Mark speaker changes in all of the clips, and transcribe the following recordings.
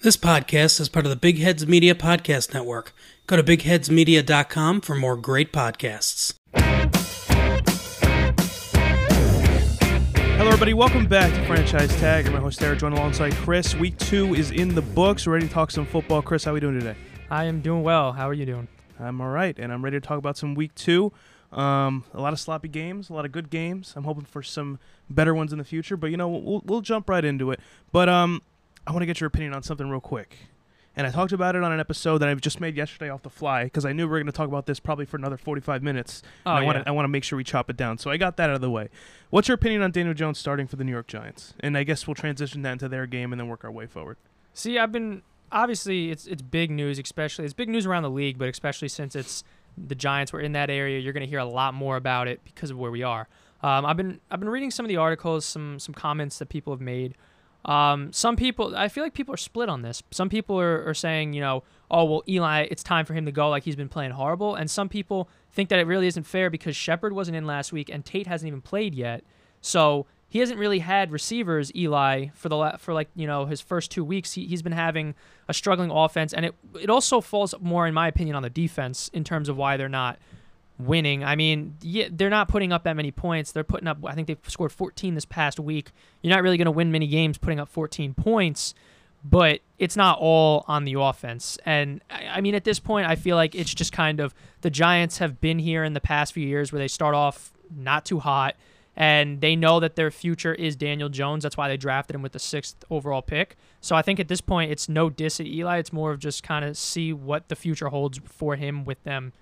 Speaker 1: This podcast is part of the Big Heads Media Podcast Network. Go to bigheadsmedia.com for more great podcasts.
Speaker 2: Hello, everybody. Welcome back to Franchise Tag. I'm my host, Eric, joined alongside Chris. Week two is in the books. We're ready to talk some football. Chris, how are we doing today?
Speaker 3: I am doing well. How are you doing?
Speaker 2: I'm all right, and I'm ready to talk about some week two. Um, a lot of sloppy games, a lot of good games. I'm hoping for some better ones in the future, but you know, we'll, we'll jump right into it. But um, I want to get your opinion on something real quick. And I talked about it on an episode that I've just made yesterday off the fly because I knew we were going to talk about this probably for another 45 minutes.
Speaker 3: Oh,
Speaker 2: I want
Speaker 3: yeah.
Speaker 2: to I want to make sure we chop it down. So I got that out of the way. What's your opinion on Daniel Jones starting for the New York Giants? And I guess we'll transition that into their game and then work our way forward.
Speaker 3: See, I've been obviously it's it's big news, especially it's big news around the league, but especially since it's the Giants were in that area, you're going to hear a lot more about it because of where we are. Um, I've been I've been reading some of the articles, some some comments that people have made. Um, some people, I feel like people are split on this. Some people are, are saying, you know, oh well, Eli, it's time for him to go, like he's been playing horrible, and some people think that it really isn't fair because Shepard wasn't in last week and Tate hasn't even played yet, so he hasn't really had receivers. Eli for the la- for like you know his first two weeks, he, he's been having a struggling offense, and it it also falls more, in my opinion, on the defense in terms of why they're not winning. I mean, yeah, they're not putting up that many points. They're putting up, I think they've scored 14 this past week. You're not really going to win many games putting up 14 points, but it's not all on the offense. And I mean, at this point, I feel like it's just kind of the Giants have been here in the past few years where they start off not too hot. And they know that their future is Daniel Jones. That's why they drafted him with the sixth overall pick. So I think at this point, it's no diss at Eli. It's more of just kind of see what the future holds for him with them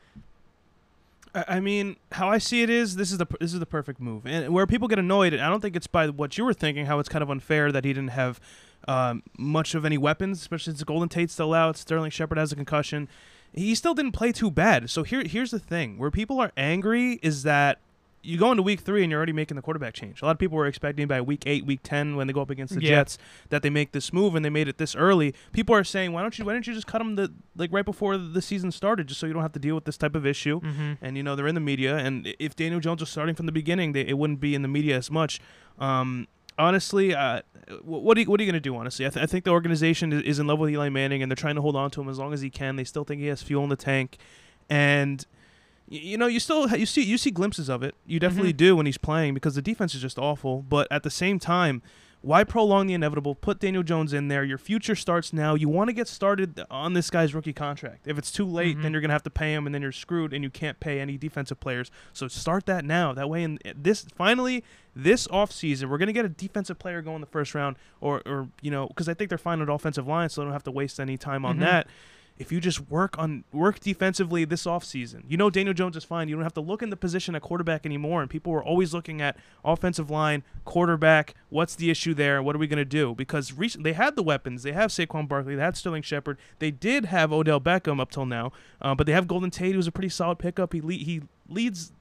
Speaker 2: I mean, how I see it is this is the this is the perfect move, and where people get annoyed, I don't think it's by what you were thinking, how it's kind of unfair that he didn't have um, much of any weapons, especially since Golden Tate's still out, Sterling Shepard has a concussion. He still didn't play too bad. So here here's the thing: where people are angry is that you go into week three and you're already making the quarterback change. A lot of people were expecting by week eight, week ten, when they go up against the
Speaker 3: Yeah.
Speaker 2: Jets, that they make this move, and they made it this early. People are saying, why don't you why don't you just cut him the like right before the season started, just so you don't have to deal with this type of issue
Speaker 3: Mm-hmm.
Speaker 2: and you know they're in the media. And if Daniel Jones was starting from the beginning, they, it wouldn't be in the media as much. Um, honestly, uh, what are you, what are you going to do? Honestly, I, th- I think the organization is, in love with Eli Manning, and they're trying to hold on to him as long as he can. They still think he has fuel in the tank, and you know you still you see you see glimpses of it. You definitely
Speaker 3: Mhm.
Speaker 2: do when he's playing because the defense is just awful. But at the same time. Why prolong the inevitable? Put Daniel Jones in there. Your future starts now. You want to get started on this guy's rookie contract. If it's too late,
Speaker 3: Mhm.
Speaker 2: then you're going to have to pay him, and then you're screwed, and you can't pay any defensive players. So start that now. That way, in this finally this offseason, we're going to get a defensive player going the first round, or or you know, because I think they're fine with offensive line, so they don't have to waste any time on
Speaker 3: Mhm.
Speaker 2: that. If you just work on work defensively this offseason, you know Daniel Jones is fine. You don't have to look in the position at quarterback anymore. And people were always looking at offensive line, quarterback. What's the issue there? What are we going to do? Because recent they had the weapons. They have Saquon Barkley. They had Sterling Shepard. They did have Odell Beckham up till now, uh, but they have Golden Tate, who's a pretty solid pickup. He le- he leads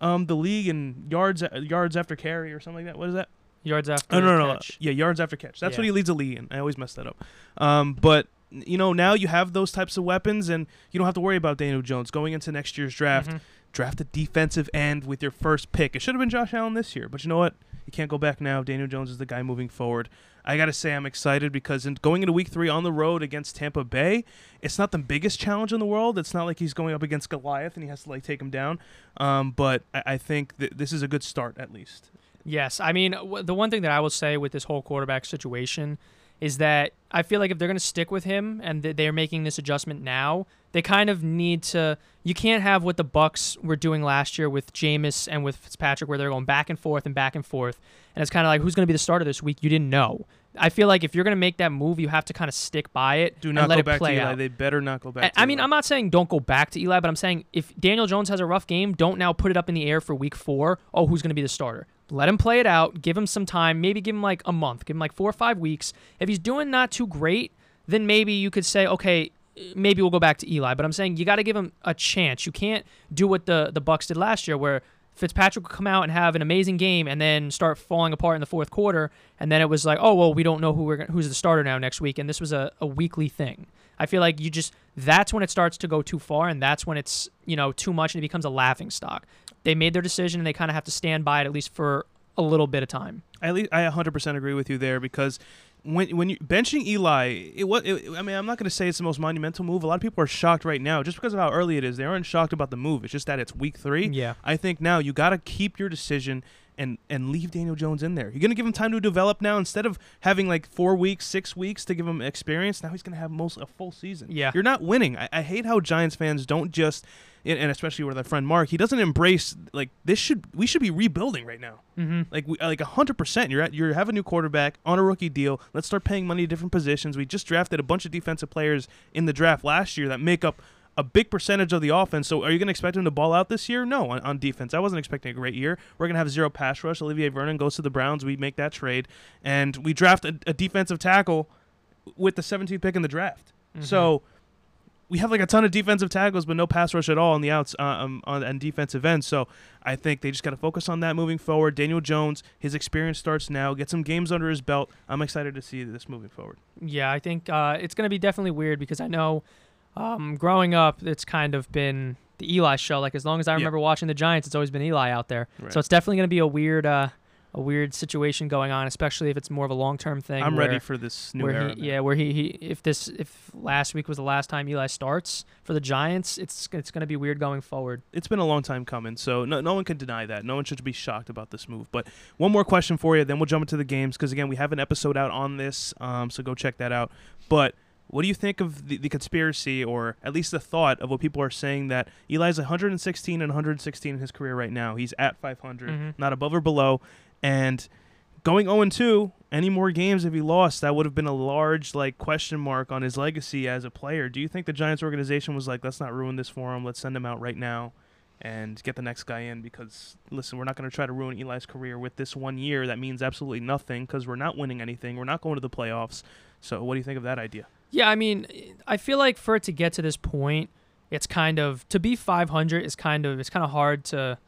Speaker 2: um, the league in yards yards after carry or something like that. What is that?
Speaker 3: yards after
Speaker 2: Oh no, no, no,
Speaker 3: catch.
Speaker 2: yeah, yards after catch. That's what he leads the league in. I always mess that up. Um, but you know now you have those types of weapons, and you don't have to worry about Daniel Jones going into next year's draft.
Speaker 3: Mhm.
Speaker 2: Draft a defensive end with your first pick. It should have been Josh Allen this year, but you know what? You can't go back now. Daniel Jones is the guy moving forward. I gotta say, I'm excited because in going into Week Three on the road against Tampa Bay, it's not the biggest challenge in the world. It's not like he's going up against Goliath and he has to like take him down. Um, but I, I think th- this is a good start at least.
Speaker 3: Yes, I mean w- the one thing that I will say with this whole quarterback situation is that I feel like if they're going to stick with him and th- they're making this adjustment now, they kind of need to. You can't have what the Bucks were doing last year with Jameis and with Fitzpatrick, where they're going back and forth and back and forth, and it's kind of like who's going to be the starter this week? You didn't know. I feel like if you're going to make that move, you have to kind of stick by it
Speaker 2: Do
Speaker 3: and
Speaker 2: not
Speaker 3: let
Speaker 2: go
Speaker 3: it
Speaker 2: back to Eli.
Speaker 3: out.
Speaker 2: They better not go back.
Speaker 3: And- I mean,
Speaker 2: Eli.
Speaker 3: I'm not saying don't go back to Eli, but I'm saying if Daniel Jones has a rough game, don't now put it up in the air for week four. Oh, who's going to be the starter? Let him play it out. Give him some time. Maybe give him like a month. Give him like four or five weeks. If he's doing not too great, then maybe you could say, okay, maybe we'll go back to Eli. But I'm saying you got to give him a chance. You can't do what the the Bucks did last year, where Fitzpatrick would come out and have an amazing game and then start falling apart in the fourth quarter, and then it was like, oh well, we don't know who we're who's the starter now next week, and this was a, a weekly thing. I feel like you just that's when it starts to go too far, and that's when it's you know too much and it becomes a laughing stock. They made their decision, and they kind of have to stand by it at least for a little bit of time.
Speaker 2: I, I 100% agree with you there because when when you benching Eli, it was. It, I mean, I'm not going to say it's the most monumental move. A lot of people are shocked right now just because of how early it is. They aren't shocked about the move. It's just that it's week three.
Speaker 3: Yeah.
Speaker 2: I think now you got to keep your decision and and leave Daniel Jones in there. You're going to give him time to develop now instead of having like four weeks, six weeks to give him experience. Now he's going to have most a full season.
Speaker 3: Yeah.
Speaker 2: You're not winning. I, I hate how Giants fans don't just. And especially with our friend Mark, he doesn't embrace like this. Should we should be rebuilding right now?
Speaker 3: Mm-hmm.
Speaker 2: Like we, like hundred percent. You're at you have a new quarterback on a rookie deal. Let's start paying money to different positions. We just drafted a bunch of defensive players in the draft last year that make up a big percentage of the offense. So are you going to expect him to ball out this year? No, on, on defense. I wasn't expecting a great year. We're going to have zero pass rush. Olivier Vernon goes to the Browns. We make that trade, and we draft a, a defensive tackle with the 17th pick in the draft.
Speaker 3: Mm-hmm.
Speaker 2: So we have like a ton of defensive tackles, but no pass rush at all on the outs uh, um, on and defensive end. So I think they just got to focus on that moving forward. Daniel Jones, his experience starts now. Get some games under his belt. I'm excited to see this moving forward.
Speaker 3: Yeah, I think uh, it's going to be definitely weird because I know um, growing up, it's kind of been the Eli show. Like as long as I
Speaker 2: Yeah.
Speaker 3: remember watching the Giants, it's always been Eli out there.
Speaker 2: Right.
Speaker 3: So it's definitely going to be a weird, uh, a weird situation going on, especially if it's more of a long term thing.
Speaker 2: I'm
Speaker 3: where,
Speaker 2: ready for this new era.
Speaker 3: he, yeah, where he, he, if this, if last week was the last time Eli starts for the Giants, it's it's going to be weird going forward.
Speaker 2: it's been a long time coming, so no, no one can deny that. No one should be shocked about this move. But one more question for you, then we'll jump into the games because again, we have an episode out on this, um, so go check that out. But what do you think of the, the conspiracy, or at least the thought of what people are saying that Eli's 116 and 116 in his career right now? He's at 500,
Speaker 3: Mhm.
Speaker 2: not above or below, and going 0 2. Any more games if he lost, that would have been a large like question mark on his legacy as a player. Do you think the Giants organization was like, let's not ruin this for him, let's send him out right now? and get the next guy in because listen, we're not going to try to ruin Eli's career with this one year that means absolutely nothing because we're not winning anything. We're not going to the playoffs. So, what do you think of that idea?
Speaker 3: Yeah, I mean, I feel like for it to get to this point, it's kind of to be 500 is kind of it's kind of hard to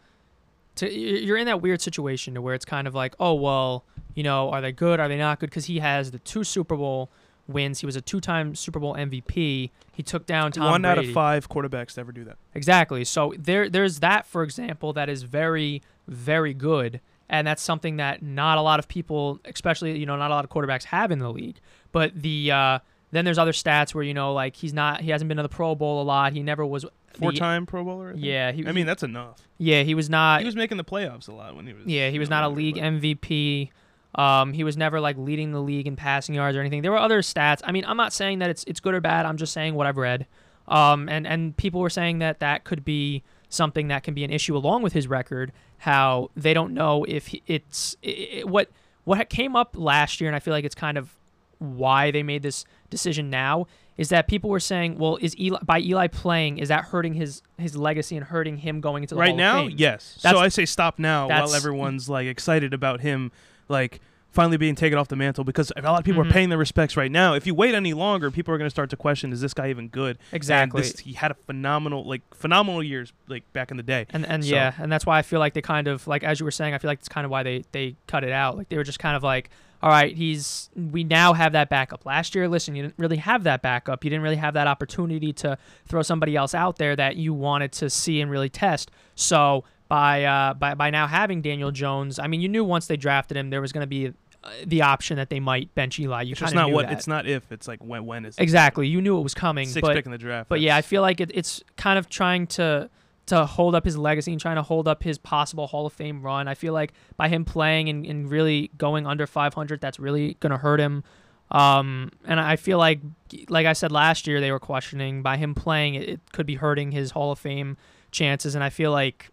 Speaker 3: to you're in that weird situation to where it's kind of like, oh well, you know, are they good? Are they not good? Because he has the two Super Bowl wins. He was a two-time Super Bowl MVP. He took down Tom
Speaker 2: one out of five quarterbacks to ever do that.
Speaker 3: Exactly. So there there's that for example that is very very good and that's something that not a lot of people especially you know not a lot of quarterbacks have in the league. But the uh then there's other stats where you know like he's not he hasn't been to the Pro Bowl a lot. He never was the-
Speaker 2: Four-time Pro Bowler. I?
Speaker 3: Yeah, he,
Speaker 2: I mean that's enough.
Speaker 3: yeah, he was not
Speaker 2: he was making the playoffs a lot when he was.
Speaker 3: yeah, he was not a league
Speaker 2: but-
Speaker 3: MVP. Um, he was never like leading the league in passing yards or anything. There were other stats. I mean, I'm not saying that it's it's good or bad. I'm just saying what I've read. Um, and and people were saying that that could be something that can be an issue along with his record. How they don't know if he, it's i i what what came up last year, and I feel like it's kind of why they made this decision now is that people were saying, well, is Eli by Eli playing is that hurting his his legacy and hurting him going into the
Speaker 2: right
Speaker 3: Hall
Speaker 2: now, yes.
Speaker 3: That's-
Speaker 2: so I say stop now while everyone's like excited about him, like finally being taken off the mantle because a lot of people
Speaker 3: Mhm.
Speaker 2: are paying their respects right now. If you wait any longer, people are going to start to question: Is this guy even good?
Speaker 3: Exactly.
Speaker 2: this- he had a phenomenal, like phenomenal years, like back in the day.
Speaker 3: And and
Speaker 2: So-
Speaker 3: yeah, and that's why I feel like they kind of like as you were saying, I feel like it's kind of why they they cut it out. Like they were just kind of like, all right, he's we now have that backup. Last year, listen, you didn't really have that backup. You didn't really have that opportunity to throw somebody else out there that you wanted to see and really test. So by uh by by now having Daniel Jones, I mean, you knew once they drafted him there was going to be uh, the option that they might bench Eli. You
Speaker 2: It's just not what.
Speaker 3: that.
Speaker 2: It's not if. It's like when. When is it?
Speaker 3: exactly. You knew it was coming,
Speaker 2: Six
Speaker 3: but
Speaker 2: pick in the draft.
Speaker 3: but yeah, I feel like it, it's kind of trying to to hold up his legacy and trying to hold up his possible Hall of Fame run. I feel like by him playing and, and really going under 500, that's really going to hurt him. Um, and I feel like, like I said last year, they were questioning by him playing, it, it could be hurting his Hall of Fame chances. And I feel like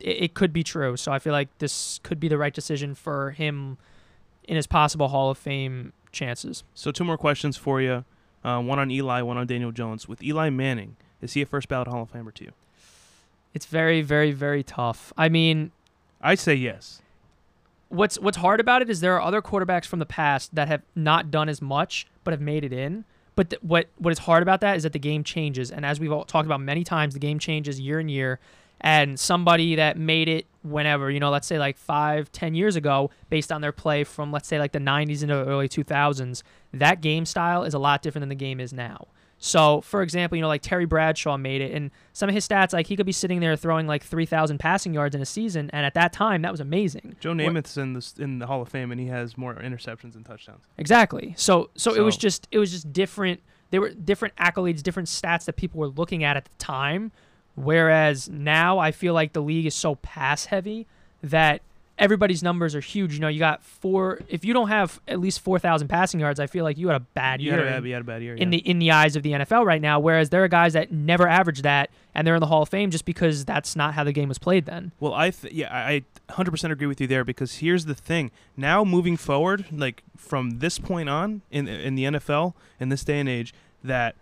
Speaker 3: it, it could be true. So I feel like this could be the right decision for him in his possible Hall of Fame chances.
Speaker 2: So two more questions for you. Uh, one on Eli, one on Daniel Jones. With Eli Manning, is he a first ballot Hall of Famer to you?
Speaker 3: It's very, very, very tough. I mean,
Speaker 2: I say yes.
Speaker 3: what's what's hard about it is there are other quarterbacks from the past that have not done as much but have made it in. But th- what what is hard about that is that the game changes, and as we've all talked about many times, the game changes year and year. And somebody that made it whenever, you know, let's say like five, ten years ago, based on their play from let's say like the '90s into the early 2000s, that game style is a lot different than the game is now. So, for example, you know, like Terry Bradshaw made it, and some of his stats, like he could be sitting there throwing like 3,000 passing yards in a season, and at that time, that was amazing.
Speaker 2: Joe Namath's in the in the Hall of Fame, and he has more interceptions and touchdowns.
Speaker 3: Exactly. So, so, it was just it was just different. There were different accolades, different stats that people were looking at at the time. Whereas now, I feel like the league is so pass heavy that everybody's numbers are huge. You know, you got four. If you don't have at least 4,000 passing yards, I feel like you had a bad
Speaker 2: You
Speaker 3: year.
Speaker 2: had, a
Speaker 3: in-
Speaker 2: you had a bad year.
Speaker 3: in
Speaker 2: yeah.
Speaker 3: the in the eyes of the NFL right now. Whereas there are guys that never average that, and they're in the Hall of Fame just because that's not how the game was played then.
Speaker 2: Well, I th- yeah, I I 100% agree with you there because here's the thing. Now moving forward, like from this point on in in the NFL in this day and age, that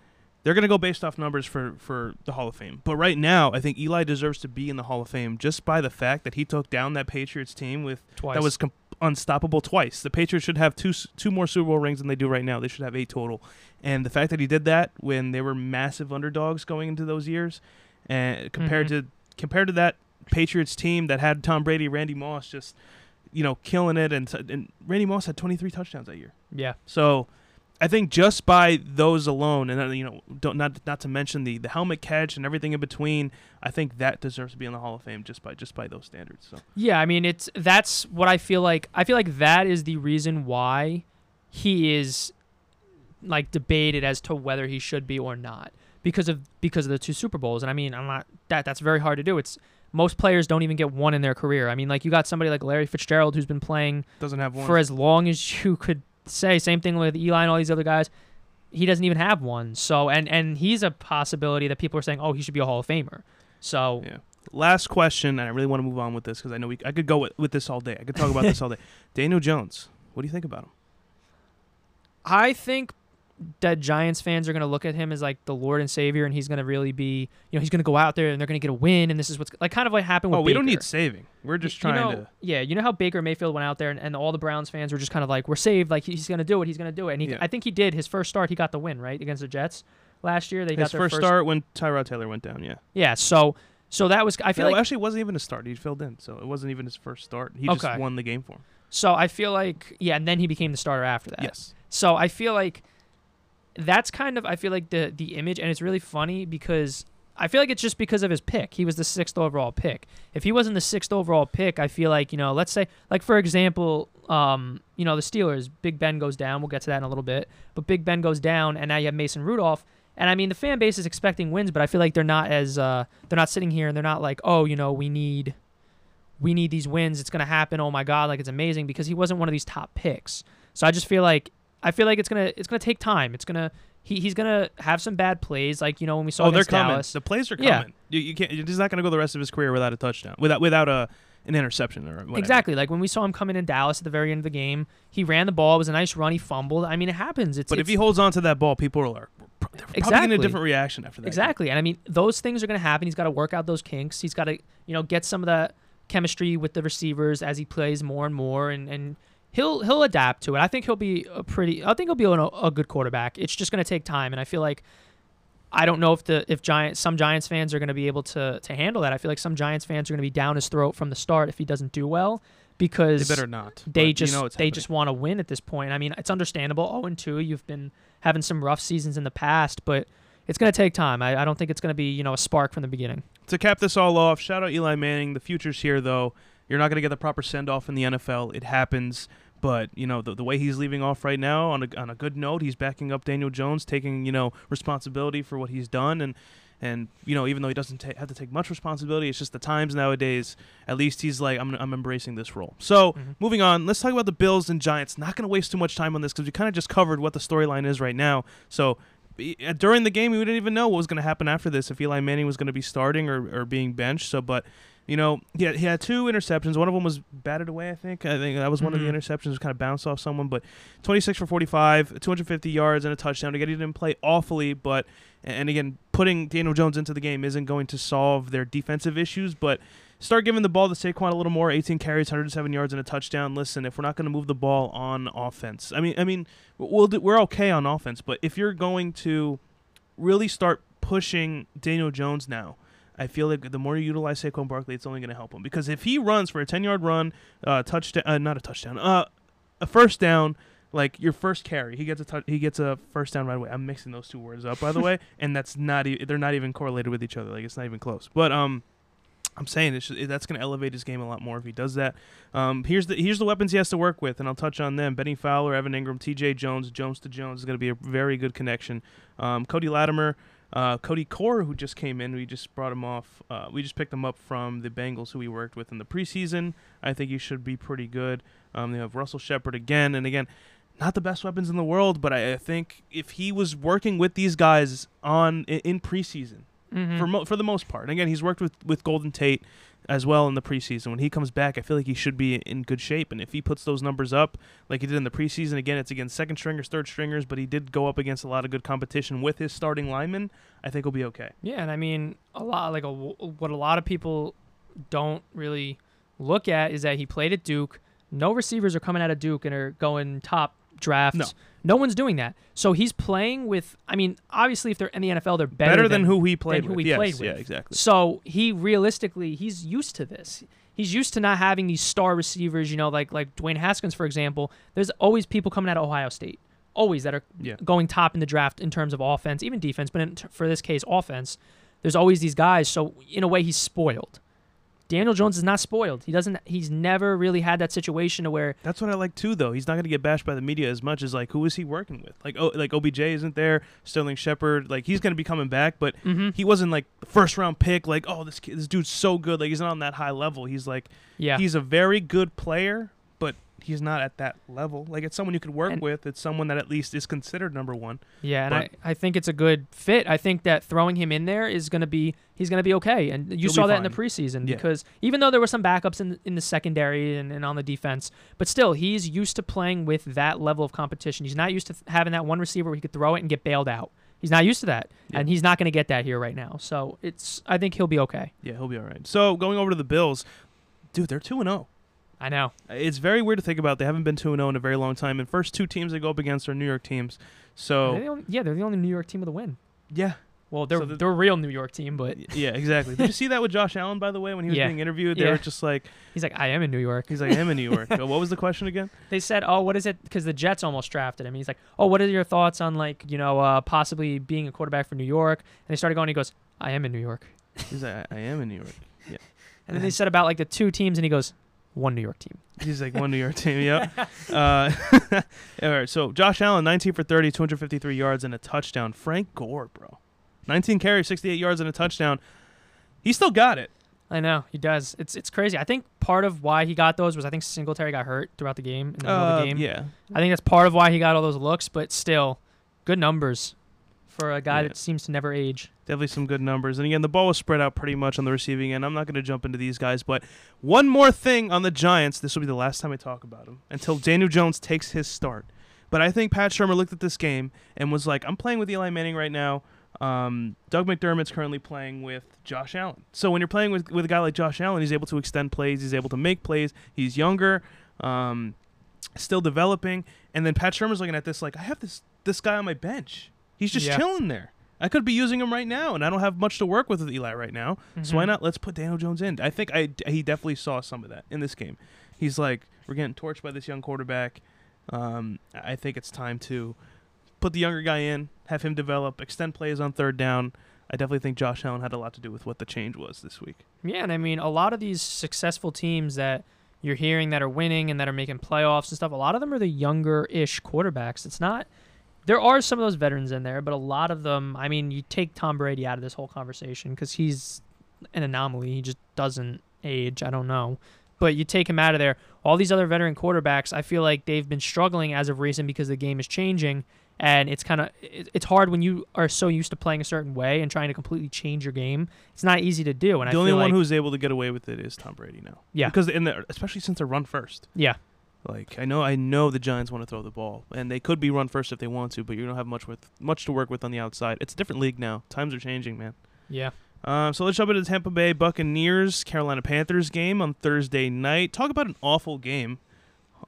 Speaker 2: they're going to go based off numbers for for the Hall of Fame. But right now, I think Eli deserves to be in the Hall of Fame just by the fact that he took down that Patriots team with
Speaker 3: Twice.
Speaker 2: that was com- unstoppable twice. The Patriots should have two two more Super Bowl rings than they do right now. They should have eight total. And the fact that he did that when they were massive underdogs going into those years, and compared
Speaker 3: Mhm.
Speaker 2: to compared to that Patriots team that had Tom Brady, Randy Moss just you know killing it, and and Randy Moss had 23 touchdowns that year.
Speaker 3: yeah.
Speaker 2: So I think just by those alone, and uh, you know, don't not not to mention the the helmet catch and everything in between, I think that deserves to be in the Hall of Fame just by just by those standards. So
Speaker 3: Yeah, I mean it's that's what I feel like. I feel like that is the reason why he is like debated as to whether he should be or not because of because of the two Super Bowls. And I mean, I'm not that that's very hard to do. It's most players don't even get one in their career. I mean, like you got somebody like Larry Fitzgerald who's been playing
Speaker 2: doesn't have one.
Speaker 3: for as long as you could say. Same thing with Eli and all these other guys. He doesn't even have one. So and and he's a possibility that people are saying, oh, he should be a Hall of Famer. So
Speaker 2: Yeah. Last question, and I really want to move on with this because I know we I could go with, with this all day. I could talk about this all day. Daniel Jones, what do you think about him?
Speaker 3: I think that Giants fans are going to look at him as like the Lord and Savior, and he's going to really be, you know, he's going to go out there and they're going to get a win, and this is what's like kind of what happened with.
Speaker 2: Oh, we don't need saving. We're just
Speaker 3: You
Speaker 2: trying
Speaker 3: know,
Speaker 2: to.
Speaker 3: Yeah, you know how Baker Mayfield went out there and, and all the Browns fans were just kind of like, "We're saved. Like he's going to do it. He's going to do it." And he,
Speaker 2: Yeah.
Speaker 3: I think he did. His first start, he got the win right against the Jets last year. They got
Speaker 2: His
Speaker 3: their
Speaker 2: first, start when Tyrod Taylor went down. Yeah.
Speaker 3: Yeah, so so that was. I feel
Speaker 2: No,
Speaker 3: like
Speaker 2: actually, it wasn't even a start. He filled in, so it wasn't even his first start. He
Speaker 3: Okay.
Speaker 2: just won the game for him.
Speaker 3: so. I feel like yeah, and then he became the starter after that.
Speaker 2: Yes.
Speaker 3: So I feel like that's kind of I feel like the the image, and it's really funny because I feel like it's just because of his pick. He was the sixth overall pick. If he wasn't the sixth overall pick, I feel like you know, let's say like for example, um, you know, the Steelers, Big Ben goes down. We'll get to that in a little bit, but Big Ben goes down, and now you have Mason Rudolph. And I mean, the fan base is expecting wins, but I feel like they're not as uh, they're not sitting here and they're not like, oh, you know, we need we need these wins. It's gonna happen. Oh my god, like it's amazing because he wasn't one of these top picks. So I just feel like I feel like it's gonna it's gonna take time. It's gonna he, he's gonna have some bad plays, like you know when we saw
Speaker 2: Oh, they're coming.
Speaker 3: Dallas.
Speaker 2: The plays are
Speaker 3: Yeah.
Speaker 2: coming. You, you can't. He's not going to go the rest of his career without a touchdown, without without a an interception or whatever.
Speaker 3: Exactly, like when we saw him coming in Dallas at the very end of the game, he ran the ball. It was a nice run. He fumbled. I mean, it happens. It's
Speaker 2: But if he holds on to that ball, people are they're probably getting
Speaker 3: Exactly.
Speaker 2: a different reaction after that.
Speaker 3: Exactly. And I mean, those things are going to happen. He's got to work out those kinks. He's got to, you know, get some of that chemistry with the receivers as he plays more and more and and he'll he'll adapt to it. I think he'll be a pretty I think he'll be a, a good quarterback. It's just going to take time and I feel like I don't know if the if Giants some Giants fans are going to be able to to handle that. I feel like some Giants fans are going to be down his throat from the start if he doesn't do well because
Speaker 2: They better not.
Speaker 3: they just
Speaker 2: you know
Speaker 3: they
Speaker 2: happening.
Speaker 3: just want to win at this point. I mean, it's understandable. 0 and 2, you've been having some rough seasons in the past, but it's going to take time. I, I don't think it's going to be, you know, a spark from the beginning.
Speaker 2: to cap this all off, shout out Eli Manning. The future's here, though. You're not going to get the proper send off in the NFL. It happens. But, you know, the, the way he's leaving off right now on a, on a good note, he's backing up Daniel Jones, taking, you know, responsibility for what he's done. And, and you know, even though he doesn't ta- have to take much responsibility, it's just the times nowadays. At least he's like, I'm, I'm embracing this role. So,
Speaker 3: Mhm.
Speaker 2: moving on, let's talk about the Bills and Giants. Not going to waste too much time on this because we kind of just covered what the storyline is right now. So, uh, during the game, we didn't even know what was going to happen after this. If Eli Manning was going to be starting or, or being benched. So, but you know, he had, he had two interceptions. One of them was batted away. I think. I think that was one of the
Speaker 3: Mhm.
Speaker 2: interceptions. Was kind of bounced off someone. But 26 for 45, 250 yards and a touchdown. Again, he didn't play awfully, but and again, putting Daniel Jones into the game isn't going to solve their defensive issues, but. Start giving the ball to Saquon a little more. 18 carries, 107 yards, and a touchdown. Listen, if we're not going to move the ball on offense, I mean, I mean, we'll do, we're okay on offense, but if you're going to really start pushing Daniel Jones now, I feel like the more you utilize Saquon Barkley, it's only going to help him. Because if he runs for a 10 yard run, uh, touchdown, uh, not a touchdown, uh, a first down, like your first carry, he gets a touch, he gets a first down right away. I'm mixing those two words up, by the way, and that's not e- they're not even correlated with each other. Like it's not even close. But um, I'm saying it's just, that's going to elevate his game a lot more if he does that. Um, here's the here's the weapons he has to work with, and I'll touch on them. Bennie Fowler, Evan Engram, T.J. Jones, Jones to Jones is going to be a very good connection. Um, Cody Latimer. Uh, Cody Core, who just came in, we just brought him off. Uh, we just picked him up from the Bengals, who we worked with in the preseason. I think he should be pretty good. Um, they have Russell Shepard again, and again, not the best weapons in the world, but I, I think if he was working with these guys on in, in preseason
Speaker 3: Mhm.
Speaker 2: for mo- for the most part, and again, he's worked with with Golden Tate as well in the preseason. When he comes back, I feel like he should be in good shape, and if he puts those numbers up like he did in the preseason, again, it's against second stringers, third stringers, but he did go up against a lot of good competition with his starting linemen. I think he'll be okay.
Speaker 3: Yeah, and I mean a lot like a, what a lot of people don't really look at is that he played at Duke. No receivers are coming out of Duke and are going top drafts.
Speaker 2: No.
Speaker 3: No one's doing that. So he's playing with. I mean, obviously, if they're in the NFL, they're better,
Speaker 2: Better, than, who he played
Speaker 3: who
Speaker 2: with.
Speaker 3: he
Speaker 2: yes,
Speaker 3: played
Speaker 2: yeah, exactly.
Speaker 3: So he realistically, he's used to this. He's used to not having these star receivers. You know, like like Dwayne Haskins, for example. There's always people coming out of Ohio State, always that are
Speaker 2: Yeah.
Speaker 3: going top in the draft in terms of offense, even defense. But in, for this case, offense. There's always these guys. So in a way, he's spoiled. Daniel Jones is not spoiled. He doesn't. He's never really had that situation to where
Speaker 2: That's what I like too, though. He's not going to get bashed by the media as much as like who is he working with? Like oh, like OBJ isn't there, Sterling Shepard. Like he's going to be coming back, but
Speaker 3: Mhm.
Speaker 2: he wasn't like the first round pick. Like oh, this kid, this dude's so good. Like he's not on that high level. He's like
Speaker 3: yeah,
Speaker 2: he's a very good player, he's not at that level. Like it's someone you could work
Speaker 3: And-
Speaker 2: with. It's someone that at least is considered number one.
Speaker 3: Yeah, and I, I think it's a good fit. I think that throwing him in there is going to be he's going to be okay. And you saw that in the preseason
Speaker 2: Yeah.
Speaker 3: because even though there were some backups in in the secondary and, and on the defense, but still he's used to playing with that level of competition. He's not used to having that one receiver where he could throw it and get bailed out. He's not used to that,
Speaker 2: Yeah.
Speaker 3: and he's not going to get that here right now. So it's I think he'll be okay.
Speaker 2: Yeah, he'll be all right. So going over to the Bills, dude, they're two and zero.
Speaker 3: I know.
Speaker 2: It's very weird to think about. They haven't been two and zero in a very long time. And first two teams they go up against are New York teams.
Speaker 3: They're
Speaker 2: So
Speaker 3: the only- yeah, they're the only New York team with a win.
Speaker 2: yeah,
Speaker 3: Well, they're
Speaker 2: So the-
Speaker 3: they're a real New York team, but
Speaker 2: Yeah, exactly. Did you see that with Josh Allen, by the way, when he was
Speaker 3: Yeah.
Speaker 2: being interviewed? They
Speaker 3: Yeah.
Speaker 2: were just like,
Speaker 3: he's like I am in New York.
Speaker 2: he's like, I am in New York. What was the question again?
Speaker 3: they said, "Oh, what is it?" Because the Jets almost drafted him. He's like, "Oh, what are your thoughts on like you know uh, possibly being a quarterback for New York?" And they started going. He goes, "I am in New York."
Speaker 2: He's like, I, I am in New York. Yeah.
Speaker 3: And then they said about like the two teams, and he goes, "One New York team."
Speaker 2: He's like one New York team. Yep. Uh, all right. So Josh Allen, 19 for 30, 253 yards and a touchdown. Frank Gore, bro, 19 carries, 68 yards and a touchdown. He still got it.
Speaker 3: I know he does. It's it's crazy. I think part of why he got those was I think Singletary got hurt throughout the game in the middle of
Speaker 2: Uh,
Speaker 3: the game.
Speaker 2: yeah.
Speaker 3: I think that's part of why he got all those looks. But still, good numbers for a guy
Speaker 2: Yeah.
Speaker 3: that seems to never age.
Speaker 2: Definitely some good numbers. And again, the ball was spread out pretty much on the receiving end. I'm not going to jump into these guys, but one more thing on the Giants. This will be the last time I talk about them until Daniel Jones takes his start. But I think Pat Shurmur looked at this game and was like, I'm playing with Eli Manning right now. Um, Doug McDermott's currently playing with Josh Allen. So when you're playing with, with a guy like Josh Allen, he's able to extend plays, he's able to make plays, he's younger, um, still developing. And then Pat Shurmur's looking at this like, I have this this guy on my bench. He's just
Speaker 3: Yeah.
Speaker 2: chilling there. I could be using him right now, and I don't have much to work with with Eli right now. So why
Speaker 3: Mhm.
Speaker 2: not? Let's put Daniel Jones in. I think I he definitely saw some of that in this game. He's like, we're getting torched by this young quarterback. Um, I think it's time to put the younger guy in, have him develop, extend plays on third down. I definitely think Josh Allen had a lot to do with what the change was this week.
Speaker 3: Yeah, and I mean, a lot of these successful teams that you're hearing that are winning and that are making playoffs and stuff, a lot of them are the younger-ish quarterbacks. It's not. There are some of those veterans in there, but a lot of them. I mean, you take Tom Brady out of this whole conversation because he's an anomaly. He just doesn't age. I don't know, but you take him out of there. All these other veteran quarterbacks, I feel like they've been struggling as of recent because the game is changing. And it's kind of it's hard when you are so used to playing a certain way and trying to completely change your game. It's not easy to do. And
Speaker 2: the
Speaker 3: I
Speaker 2: only one
Speaker 3: like,
Speaker 2: who's able to get away with it is Tom Brady now.
Speaker 3: Yeah.
Speaker 2: because in the especially since they're run first.
Speaker 3: Yeah.
Speaker 2: Like I know, I know the Giants want to throw the ball, and they could be run first if they want to, but you don't have much with much to work with on the outside. It's a different league now. Times are changing, man.
Speaker 3: Yeah.
Speaker 2: Um, so let's jump into the Tampa Bay Buccaneers Carolina Panthers game on Thursday night. Talk about an awful game.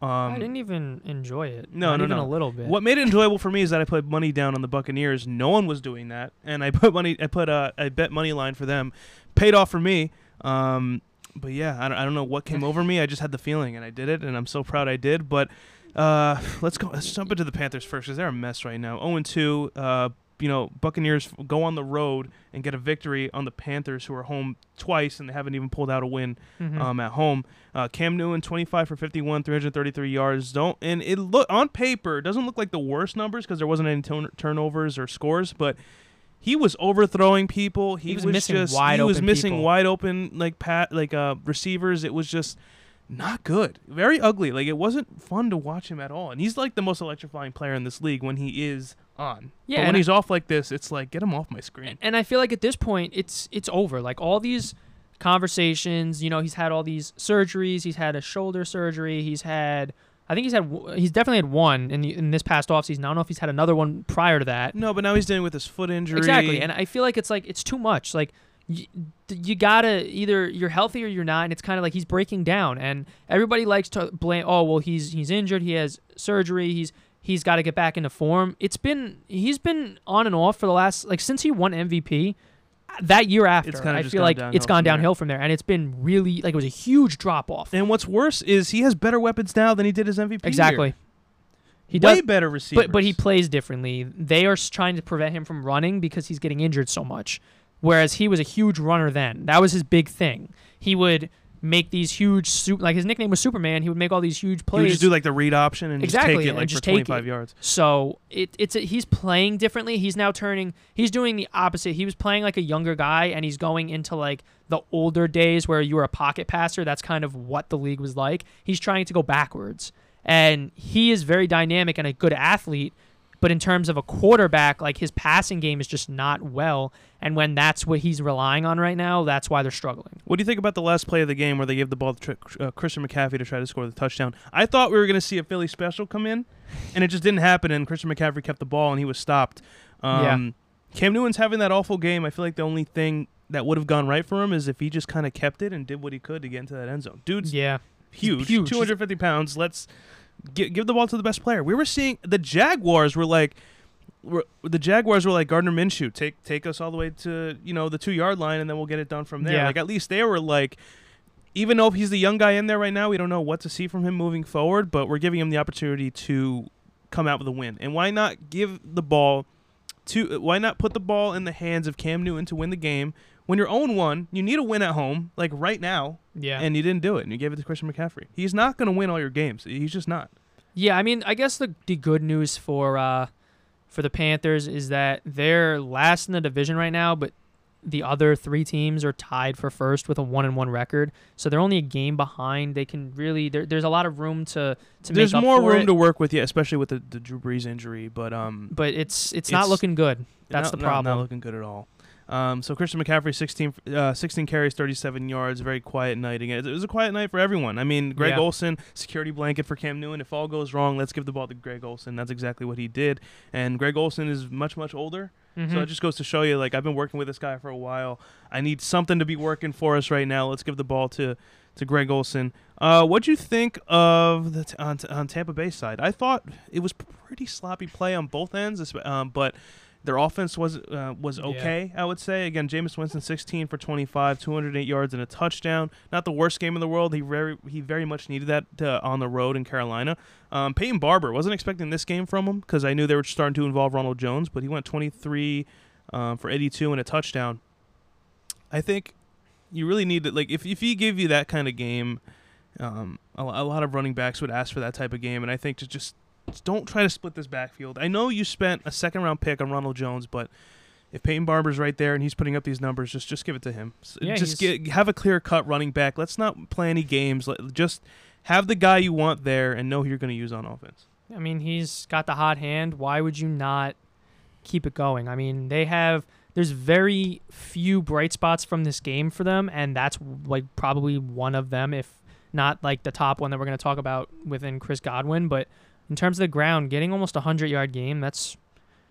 Speaker 2: Um,
Speaker 3: I didn't even enjoy it.
Speaker 2: no,
Speaker 3: Not
Speaker 2: no,
Speaker 3: even
Speaker 2: no.
Speaker 3: a little bit.
Speaker 2: What made it enjoyable for me is that I put money down on the Buccaneers. No one was doing that, and I put money. I put uh, I bet money line for them. Paid off for me. Um, but yeah, I don't, I don't know what came over me. I just had the feeling, and I did it, and I'm so proud I did. But Uh, let's go. Let's jump into the Panthers first because they're a mess right now. 0 2. Uh, you know, Buccaneers go on the road and get a victory on the Panthers, who are home twice and they haven't even pulled out a win
Speaker 3: Mhm.
Speaker 2: um, at home. Uh, Cam Newton, 25 for 51, 333 yards. Don't and it look on paper it doesn't look like the worst numbers because there wasn't any turn- turnovers or scores, but he was overthrowing people. He,
Speaker 3: He was missing
Speaker 2: just
Speaker 3: wide
Speaker 2: he was missing
Speaker 3: people.
Speaker 2: wide open like pat like uh receivers. It was just not good. Very ugly. Like it wasn't fun to watch him at all. And he's like the most electrifying player in this league when he is on.
Speaker 3: Yeah,
Speaker 2: But when
Speaker 3: and I-
Speaker 2: he's off like this, it's like get him off my screen.
Speaker 3: and I feel like at this point it's it's over. Like all these conversations, you know, he's had all these surgeries. He's had a shoulder surgery. He's had, I think he's had, he's definitely had one in the, in this past offseason. I don't know if he's had another one prior to that.
Speaker 2: No, but now he's dealing with his foot injury.
Speaker 3: Exactly, and I feel like it's like it's too much. Like you, you gotta either you're healthy or you're not, and it's kind of like he's breaking down. And everybody likes to blame. Oh well, he's he's injured. He has surgery. He's he's got to get back into form. It's been he's been on and off for the last like since he won MVP. That year after, I feel like it's gone
Speaker 2: from
Speaker 3: downhill from there, and it's been really like it was a huge drop off.
Speaker 2: And what's worse is he has better weapons now than he did his MVP. year.
Speaker 3: Exactly, he
Speaker 2: Way
Speaker 3: does.
Speaker 2: better receivers.
Speaker 3: But but he plays differently. They are s- trying to prevent him from running because he's getting injured so much. Whereas he was a huge runner then. That was his big thing. He would make these huge soup like his nickname was Superman. He would make all these huge plays.
Speaker 2: he would just do like the read option and
Speaker 3: Exactly,
Speaker 2: just take it like
Speaker 3: just
Speaker 2: for 25
Speaker 3: it.
Speaker 2: yards.
Speaker 3: so it, it's a, he's playing differently. He's now turning. He's doing the opposite. He was playing like a younger guy, and he's going into like the older days where you were a pocket passer. That's kind of what the league was like. He's trying to go backwards, and he is very dynamic and a good athlete. But in terms of a quarterback, like his passing game is just not well. And when that's what he's relying on right now, that's why they're struggling.
Speaker 2: What do you think about the last play of the game where they gave the ball to uh, Christian McCaffrey to try to score the touchdown? I thought we were going to see a Philly special come in, and it just didn't happen. And Christian McCaffrey kept the ball, and he was stopped. Um, Cam Newton's having that awful game. I feel like the only thing that would have gone right for him is if he just kind of kept it and did what he could to get into that end zone. Dude's
Speaker 3: Yeah.
Speaker 2: huge,
Speaker 3: huge.
Speaker 2: 250 pounds. Let's gi- give the ball to the best player. We were seeing the Jaguars were like, were, the Jaguars were like Gardner Minshew. Take take us all the way to you know the two yard line, and then we'll get it done from there.
Speaker 3: Yeah.
Speaker 2: Like at least they were like. Even though he's the young guy in there right now, we don't know what to see from him moving forward, but we're giving him the opportunity to come out with a win. And why not give the ball to why not put the ball in the hands of Cam Newton to win the game? When you're own one, you need a win at home, like right now,
Speaker 3: Yeah.
Speaker 2: and you didn't do it, and you gave it to Christian McCaffrey. He's not going to win all your games. He's just not.
Speaker 3: Yeah, I mean, I guess the the good news for uh for the Panthers is that they're last in the division right now, but the other three teams are tied for first with a one and one record. So they're only a game behind. They can really there, there's a lot of room to to
Speaker 2: There's
Speaker 3: make up
Speaker 2: more room
Speaker 3: it,
Speaker 2: to work with, yeah, especially with the, the Drew Brees injury. But um,
Speaker 3: but it's, it's not looking good. That's
Speaker 2: not-
Speaker 3: the
Speaker 2: not- Not,
Speaker 3: problem.
Speaker 2: looking good at all. Um, so Christian McCaffrey, 16, uh, 16 carries, 37 yards. Very quiet night again. It was a quiet night for everyone. I mean, Greg
Speaker 3: Yeah.
Speaker 2: Olsen, security blanket for Cam Newton. If all goes wrong, let's give the ball to Greg Olsen. That's exactly what he did. And Greg Olsen is much, much older. So
Speaker 3: Mhm.
Speaker 2: it just goes to show you, like I've been working with this guy for a while. I need something to be working for us right now. Let's give the ball to to Greg Olsen. Uh, what do you think of the t- on, t- on Tampa Bay side? I thought it was pretty sloppy play on both ends, um, but their offense was uh, was
Speaker 3: Yeah.
Speaker 2: okay. I would say again, Jameis Winston, 16 for 25, 208 yards and a touchdown. Not the worst game in the world. He very he very much needed that uh, on the road in Carolina. Um, Peyton Barber wasn't expecting this game from him because I knew they were starting to involve Ronald Jones, but he went 23 um, for 82 and a touchdown. I think you really need to like if if he give you that kind of game, um, a, a lot of running backs would ask for that type of game, and I think to just don't try to split this backfield. I know you spent a second round pick on Ronald Jones, but if Peyton Barber's right there and he's putting up these numbers, just just give it to him.
Speaker 3: Yeah,
Speaker 2: just get, have a clear cut running back. Let's not play any games. Let, just have the guy you want there and know who you're going to use on offense.
Speaker 3: I mean, he's got the hot hand. Why would you not keep it going? I mean, they have there's very few bright spots from this game for them, and that's like probably one of them, if not like the top one that we're going to talk about within Chris Godwin. But in terms of the ground, getting almost a hundred yard game, that's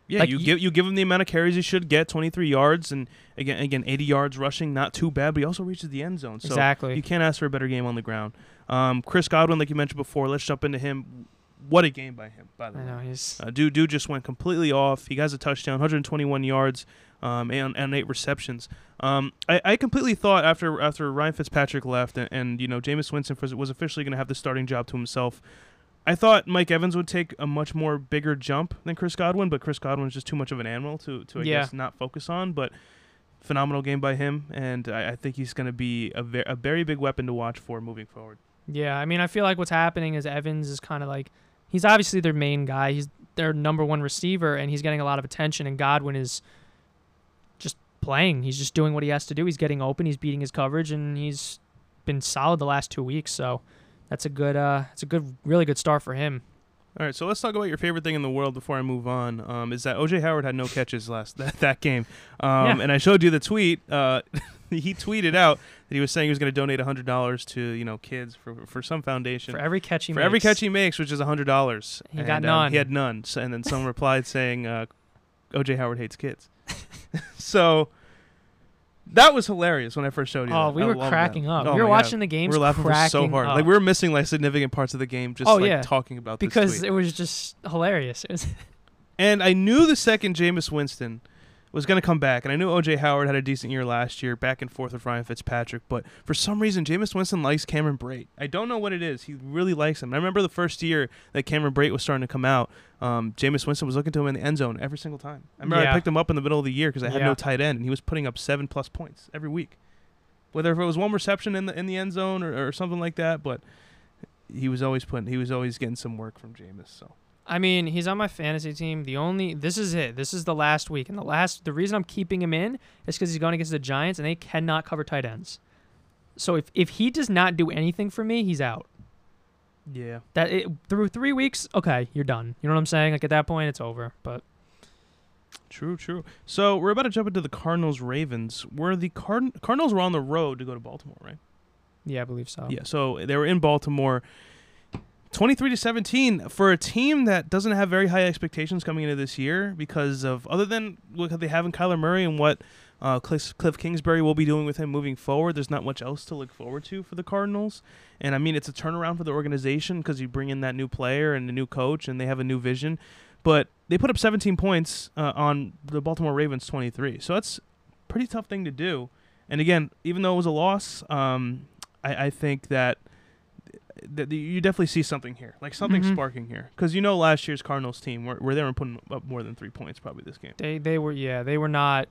Speaker 2: Yeah,
Speaker 3: Like,
Speaker 2: you
Speaker 3: you-
Speaker 2: give you give him the amount of carries he should get, 23 yards, and again again 80 yards rushing, not too bad. But he also reaches the end zone, so
Speaker 3: exactly
Speaker 2: you can't ask for a better game on the ground. Um, Chris Godwin, like you mentioned before, let's jump into him. What a game by him, by the
Speaker 3: I
Speaker 2: way.
Speaker 3: know he's
Speaker 2: Uh, dude, dude just went completely off. He has a touchdown, 121 yards, um, and, and eight receptions. Um, I, I completely thought after after Ryan Fitzpatrick left, and, and you know Jameis Winston was officially going to have the starting job to himself. I thought Mike Evans would take a much more bigger jump than Chris Godwin, but Chris Godwin's just too much of an animal to to I
Speaker 3: Yeah.
Speaker 2: guess not focus on. But phenomenal game by him, and I, I think he's going to be a, ve- a very big weapon to watch for moving forward.
Speaker 3: Yeah, I mean, I feel like what's happening is Evans is kind of like he's obviously their main guy. He's their number one receiver, and he's getting a lot of attention. And Godwin is just playing. He's just doing what he has to do. He's getting open. He's beating his coverage, and he's been solid the last two weeks. So that's a good, uh, it's a good, really good start for him.
Speaker 2: All right, so let's talk about your favorite thing in the world before I move on. Um, is that OJ Howard had no catches last that, that game, um,
Speaker 3: Yeah.
Speaker 2: and I showed you the tweet. Uh, he tweeted out that he was saying he was going to donate hundred dollars to you know kids for for some foundation
Speaker 3: For every catch he
Speaker 2: for
Speaker 3: makes.
Speaker 2: every catch he makes, which is hundred dollars.
Speaker 3: He got
Speaker 2: um,
Speaker 3: none.
Speaker 2: he had none, so, and then someone replied saying, uh, "OJ Howard hates kids." so that was hilarious when I first showed you.
Speaker 3: Oh,
Speaker 2: that.
Speaker 3: we
Speaker 2: I
Speaker 3: were cracking
Speaker 2: that.
Speaker 3: up.
Speaker 2: Oh
Speaker 3: we were
Speaker 2: my God.
Speaker 3: watching the games.
Speaker 2: We were laughing
Speaker 3: cracking
Speaker 2: so hard.
Speaker 3: up.
Speaker 2: Like we were missing like significant parts of the game just
Speaker 3: Oh,
Speaker 2: like
Speaker 3: yeah.
Speaker 2: talking about this
Speaker 3: because it was just hilarious. It was
Speaker 2: And I knew the second Jameis Winston was going to come back, and I knew OJ Howard had a decent year last year, back and forth with Ryan Fitzpatrick. But for some reason, Jameis Winston likes Cameron Brate. I don't know what it is. He really likes him. I remember the first year that Cameron Brate was starting to come out. Um, Jameis Winston was looking to him in the end zone every single time. I remember I picked him up in the middle of the year because I had
Speaker 3: Yeah.
Speaker 2: no tight end, and he was putting up seven plus points every week. Whether if it was one reception in the in the end zone or, or something like that, but he was always putting he was always getting some work from Jameis. So
Speaker 3: I mean, he's on my fantasy team. The only this is it. This is the last week, and the last the reason I'm keeping him in is because he's going against the Giants, and they cannot cover tight ends. So if if he does not do anything for me, he's out.
Speaker 2: yeah.
Speaker 3: That it, through three weeks, okay, you're done. You know what I'm saying? Like at that point, it's over. But
Speaker 2: True, true. So we're about to jump into the Cardinals Ravens. Where the Card- Cardinals were on the road to go to Baltimore, right?
Speaker 3: yeah, I believe so.
Speaker 2: Yeah. So they were in Baltimore, twenty-three to seventeen for a team that doesn't have very high expectations coming into this year because of other than what they have in Kyler Murray and what uh, Cliff, Cliff Kingsbury will be doing with him moving forward. There's not much else to look forward to for the Cardinals. And I mean, it's a turnaround for the organization because you bring in that new player and a new coach, and they have a new vision. But they put up 17 points uh, on the Baltimore Ravens 23. So that's pretty tough thing to do. And again, even though it was a loss, um, I, I think that that you definitely see something here, like something
Speaker 3: Mhm.
Speaker 2: sparking here, because you know last year's Cardinals team were, were they were putting up more than three points probably this game.
Speaker 3: They they were yeah they were not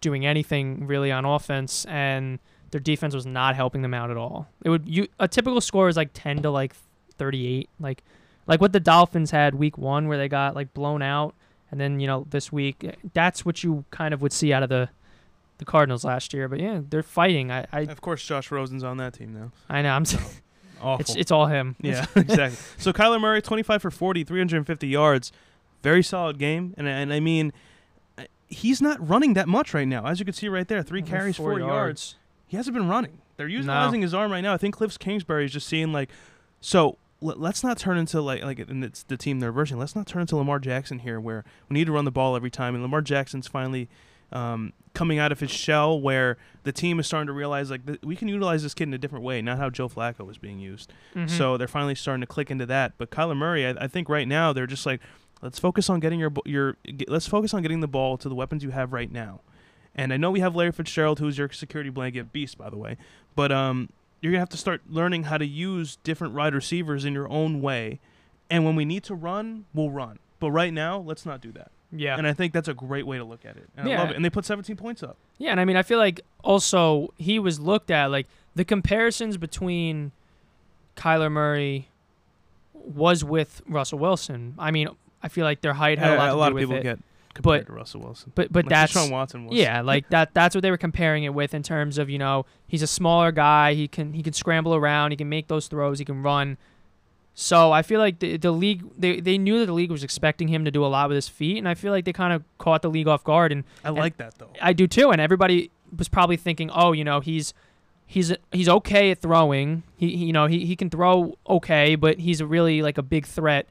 Speaker 3: doing anything really on offense, and their defense was not helping them out at all. It would you a typical score is like ten to like thirty eight, like like what the Dolphins had week one where they got like blown out, and then you know this week eh, that's what you kind of would see out of the the Cardinals last year. But yeah, they're fighting. I I,
Speaker 2: Of course, Josh Rosen's on that team now.
Speaker 3: I know I'm
Speaker 2: Awful.
Speaker 3: it's it's all him.
Speaker 2: yeah, exactly. So Kyler Murray, 25 for 40, 350 yards, very solid game, and and I mean, uh, he's not running that much right now, as you can see right there, three carries, four, yards. He hasn't been running. They're utilizing his arm right now. I think Cliff Kingsbury is just seeing like, so let, let's not turn into like like and it's the team they're version. Let's not turn into Lamar Jackson here, where we need to run the ball every time. And Lamar Jackson's finally um, coming out of his shell, where the team is starting to realize like th- we can utilize this kid in a different way, not how Joe Flacco was being used.
Speaker 3: Mhm.
Speaker 2: So they're finally starting to click into that. But Kyler Murray, I, I think right now they're just like, let's focus on getting your your get, let's focus on getting the ball to the weapons you have right now. And I know we have Larry Fitzgerald, who's your security blanket beast, by the way. But um, you're gonna have to start learning how to use different wide receivers in your own way. And when we need to run, we'll run. But right now, let's not do that.
Speaker 3: Yeah.
Speaker 2: And I think that's a great way to look at it. And I
Speaker 3: Yeah.
Speaker 2: love it. And they put 17 points up.
Speaker 3: Yeah, and I mean, I feel like also he was looked at like the comparisons between Kyler Murray was with Russell Wilson. I mean, I feel like their height had a lot,
Speaker 2: a lot of people
Speaker 3: it.
Speaker 2: get compared to Russell Wilson.
Speaker 3: but but
Speaker 2: Like
Speaker 3: that's
Speaker 2: Deshaun Watson was.
Speaker 3: yeah, like that. That's what they were comparing it with in terms of you know he's a smaller guy. He can he can scramble around. He can make those throws. He can run. So I feel like the the league they, they knew that the league was expecting him to do a lot with his feet, and I feel like they kind of caught the league off guard. And
Speaker 2: I like that though.
Speaker 3: I do too, and everybody was probably thinking, oh, you know, he's he's he's okay at throwing. He, he you know he, he can throw okay, but he's really like a big threat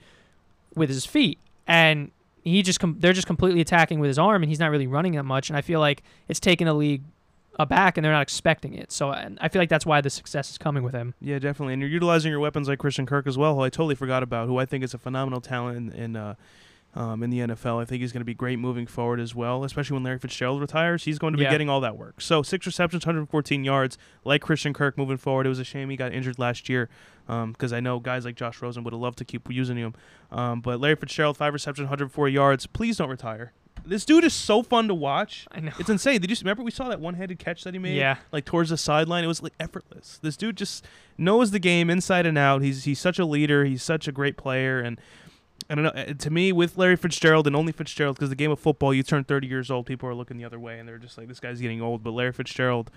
Speaker 3: with his feet, and he just com- they're just completely attacking with his arm, and he's not really running that much. And I feel like it's taken the league aback, and they're not expecting it. So I feel like that's why the success is coming with him.
Speaker 2: Yeah, definitely. And you're utilizing your weapons like Christian Kirk as well, who I totally forgot about, who I think is a phenomenal talent in, in uh, um, in the NFL. I think he's going to be great moving forward as well, especially when Larry Fitzgerald retires. He's going to be
Speaker 3: Yeah.
Speaker 2: getting all that work. So six receptions, 114 yards, like Christian Kirk moving forward. It was a shame he got injured last year because I know guys like Josh Rosen would have loved to keep using him. Um, but Larry Fitzgerald, five receptions, 104 yards. Please don't retire. This dude is so fun to watch.
Speaker 3: I know.
Speaker 2: It's insane. Did you remember we saw that one-handed catch that he made?
Speaker 3: Yeah.
Speaker 2: Like towards the sideline, it was like effortless. This dude just knows the game inside and out. He's he's such a leader. He's such a great player. And I don't know. uh, To me, with Larry Fitzgerald and only Fitzgerald, because the game of football, you turn 30 years old, people are looking the other way, and they're just like, this guy's getting old. But Larry Fitzgerald,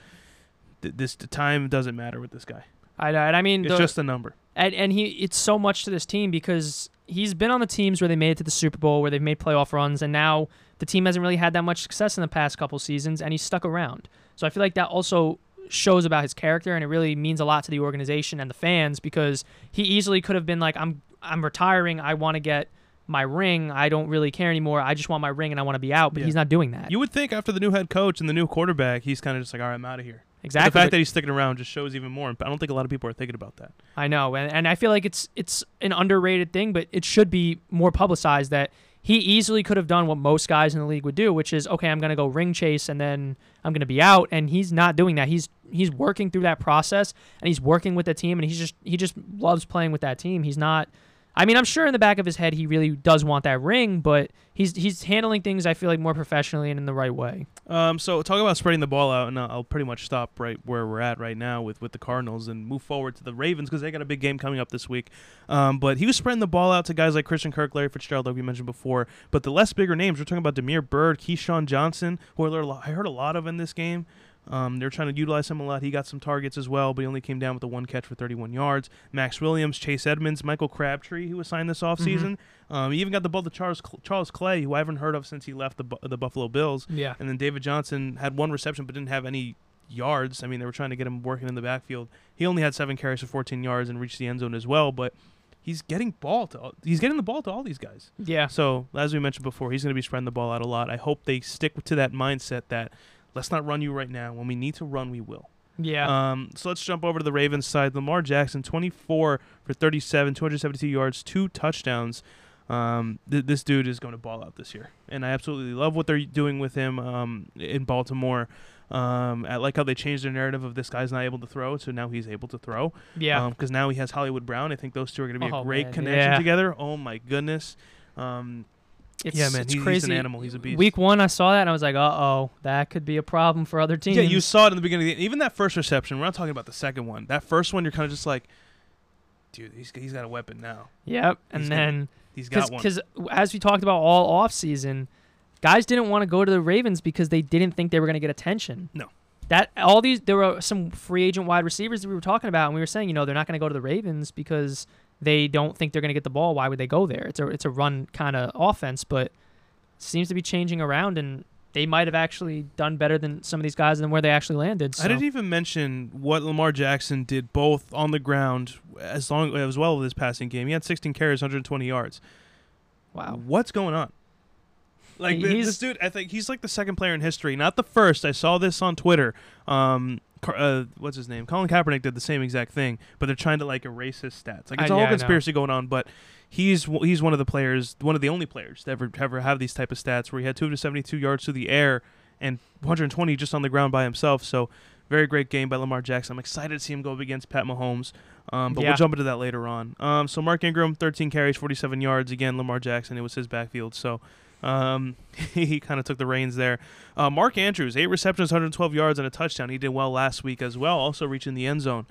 Speaker 2: th- this the time doesn't matter with this guy.
Speaker 3: I know. And I mean,
Speaker 2: It's
Speaker 3: the-
Speaker 2: just a number.
Speaker 3: and and he it's so much to this team because he's been on the teams where they made it to the Super Bowl, where they've made playoff runs, and now the team hasn't really had that much success in the past couple seasons, and he's stuck around. So I feel like that also shows about his character, and it really means a lot to the organization and the fans because he easily could have been like, I'm I'm retiring, I want to get my ring, I don't really care anymore, I just want my ring and I want to be out, but
Speaker 2: Yeah.
Speaker 3: he's not doing that.
Speaker 2: You would think after the new head coach and the new quarterback, he's kind of just like, all right, I'm out of here.
Speaker 3: exactly.
Speaker 2: The fact
Speaker 3: but-
Speaker 2: that he's sticking around just shows even more. I don't think a lot of people are thinking about that.
Speaker 3: I know, and, and I feel like it's it's an underrated thing, but it should be more publicized that he easily could have done what most guys in the league would do, which is okay, I'm going to go ring chase and then I'm going to be out, and he's not doing that. He's he's working through that process and he's working with the team, and he's just he just loves playing with that team. He's not. I mean, I'm sure in the back of his head he really does want that ring, but he's he's handling things I feel like more professionally and in the right way.
Speaker 2: Um, so talk about spreading the ball out, and I'll pretty much stop right where we're at right now with, with the Cardinals and move forward to the Ravens because they got a big game coming up this week. Um, but he was spreading the ball out to guys like Christian Kirk, Larry Fitzgerald, like we mentioned before. But the less bigger names, we're talking about Damiere Byrd, KeeSean Johnson, who I heard a lot of in this game. Um, they're trying to utilize him a lot. He got some targets as well, but he only came down with the one catch for 31 yards. Maxx Williams, Chase Edmonds, Michael Crabtree, who was signed this offseason. Um, he even got the ball to Charles Charles Clay, who I haven't heard of since he left the Bu- the Buffalo Bills.
Speaker 3: Yeah.
Speaker 2: And then David Johnson had one reception but didn't have any yards. I mean, they were trying to get him working in the backfield. He only had seven carries for 14 yards and reached the end zone as well. But he's getting ball to all, he's getting the ball to all these guys.
Speaker 3: Yeah.
Speaker 2: So as we mentioned before, he's going to be spreading the ball out a lot. I hope they stick to that mindset that let's not run you right now. When we need to run, we will.
Speaker 3: Yeah.
Speaker 2: Um, so let's jump over to the Ravens side. Lamar Jackson, 24 for 37, 272 yards, two touchdowns. Um, th- this dude is going to ball out this year, and I absolutely love what they're doing with him um, in Baltimore. Um, I like how they changed their narrative of this guy's not able to throw, so now he's able to throw.
Speaker 3: yeah.
Speaker 2: Because now he has Hollywood Brown. I think those two are going to be
Speaker 3: Oh,
Speaker 2: a great
Speaker 3: man,
Speaker 2: connection
Speaker 3: yeah.
Speaker 2: together. Oh my goodness. Um,
Speaker 3: it's,
Speaker 2: yeah, man,
Speaker 3: it's
Speaker 2: he's, he's
Speaker 3: crazy.
Speaker 2: an animal. He's a beast.
Speaker 3: Week one, I saw that and I was like, "Uh oh, that could be a problem for other teams."
Speaker 2: Yeah, you saw it in the beginning. Of the, even that first reception. We're not talking about the second one. That first one, you're kind of just like, dude, he's, he's got a weapon now.
Speaker 3: Yep. And
Speaker 2: He's gonna-
Speaker 3: then
Speaker 2: He's got one.
Speaker 3: because as we talked about all off season, guys didn't want to go to the Ravens because they didn't think they were going to get attention.
Speaker 2: No.
Speaker 3: That all these there were some free agent wide receivers that we were talking about, and we were saying, you know, they're not going to go to the Ravens because they don't think they're going to get the ball. Why would they go there? It's a it's a run kind of offense, but seems to be changing around, and they might have actually done better than some of these guys than where they actually landed. So.
Speaker 2: I didn't even mention what Lamar Jackson did both on the ground as long as well with his passing game. He had 16 carries, 120 yards.
Speaker 3: wow.
Speaker 2: What's going on? Like
Speaker 3: he's-
Speaker 2: this dude, I think he's like the second player in history, not the first. I saw this on Twitter. Um, uh, what's his name? Colin Kaepernick did the same exact thing, but they're trying to like erase his stats. Like it's
Speaker 3: I-
Speaker 2: a whole
Speaker 3: yeah,
Speaker 2: conspiracy going on, but he's he's one of the players, one of the only players to ever ever have these type of stats where he had 272 yards through the air and 120 just on the ground by himself. So very great game by Lamar Jackson. I'm excited to see him go up against Pat Mahomes. Um, but
Speaker 3: Yeah.
Speaker 2: we'll jump into that later on. Um, so Mark Ingram, 13 carries, 47 yards. Again, Lamar Jackson. It was his backfield. So um, he kind of took the reins there. Uh, Mark Andrews, eight receptions, 112 yards, and a touchdown. He did well last week as well, also reaching the end zone.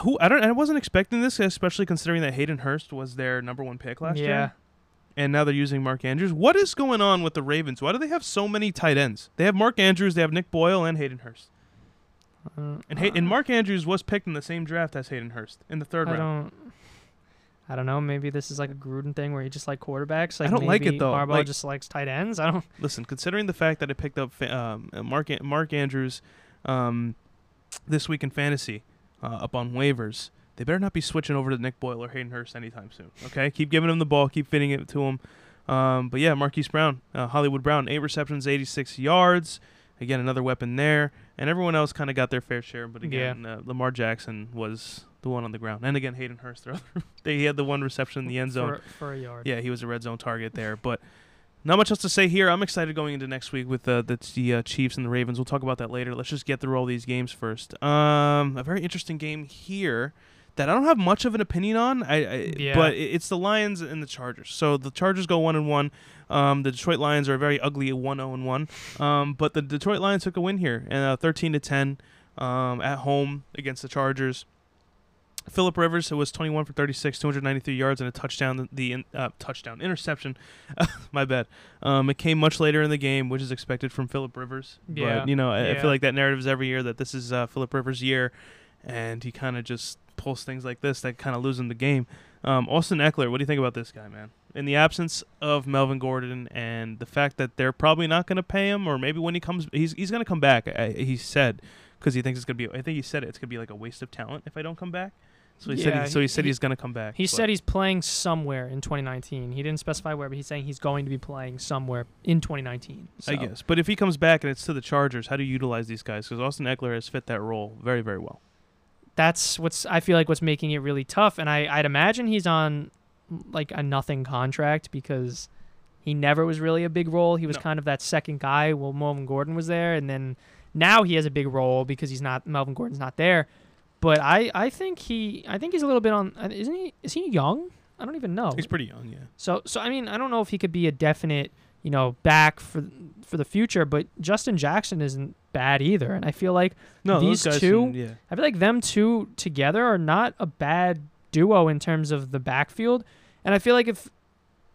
Speaker 2: Who I don't, I wasn't expecting this, especially considering that Hayden Hurst was their number one pick last
Speaker 3: yeah.
Speaker 2: year, and now they're using Mark Andrews. What is going on with the Ravens? Why do they have so many tight ends? They have Mark Andrews, they have Nick Boyle, and Hayden Hurst.
Speaker 3: Uh,
Speaker 2: And, Hay- and Mark Andrews was picked in the same draft as Hayden Hurst in the third
Speaker 3: I
Speaker 2: round.
Speaker 3: I don't know. Maybe this is like a Gruden thing where he just like quarterbacks. Like
Speaker 2: don't like it, though.
Speaker 3: Harbaugh
Speaker 2: Like-
Speaker 3: just likes tight ends. I don't.
Speaker 2: Listen, considering the fact that I picked up um, Mark Mark Andrews um, this week in fantasy uh, up on waivers, they better not be switching over to Nick Boyle or Hayden Hurst anytime soon. Okay, keep giving him the ball, keep fitting it to him. Um, but yeah, Marquise Brown, uh, Hollywood Brown, eight receptions, 86 yards. Again, another weapon there, and everyone else kind of got their fair share. But again, uh, Lamar Jackson was the one on the ground. And again, Hayden Hurst. they he had the one reception in the end zone.
Speaker 3: for, for a yard.
Speaker 2: Yeah, he was a red zone target there. But not much else to say here. I'm excited going into next week with uh, the, the uh, Chiefs and the Ravens. We'll talk about that later. Let's just get through all these games first. Um, a very interesting game here that I don't have much of an opinion on. I, I
Speaker 3: Yeah.
Speaker 2: but it- it's the Lions and the Chargers. So the Chargers go one and one. Um, the Detroit Lions are very ugly one zero and one. Um, but the Detroit Lions took a win here, and uh, thirteen to ten, um, at home against the Chargers. Philip Rivers who was 21 for 36, 293 yards and a touchdown. The, uh, touchdown interception, my bad. Um, it came much later in the game, which is expected from Philip Rivers.
Speaker 3: Yeah,
Speaker 2: But you know, I, I feel like that narrative is every year that this is uh, Philip Rivers' year, and he kind of just pulls things like this that kind of lose him the game. Um, Austin Ekeler, what do you think about this guy, man? In the absence of Melvin Gordon and the fact that they're probably not going to pay him, or maybe when he comes, he's he's going to come back. I, he said because he thinks it's going to be. I think he said it, it's going to be like a waste of talent if I don't come back. So he said.
Speaker 3: Yeah,
Speaker 2: He, so
Speaker 3: he-
Speaker 2: he said he's going to come back.
Speaker 3: He
Speaker 2: but-
Speaker 3: said he's playing somewhere in 2019. He didn't specify where, but he's saying he's going to be playing somewhere in 2019.
Speaker 2: I guess. But if he comes back and it's to the Chargers, how do you utilize these guys? Because Austin Ekeler has fit that role very, very well.
Speaker 3: that's what's I feel like what's making it really tough. And I, I'd imagine he's on like a nothing contract because he never was really a big role. He was
Speaker 2: No.
Speaker 3: kind of that second guy while Melvin Gordon was there, and then now he has a big role because he's not Melvin Gordon's not there. But I, I think he I think he's a little bit on uh, isn't he is he young? I don't even know.
Speaker 2: He's pretty young, yeah.
Speaker 3: So so I mean I don't know if he could be a definite you know back for for the future, but Justin Jackson isn't bad either, and I feel like
Speaker 2: No,
Speaker 3: These two-
Speaker 2: yeah.
Speaker 3: I feel like them two together are not a bad duo in terms of the backfield. And I feel like if,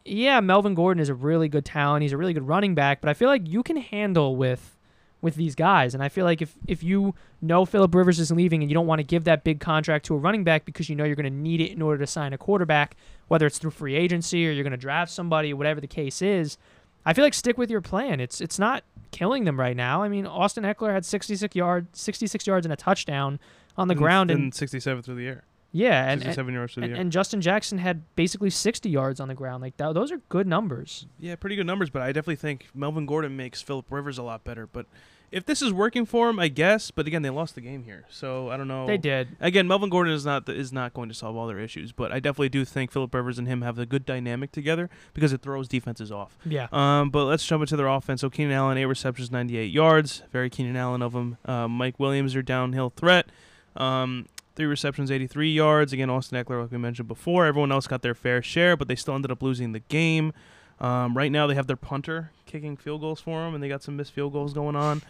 Speaker 3: yeah, Melvin Gordon is a really good talent. He's a really good running back, but I feel like you can handle with with these guys. And I feel like if if you know Philip Rivers is leaving and you don't want to give that big contract to a running back because you know you're going to need it in order to sign a quarterback, whether it's through free agency or you're going to draft somebody, whatever the case is, I feel like stick with your plan. It's it's not killing them right now. I mean, Austin Ekeler had 66 yards, 66 yards and a touchdown on the ground, and,
Speaker 2: and 67 through the air.
Speaker 3: Yeah, and, and
Speaker 2: 67 yards through
Speaker 3: and,
Speaker 2: the
Speaker 3: and Justin Jackson had basically 60 yards on the ground. Like that, those are good numbers.
Speaker 2: yeah, pretty good numbers, but I definitely think Melvin Gordon makes Philip Rivers a lot better. But if this is working for him, I guess. But again, they lost the game here, so I don't know.
Speaker 3: They did.
Speaker 2: Again, Melvin Gordon is not is not going to solve all their issues, but I definitely do think Philip Rivers and him have a good dynamic together because it throws defenses off.
Speaker 3: Yeah.
Speaker 2: Um, but let's jump into their offense. So Keenan Allen, eight receptions, 98 yards. Very Keenan Allen of them. Uh, Mike Williams, their downhill threat. Um, three receptions, 83 yards. Again, Austin Ekeler, like we mentioned before. Everyone else got their fair share, but they still ended up losing the game. Um, right now, they have their punter kicking field goals for them, and they got some missed field goals going on.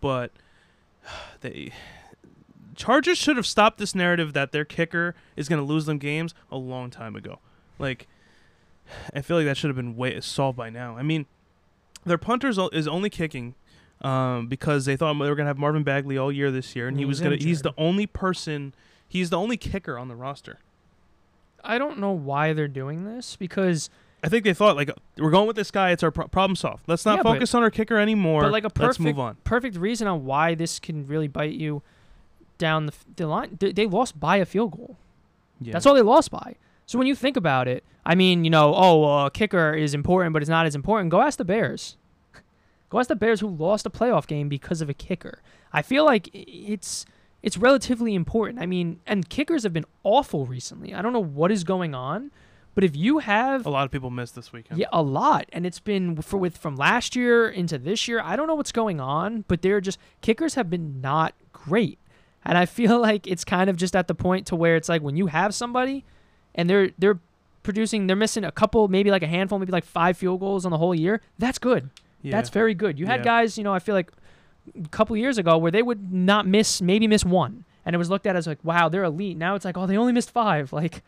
Speaker 2: But they Chargers should have stopped this narrative that their kicker is going to lose them games a long time ago. Like, I feel like that should have been way solved by now. I mean, their punter is only kicking um, because they thought they were going to have Marvin Bagley all year this year, and he was going to. He's the only person. He's the only kicker on the roster.
Speaker 3: I don't know why they're doing this because,
Speaker 2: I think they thought like we're going with this guy. It's our pro- problem solved. Let's not
Speaker 3: Yeah, but-
Speaker 2: focus on our kicker anymore.
Speaker 3: but like a
Speaker 2: Let's
Speaker 3: perfect,
Speaker 2: move on.
Speaker 3: perfect reason on why this can really bite you down the, the line. They, they lost by a field goal.
Speaker 2: Yeah.
Speaker 3: That's all they lost by. So when you think about it, I mean, you know, oh, uh, kicker is important, but it's not as important. Go ask the Bears. Go ask the Bears who lost a playoff game because of a kicker. I feel like it's it's relatively important. I mean, and kickers have been awful recently. I don't know what is going on, but if you have
Speaker 2: A lot of people missed this weekend.
Speaker 3: yeah, a lot, and it's been for with from last year into this year. I don't know what's going on, but they're just kickers have been not great, and I feel like it's kind of just at the point to where it's like when you have somebody, and they're they're producing, they're missing a couple, maybe like a handful, maybe like five field goals on the whole year. That's good.
Speaker 2: Yeah.
Speaker 3: That's very good. You had
Speaker 2: Yeah.
Speaker 3: guys, you know, I feel like a couple years ago where they would not miss, maybe miss one, and it was looked at as like, wow, they're elite. Now it's like, oh, they only missed five. Like,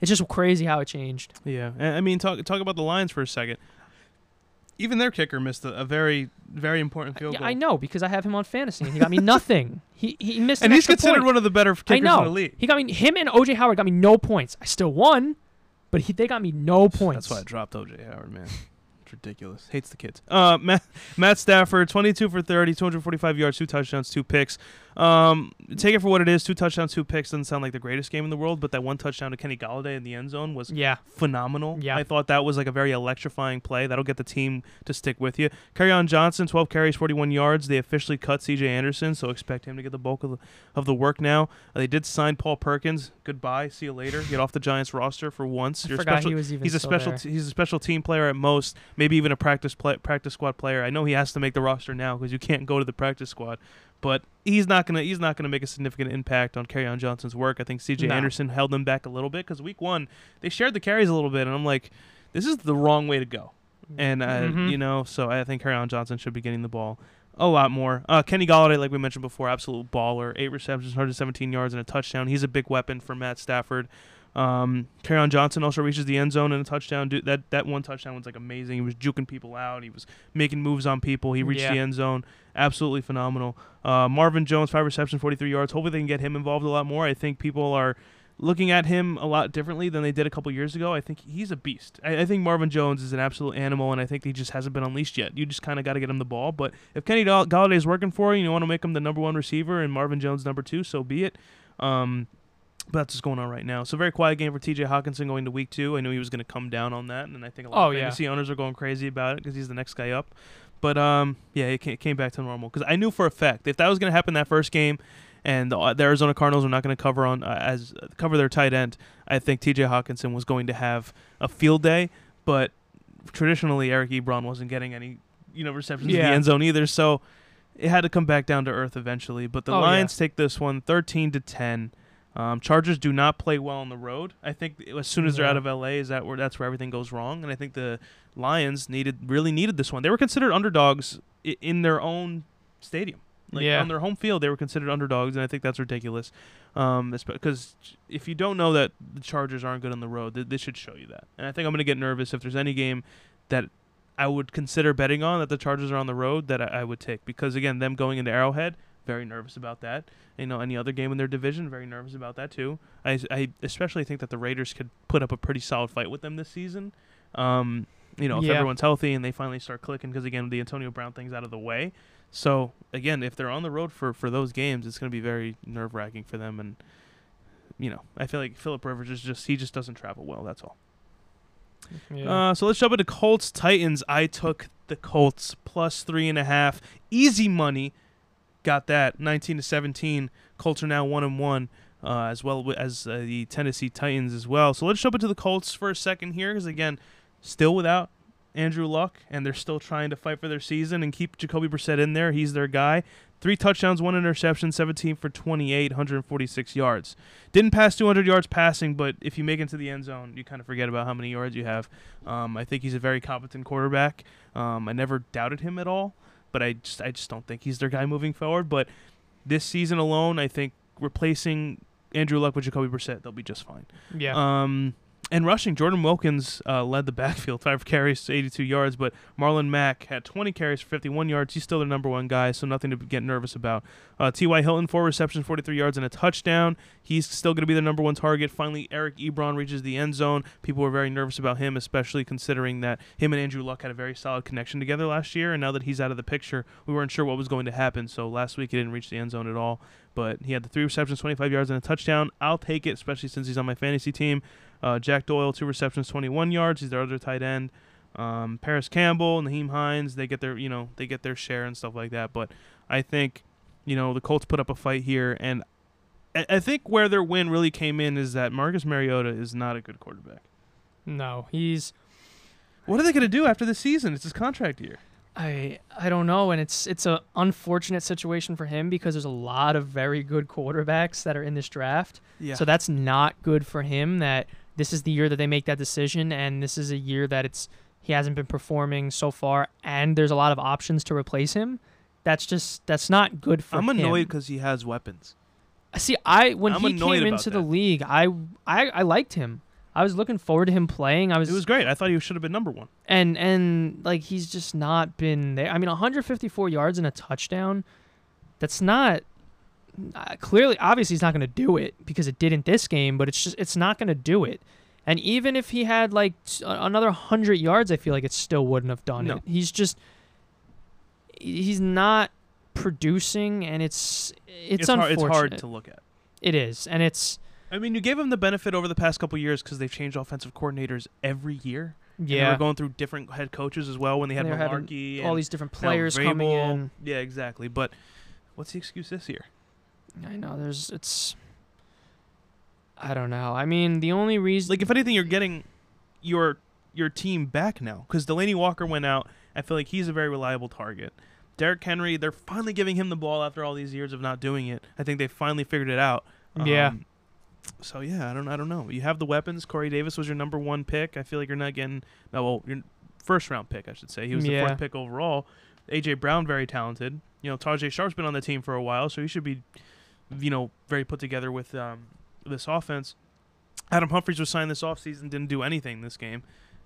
Speaker 3: it's just crazy how it changed.
Speaker 2: Yeah, I mean, talk talk about the Lions for a second. Even their kicker missed a, a very very important field
Speaker 3: Yeah,
Speaker 2: goal,
Speaker 3: I know because I have him on fantasy and he got me nothing. he he missed
Speaker 2: and
Speaker 3: an
Speaker 2: he's considered
Speaker 3: point.
Speaker 2: one of the better kickers
Speaker 3: I know.
Speaker 2: in the league.
Speaker 3: He got me him and OJ Howard got me no points. I still won, but he, they got me no points.
Speaker 2: That's why I dropped OJ Howard, man. Ridiculous. Hates the kids. Uh, Matt, Matt Stafford, 22 for 30, 245 yards, two touchdowns, two picks. Um, take it for what it is. Two touchdowns, two picks doesn't sound like the greatest game in the world, but that one touchdown to Kenny Golladay in the end zone was
Speaker 3: Yeah.
Speaker 2: phenomenal.
Speaker 3: Yeah.
Speaker 2: I thought that was like a very electrifying play. That'll get the team to stick with you. Kerryon Johnson, 12 carries, 41 yards. They officially cut C.J. Anderson, so expect him to get the bulk of the, of the work now. Uh, they did sign Paul Perkins. Goodbye. See you later. Get off the Giants roster for once.
Speaker 3: I forgot
Speaker 2: special,
Speaker 3: he was even
Speaker 2: he's a special.
Speaker 3: there.
Speaker 2: T- he's a special team player at most. Maybe even a practice play, practice squad player. I know he has to make the roster now because you can't go to the practice squad. But he's not gonna he's not gonna make a significant impact on on Johnson's work. I think C.J.
Speaker 3: No.
Speaker 2: Anderson held them back a little bit because week one they shared the carries a little bit, and I'm like, this is the wrong way to go. And uh,
Speaker 3: Mhm.
Speaker 2: you know, so I think on Johnson should be getting the ball a lot more. Uh, Kenny Golladay, like we mentioned before, absolute baller. Eight receptions, 117 yards, and a touchdown. He's a big weapon for Matt Stafford. Um, on Johnson also reaches the end zone and a touchdown. Dude, that that one touchdown was like amazing. He was juking people out. He was making moves on people. He reached
Speaker 3: Yeah.
Speaker 2: the end zone. Absolutely phenomenal. Uh, Marvin Jones, five receptions, 43 yards. Hopefully they can get him involved a lot more. I think people are looking at him a lot differently than they did a couple years ago. I think he's a beast. I, I think Marvin Jones is an absolute animal, and I think he just hasn't been unleashed yet. You just kind of got to get him the ball. But if Kenny Gall- Golladay is working for you, and you want to make him the number one receiver and Marvin Jones number two, so be it. Um, but that's what's going on right now. So very quiet game for T.J. Hockenson going to week two. I knew he was going to come down on that, and I think a lot
Speaker 3: Oh,
Speaker 2: of
Speaker 3: yeah.
Speaker 2: fantasy owners are going crazy about it because he's the next guy up. But um, yeah, it came back to normal because I knew for a fact if that was going to happen that first game, and the, the Arizona Cardinals were not going to cover on uh, as cover their tight end, I think T.J. Hockenson was going to have a field day. But traditionally, Eric Ebron wasn't getting any you know receptions in the end zone either, so it had to come back down to earth eventually. But the
Speaker 3: Oh, yeah.
Speaker 2: Lions take this one 13 to 10. Um, Chargers do not play well on the road. I think as soon as they're out of LA, is that where that's where everything goes wrong. And I think the Lions needed really needed this one. They were considered underdogs i- in their own stadium. Like
Speaker 3: Yeah.
Speaker 2: on their home field, they were considered underdogs, and I think that's ridiculous. Um, because if you don't know that the Chargers aren't good on the road, th- this should show you that. And I think I'm going to get nervous if there's any game that I would consider betting on that the Chargers are on the road that I, I would take because again, them going into Arrowhead, very nervous about that. You know, any other game in their division, very nervous about that too. I, I especially think that the Raiders could put up a pretty solid fight with them this season. Um, you know, if
Speaker 3: Yeah.
Speaker 2: everyone's healthy and they finally start clicking, because again, the Antonio Brown thing's out of the way. So again, if they're on the road for for those games, it's going to be very nerve wracking for them. And you know, I feel like Philip Rivers is just he just doesn't travel well. That's all.
Speaker 3: Yeah.
Speaker 2: Uh, so let's jump into Colts Titans. I took the Colts plus three and a half, easy money. Got that, nineteen to seventeen. Colts are now one and one, uh, as well as uh, the Tennessee Titans as well. So let's jump into the Colts for a second here, because again, still without Andrew Luck, and they're still trying to fight for their season and keep Jacoby Brissett in there. He's their guy. Three touchdowns, one interception, 17 for 28, 146 yards. Didn't pass 200 yards passing, but if you make it into the end zone, you kind of forget about how many yards you have. Um, I think he's a very competent quarterback. Um, I never doubted him at all, but I just I just don't think he's their guy moving forward. But this season alone, I think replacing Andrew Luck with Jacoby Brissett, they'll be just fine.
Speaker 3: yeah.
Speaker 2: Um, and rushing, Jordan Wilkins uh, led the backfield, five carries to 82 yards, but Marlon Mack had 20 carries for 51 yards. He's still the number one guy, so nothing to get nervous about. Uh, T.Y. Hilton, four receptions, 43 yards, and a touchdown. He's still going to be the number one target. Finally, Eric Ebron reaches the end zone. People were very nervous about him, especially considering that him and Andrew Luck had a very solid connection together last year, and now that he's out of the picture, we weren't sure what was going to happen. So last week he didn't reach the end zone at all, but he had the three receptions, 25 yards, and a touchdown. I'll take it, especially since he's on my fantasy team. Uh, Jack Doyle, two receptions, 21 yards. He's their other tight end. Um, Parris Campbell, Nyheim Hines, they get their you know they get their share and stuff like that. But I think you know the Colts put up a fight here, and I, I think where their win really came in is that Marcus Mariota is not a good quarterback.
Speaker 3: no, he's.
Speaker 2: What are they going to do after the season? It's his contract year.
Speaker 3: I I don't know, and it's it's a unfortunate situation for him because there's a lot of very good quarterbacks that are in this draft.
Speaker 2: Yeah.
Speaker 3: So that's not good for him. That this is the year that they make that decision, and this is a year that it's he hasn't been performing so far, and there's a lot of options to replace him. That's just that's not good for
Speaker 2: I'm annoyed because he has weapons.
Speaker 3: See, I when
Speaker 2: I'm
Speaker 3: he came into the
Speaker 2: that.
Speaker 3: league, I, I I liked him. I was looking forward to him playing. I was,
Speaker 2: It was great. I thought he should have been number one.
Speaker 3: and and like he's just not been there. I mean, 154 yards and a touchdown. That's not uh, clearly. Obviously, he's not going to do it because it didn't this game. But it's just it's not going to do it. And even if he had like t- another 100 yards, I feel like it still wouldn't have done
Speaker 2: No.
Speaker 3: it. He's just he's not producing and it's it's,
Speaker 2: it's hard.
Speaker 3: unfortunate.
Speaker 2: It's hard to look at.
Speaker 3: It is. And it's
Speaker 2: I mean, you gave him the benefit over the past couple years because they've changed offensive coordinators every year. And they
Speaker 3: yeah.
Speaker 2: were going through different head coaches as well when they had
Speaker 3: having
Speaker 2: Mularkey
Speaker 3: all these different players coming in.
Speaker 2: Yeah, exactly. But what's the excuse this year?
Speaker 3: I know there's it's I don't know. I mean, the only reason
Speaker 2: Like, if anything, you're getting your your team back now because Delanie Walker went out. I feel like he's a very reliable target. Derrick Henry, they're finally giving him the ball after all these years of not doing it. I think they finally figured it out.
Speaker 3: Yeah.
Speaker 2: Um, so yeah, I don't, I don't know. You have the weapons. Corey Davis was your number one pick. I feel like you're not getting no, well, your first round pick, I should say. He was the fourth pick overall. AJ Brown, very talented. You know, Tajae Sharpe's been on the team for a while, so he should be, you know, very put together with um, this offense. Adam Humphries was signed this offseason, didn't do anything this game.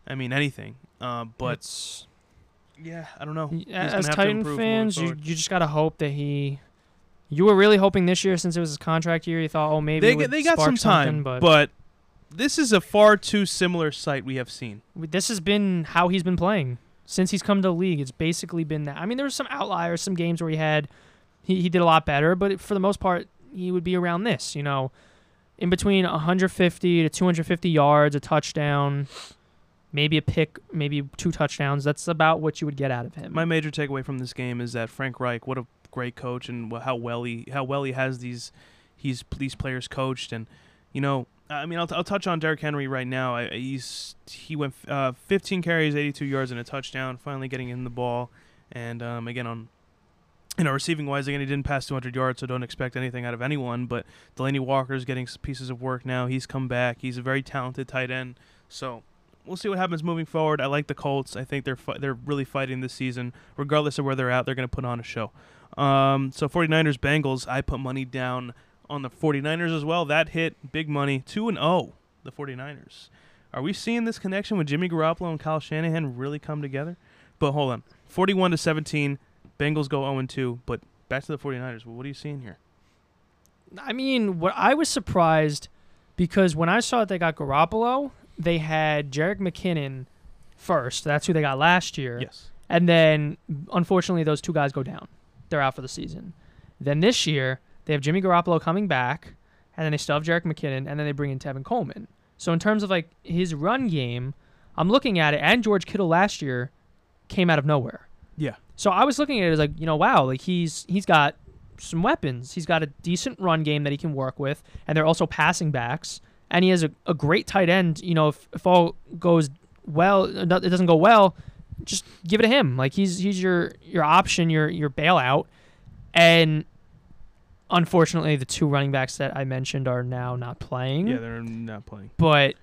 Speaker 2: I mean, anything. Uh, but
Speaker 3: it's,
Speaker 2: yeah, I don't know.
Speaker 3: y-
Speaker 2: He's gonna
Speaker 3: as Titan fans, you you just gotta hope that he. You were really hoping this year, since it was his contract year, you thought, oh, maybe
Speaker 2: they they got some time,
Speaker 3: but,
Speaker 2: but this is a far too similar sight we have seen.
Speaker 3: this has been how he's been playing since he's come to the league. It's basically been that. I mean, there were some outliers, some games where he had he, he did a lot better, but for the most part, he would be around this. You know, in between 150 to 250 yards, a touchdown, maybe a pick, maybe two touchdowns. That's about what you would get out of him.
Speaker 2: My major takeaway from this game is that Frank Reich, what a great coach, and how well he how well he has these he's these players coached, and you know, I mean, I'll, I'll touch on Derrick Henry right now. I, he's he went uh, 15 carries, 82 yards, and a touchdown, finally getting in the ball, and um, again on. You know, receiving wise, again, he didn't pass 200 yards, so don't expect anything out of anyone. But Delanie Walker's getting s- pieces of work now. He's come back. He's a very talented tight end. So we'll see what happens moving forward. I like the Colts. I think they're fi- they're really fighting this season, regardless of where they're at. They're going to put on a show. Um, so 49ers Bengals. I put money down on the 49ers as well. That hit big money, two and zero. The 49ers. Are we seeing this connection with Jimmy Garoppolo and Kyle Shanahan really come together? But hold on, 41 to 17. Bengals go 0 and 2. But back to the 49ers. What are you seeing here?
Speaker 3: I mean, what I was surprised because when I saw that they got Garoppolo, they had Jerick McKinnon first. That's who they got last year.
Speaker 2: Yes.
Speaker 3: And then, unfortunately, those two guys go down. They're out for the season. Then this year, they have Jimmy Garoppolo coming back, and then they still have Jerick McKinnon, and then they bring in Tevin Coleman. So in terms of like his run game, I'm looking at it, and George Kittle last year came out of nowhere.
Speaker 2: Yeah.
Speaker 3: So I was looking at it as like, you know, wow, like he's he's got some weapons. He's got a decent run game that he can work with, and they're also passing backs, and he has a, a great tight end. You know, if, if all goes well, uh, it doesn't go well, just give it to him. Like he's he's your your option, your your bailout, and unfortunately, the two running backs that I mentioned are now not playing.
Speaker 2: Yeah, they're not playing.
Speaker 3: but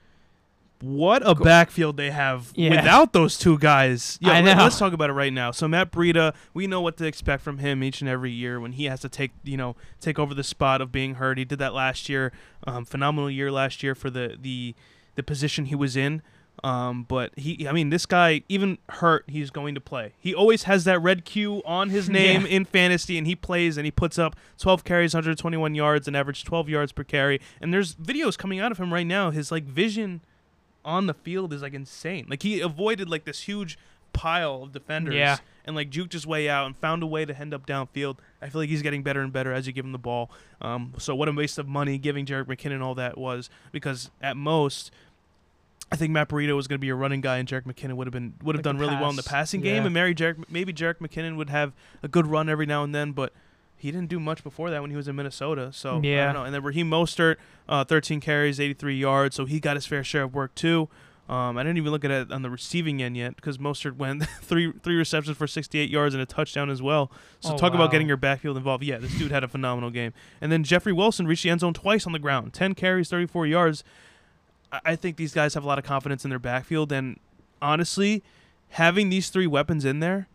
Speaker 2: What a backfield they have
Speaker 3: Yeah.
Speaker 2: without those two guys. Yeah, let- let's talk about it right now. So Matt Breida, we know what to expect from him each and every year when he has to take, you know, take over the spot of being hurt. He did that last year. Um, phenomenal year last year for the the the position he was in. Um, but he, I mean, this guy, even hurt, he's going to play. He always has that red Q on his name
Speaker 3: Yeah.
Speaker 2: in fantasy, and he plays and he puts up 12 carries, 121 yards, and average 12 yards per carry. And there's videos coming out of him right now. His like vision on the field is like insane. Like he avoided like this huge pile of defenders
Speaker 3: Yeah.
Speaker 2: and like juked his way out and found a way to end up downfield. I feel like he's getting better and better as you give him the ball. Um, so what a waste of money giving Jerick McKinnon all that was because at most. I think Matt Breida was going to be a running guy, and Jerick McKinnon would have been would have
Speaker 3: Like
Speaker 2: done really well in the
Speaker 3: pass,
Speaker 2: passing game, and Mary Jerick, maybe Jerick McKinnon would have a good run every now and then, but he didn't do much before that when he was in Minnesota. So I
Speaker 3: Yeah.
Speaker 2: don't know. And then Raheem Mostert, uh, 13 carries, 83 yards, so he got his fair share of work too. Um, I didn't even look at it on the receiving end yet because Mostert went three three receptions for 68 yards and a touchdown as well. So
Speaker 3: Oh,
Speaker 2: talk
Speaker 3: wow.
Speaker 2: about getting your backfield involved. Yeah, this dude had a phenomenal game. And then Jeffrey Wilson reached the end zone twice on the ground, 10 carries, 34 yards. I- I think these guys have a lot of confidence in their backfield, and honestly, having these three weapons in there,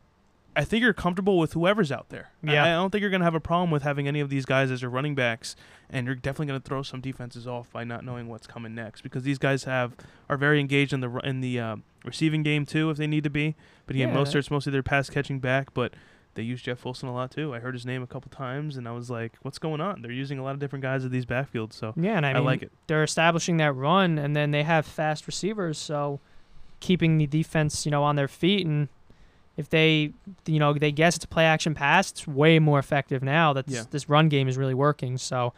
Speaker 2: I think you're comfortable with whoever's out there.
Speaker 3: Yeah.
Speaker 2: I, don't think you're going to have a problem with having any of these guys as your running backs, and you're definitely going to throw some defenses off by not knowing what's coming next because these guys have are very engaged in the in the um, receiving game too if they need to be. But again,
Speaker 3: Yeah.
Speaker 2: Mostert's mostly their pass catching back, but they use Jeff Wilson a lot too. I heard his name a couple times, and I was like, "What's going on?" They're using a lot of different guys at these backfields, so
Speaker 3: Yeah, and I,
Speaker 2: I,
Speaker 3: mean,
Speaker 2: like it.
Speaker 3: they're establishing that run, and then they have fast receivers, so keeping the defense, you know, on their feet. And if they, you know, they guess it's a play action pass, it's way more effective now. That
Speaker 2: Yeah.
Speaker 3: this run game is really working. So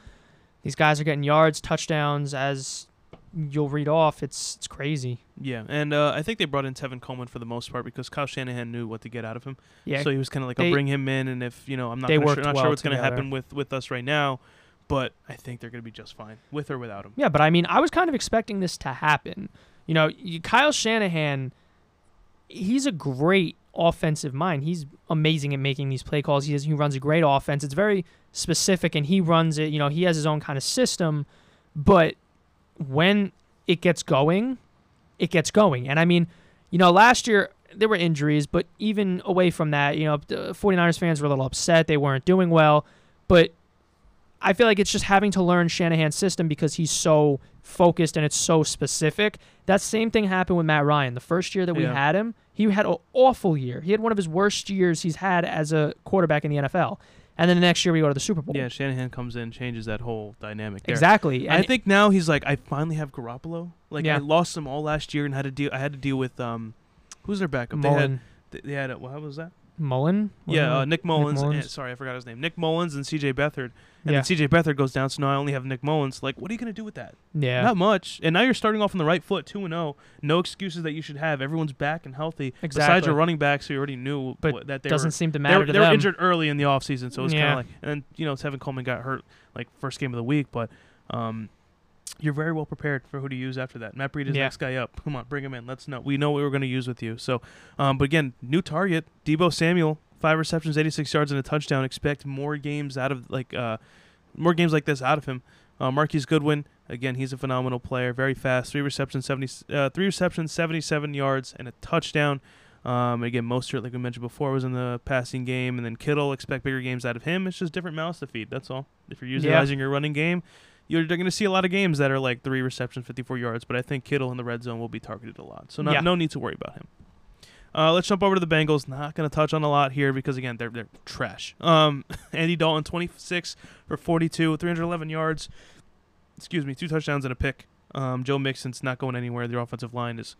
Speaker 3: these guys are getting yards, touchdowns, as you'll read off. It's it's crazy.
Speaker 2: Yeah, and uh, I think they brought in Tevin Coleman for the most part because Kyle Shanahan knew what to get out of him.
Speaker 3: Yeah,
Speaker 2: So he was kind of like,
Speaker 3: They-
Speaker 2: "I'll bring him in, and if you know, I'm not, sure, not
Speaker 3: well
Speaker 2: sure what's going to happen with with us right now, but I think they're going to be just fine with or without him."
Speaker 3: Yeah, but I mean, I was kind of expecting this to happen. You know, you, Kyle Shanahan, he's a great offensive mind. He's amazing at making these play calls. He has, he runs a great offense. It's very specific, and he runs it. You know, he has his own kind of system, but when it gets going, it gets going. And I mean, you know, last year there were injuries, but even away from that, you know, the 49ers fans were a little upset. They weren't doing well, but I feel like it's just having to learn Shanahan's system because he's so focused and it's so specific. That same thing happened with Matt Ryan. The first year that we
Speaker 2: Yeah.
Speaker 3: had him, he had an awful year. He had one of his worst years he's had as a quarterback in the NFL. And then the next year we go to the Super Bowl.
Speaker 2: Yeah, Shanahan comes in, changes that whole dynamic. There.
Speaker 3: exactly.
Speaker 2: I think now he's like, I finally have Garoppolo. Like
Speaker 3: Yeah.
Speaker 2: I lost him all last year and had to deal. I had to deal with um, who's their backup? They had
Speaker 3: Mullen,
Speaker 2: they they had a, what was that?
Speaker 3: Mullen.
Speaker 2: Yeah, uh, Nick Mullins. and-
Speaker 3: Mullins.
Speaker 2: sorry, I forgot his name. Nick Mullins and C.J. Beathard. And
Speaker 3: Yeah.
Speaker 2: then C.J. Beathard goes down, so now I only have Nick Mullins. Like, what are you gonna do with that?
Speaker 3: yeah.
Speaker 2: Not much. And now you're starting off on the right foot, two and zero. No excuses that you should have. Everyone's back and healthy.
Speaker 3: Exactly.
Speaker 2: Besides your running backs, who you already knew
Speaker 3: But
Speaker 2: what- that they
Speaker 3: Doesn't
Speaker 2: were.
Speaker 3: seem to
Speaker 2: They
Speaker 3: matter
Speaker 2: were,
Speaker 3: to
Speaker 2: they were injured early in the offseason, so it's kind of like, and then you know Tevin Coleman got hurt like first game of the week, but um, you're very well prepared for who to use after that. Matt Breida's
Speaker 3: Yeah.
Speaker 2: next guy up. Come on, bring him in. Let's know. We know what we're going to use with you. So, um, but again, new target, Deebo Samuel, five receptions, 86 yards, and a touchdown. Expect more games out of like uh, more games like this out of him. Uh, Marquise Goodwin, again, he's a phenomenal player, very fast. Three receptions, 70, uh, three receptions, 77 yards, and a touchdown. Um, again, Mostert, like we mentioned before, was in the passing game, and then Kittle. Expect bigger games out of him. It's just different mouths to feed. That's all. If you're
Speaker 3: Yeah.
Speaker 2: utilizing your running game, you're going to see a lot of games that are like three receptions, 54 yards. But I think Kittle in the red zone will be targeted a lot, so no,
Speaker 3: Yeah.
Speaker 2: no need to worry about him. Uh, let's jump over to the Bengals. Not going to touch on a lot here because again, they're they're trash. Um, Andy Dalton, 26 for 42, 311 yards. Excuse me, two touchdowns and a pick. Um, Joe Mixon's not going anywhere. Their offensive line is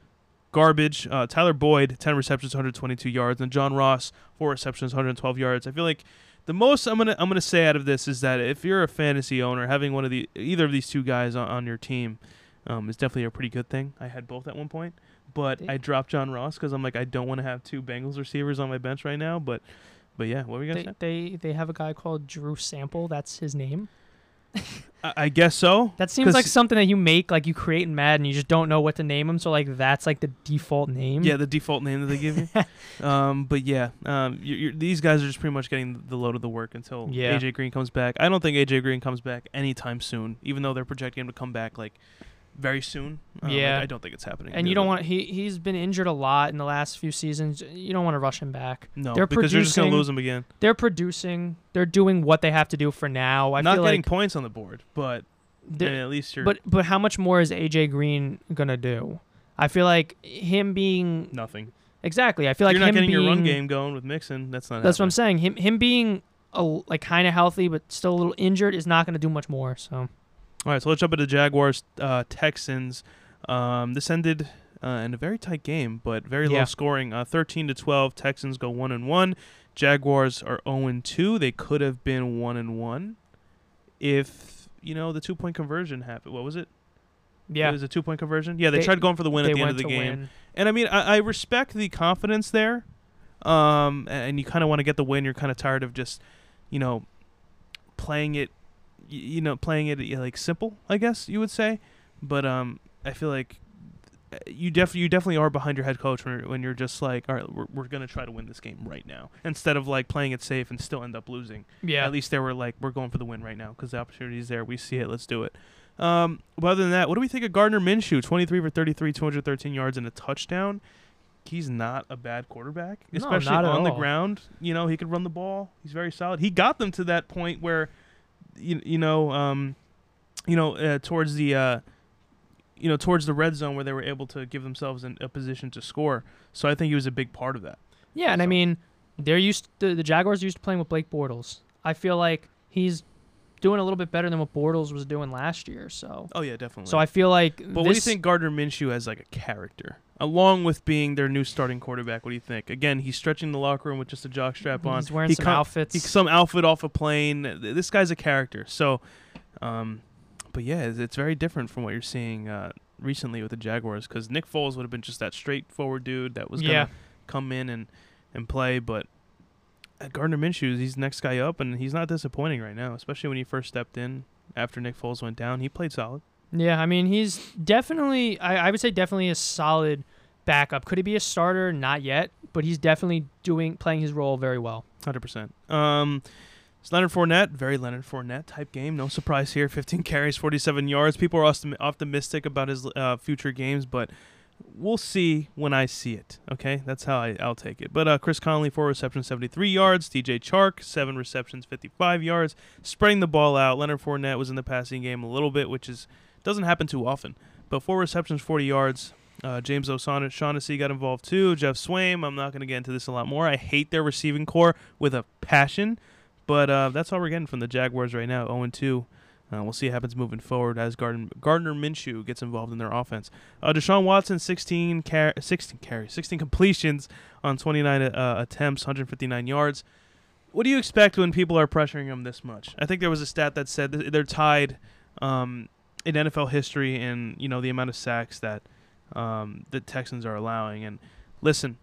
Speaker 2: garbage. Uh, Tyler Boyd, 10 receptions, 122 yards, and John Ross, four receptions, 112 yards. I feel like the most I'm gonna I'm gonna say out of this is that if you're a fantasy owner, having one of the either of these two guys on, on your team um, is definitely a pretty good thing. I had both at one point, but
Speaker 3: They-
Speaker 2: I dropped John Ross because I'm like I don't want to have two Bengals receivers on my bench right now. But but yeah, what were you gonna
Speaker 3: They,
Speaker 2: say?
Speaker 3: they they have a guy called Drew Sample. That's his name.
Speaker 2: I, guess so.
Speaker 3: That seems like something that you make, like you create in Madden. You just don't know what to name them, so like that's like the default name.
Speaker 2: Yeah, the default name that they give you. um, but yeah, um, you you're, these guys are just pretty much getting the load of the work until
Speaker 3: Yeah.
Speaker 2: AJ Green comes back. I don't think AJ Green comes back anytime soon, even though they're projecting him to come back like very soon. Um, I-
Speaker 3: Yeah.
Speaker 2: I, don't think it's happening.
Speaker 3: and you don't want he he's been injured a lot in the last few seasons. You don't want to rush him back.
Speaker 2: no
Speaker 3: they're
Speaker 2: because you're just gonna lose him again.
Speaker 3: They're producing. They're doing what they have to do for now. I
Speaker 2: Not
Speaker 3: feel
Speaker 2: getting
Speaker 3: like
Speaker 2: points on the board, but I at least you're
Speaker 3: But but how much more is AJ Green gonna do? I feel like him being
Speaker 2: nothing.
Speaker 3: exactly. I feel like
Speaker 2: you're not getting
Speaker 3: being,
Speaker 2: your run game going with Mixon. That's not.
Speaker 3: That's what I'm saying. Him him being a, like kind of healthy but still a little injured is not gonna do much more. So
Speaker 2: All right, so let's jump into Jaguars uh, Texans. Um, this ended uh, in a very tight game, but very low scoring. Uh, Thirteen to twelve. Texans go one and one. Jaguars are zero and two. They could have been one and one if you know the two point conversion happened. What was it?
Speaker 3: yeah,
Speaker 2: it was a two point conversion. Yeah, they,
Speaker 3: They-
Speaker 2: tried going for the win at the end of the game.
Speaker 3: win.
Speaker 2: And I mean, I, I respect the confidence there. Um, and you kind of want to get the win. You're kind of tired of just, you know, playing it, you know, playing it like simple. I guess you would say. But um, I feel like uh, you def you definitely are behind your head coach when you're, when you're just like, all right, we're we're gonna try to win this game right now, instead of like playing it safe and still end up losing.
Speaker 3: Yeah,
Speaker 2: At least they were like, we're going for the win right now because the opportunity is there. We see it. Let's do it. Um, but other than that, what do we think of Gardner Minshew? 23 for 33, 213 yards and a touchdown. He's not a bad quarterback,
Speaker 3: No,
Speaker 2: especially
Speaker 3: at
Speaker 2: on the ground. You know, he could run the ball. He's very solid. He got them to that point where, you, you know, um, you know, uh, towards the, uh, you know, towards the red zone where they were able to give themselves in a position to score. So I think he was a big part of that.
Speaker 3: yeah, and I mean, they're used to, the Jaguars are used to playing with Blake Bortles. I feel like he's doing a little bit better than what Bortles was doing last year. So,
Speaker 2: Oh yeah, definitely.
Speaker 3: so I feel like.
Speaker 2: but what do you think Gardner Minshew has like a character, along with being their new starting quarterback? What do you think? Again, he's stretching the locker room with just a jock strap on.
Speaker 3: He's wearing
Speaker 2: He
Speaker 3: some
Speaker 2: com-
Speaker 3: outfits.
Speaker 2: He, some outfit off a plane. This guy's a character. So, um, but yeah, it's, it's very different from what you're seeing uh, recently with the Jaguars. Because Nick Foles would have been just that straightforward dude that was gonna
Speaker 3: yeah,
Speaker 2: come in and and play. But uh, Gardner Minshew, he's the next guy up, and he's not disappointing right now. Especially when he first stepped in after Nick Foles went down, he played solid.
Speaker 3: Yeah. I mean, he's definitely. I, I would say definitely a solid backup. Could he be a starter? Not yet, but he's definitely doing playing his role very well.
Speaker 2: Hundred percent. Um, it's Leonard Fournette, very Leonard Fournette type game. No surprise here. 15 carries, 47 yards. People are optim- optimistic about his uh, future games, but we'll see when I see it. Okay, that's how I, I'll take it. But uh, Chris Conley, four receptions, 73 yards. DJ Chark, seven receptions, 55 yards. Spreading the ball out. Leonard Fournette was in the passing game a little bit, which is doesn't happen too often. But four receptions, 40 yards. Uh, James O'Shaughnessy got involved too. Geoff Swaim. I'm not going to get into this a lot more. I hate their receiving corps with a passion, but uh, that's all we're getting from the Jaguars right now. 0 2. Uh, we'll see what happens moving forward as Gardner, Gardner Minshew gets involved in their offense. Uh, Deshaun Watson, 16, car- 16 carries, 16 completions on 29 uh, attempts, 159 yards. What do you expect when people are pressuring him this much? I think there was a stat that said th- they're tied um, in NFL history and you know the amount of sacks that um, the Texans are allowing. And listen,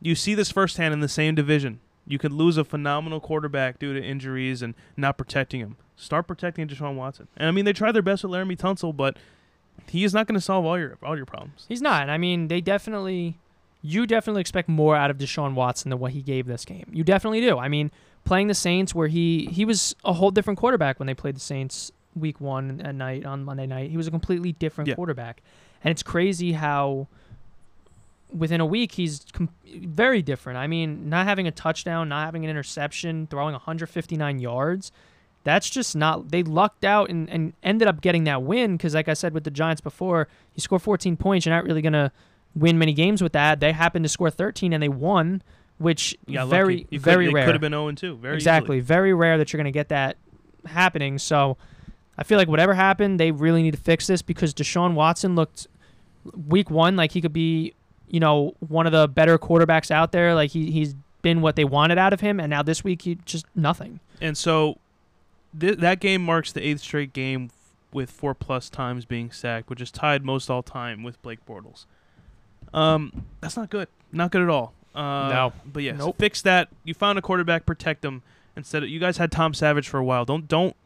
Speaker 2: you see this firsthand in the same division. You could lose a phenomenal quarterback due to injuries and not protecting him. Start protecting Deshaun Watson. And I mean, they tried their best with Laremy Tunsil, but he is not going to solve all your all your problems.
Speaker 3: He's not. I mean, they definitely, you definitely expect more out of Deshaun Watson than what he gave this game. You definitely do. I mean, playing the Saints, where he he was a whole different quarterback when they played the Saints week one at uh, night on Monday night. He was a completely different
Speaker 2: Yeah.
Speaker 3: quarterback, and it's crazy how within a week he's com- very different. I mean, not having a touchdown, not having an interception, throwing 159 yards. That's just not. They lucked out and, and ended up getting that win because, like I said with the Giants before, you score 14 points, you're not really gonna win many games with that. They happened to score 13 and they won, which very.
Speaker 2: Could-
Speaker 3: very
Speaker 2: it
Speaker 3: rare.
Speaker 2: Could have been 0 2. Very
Speaker 3: exactly,
Speaker 2: easily.
Speaker 3: very rare that you're gonna get that happening. So I feel like whatever happened, they really need to fix this because Deshaun Watson looked week one like he could be, you know, one of the better quarterbacks out there. Like he he's been what they wanted out of him, and now this week he just nothing.
Speaker 2: And so th- that game marks the eighth straight game with four plus times being sacked, which is tied most all time with Blake Bortles. Um, that's not good. Not good at all. Uh,
Speaker 3: No.
Speaker 2: But yes,
Speaker 3: Nope.
Speaker 2: fix that. You found a quarterback, protect him. Instead, of, you guys had Tom Savage for a while. Don't don't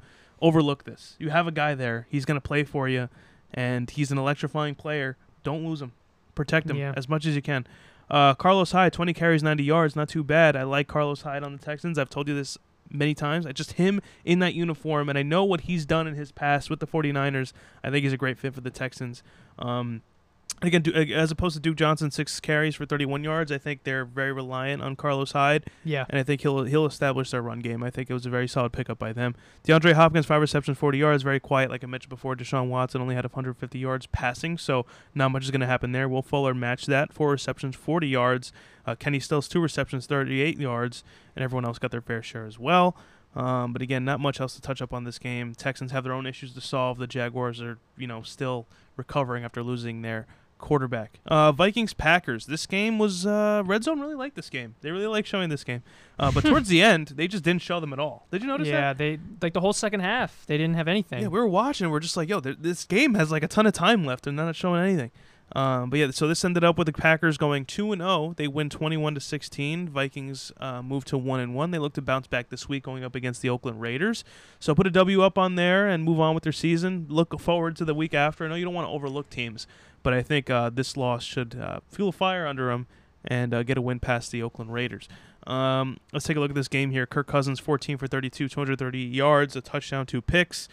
Speaker 2: overlook this. You have a guy there. He's gonna play for you, and he's an electrifying player. Don't lose him. Protect him
Speaker 3: Yeah.
Speaker 2: as much as you can. Uh, Carlos Hyde, 20 carries, 90 yards, not too bad. I like Carlos Hyde on the Texans. I've told you this many times. I just him in that uniform, and I know what he's done in his past with the 49ers. I think he's a great fit for the Texans. Um, again, as opposed to Duke Johnson, six carries for 31 yards. I think they're very reliant on Carlos Hyde,
Speaker 3: Yeah.
Speaker 2: and I think he'll he'll establish their run game. I think it was a very solid pickup by them. DeAndre Hopkins, five receptions, 40 yards, very quiet. Like I mentioned before, Deshaun Watson only had 150 yards passing, so not much is going to happen there. Will Fuller matched that, four receptions, 40 yards. Uh, Kenny Stills, two receptions, 38 yards, and everyone else got their fair share as well. Um, but again, not much else to touch up on this game. Texans have their own issues to solve. The Jaguars are, you know, still recovering after losing their quarterback. Uh, Vikings Packers. This game was uh, Red Zone really liked this game. They really like showing this game. Uh, but towards the end, they just didn't show them at all. Did you notice
Speaker 3: Yeah,
Speaker 2: that?
Speaker 3: they like the whole second half. They didn't have anything.
Speaker 2: Yeah, we were watching. We're just like, yo, this game has like a ton of time left, and they're not showing anything. Um, but yeah, so this ended up with the Packers going two and zero. They win twenty one to sixteen. Vikings uh, move to one and one. They look to bounce back this week, going up against the Oakland Raiders. So put a W up on there and move on with their season. Look forward to the week after. I know you don't want to overlook teams, but I think uh, this loss should uh, fuel a fire under him and uh, get a win past the Oakland Raiders. Um, let's take a look at this game here. Kirk Cousins, 14 for 32, 230 yards, a touchdown, two picks.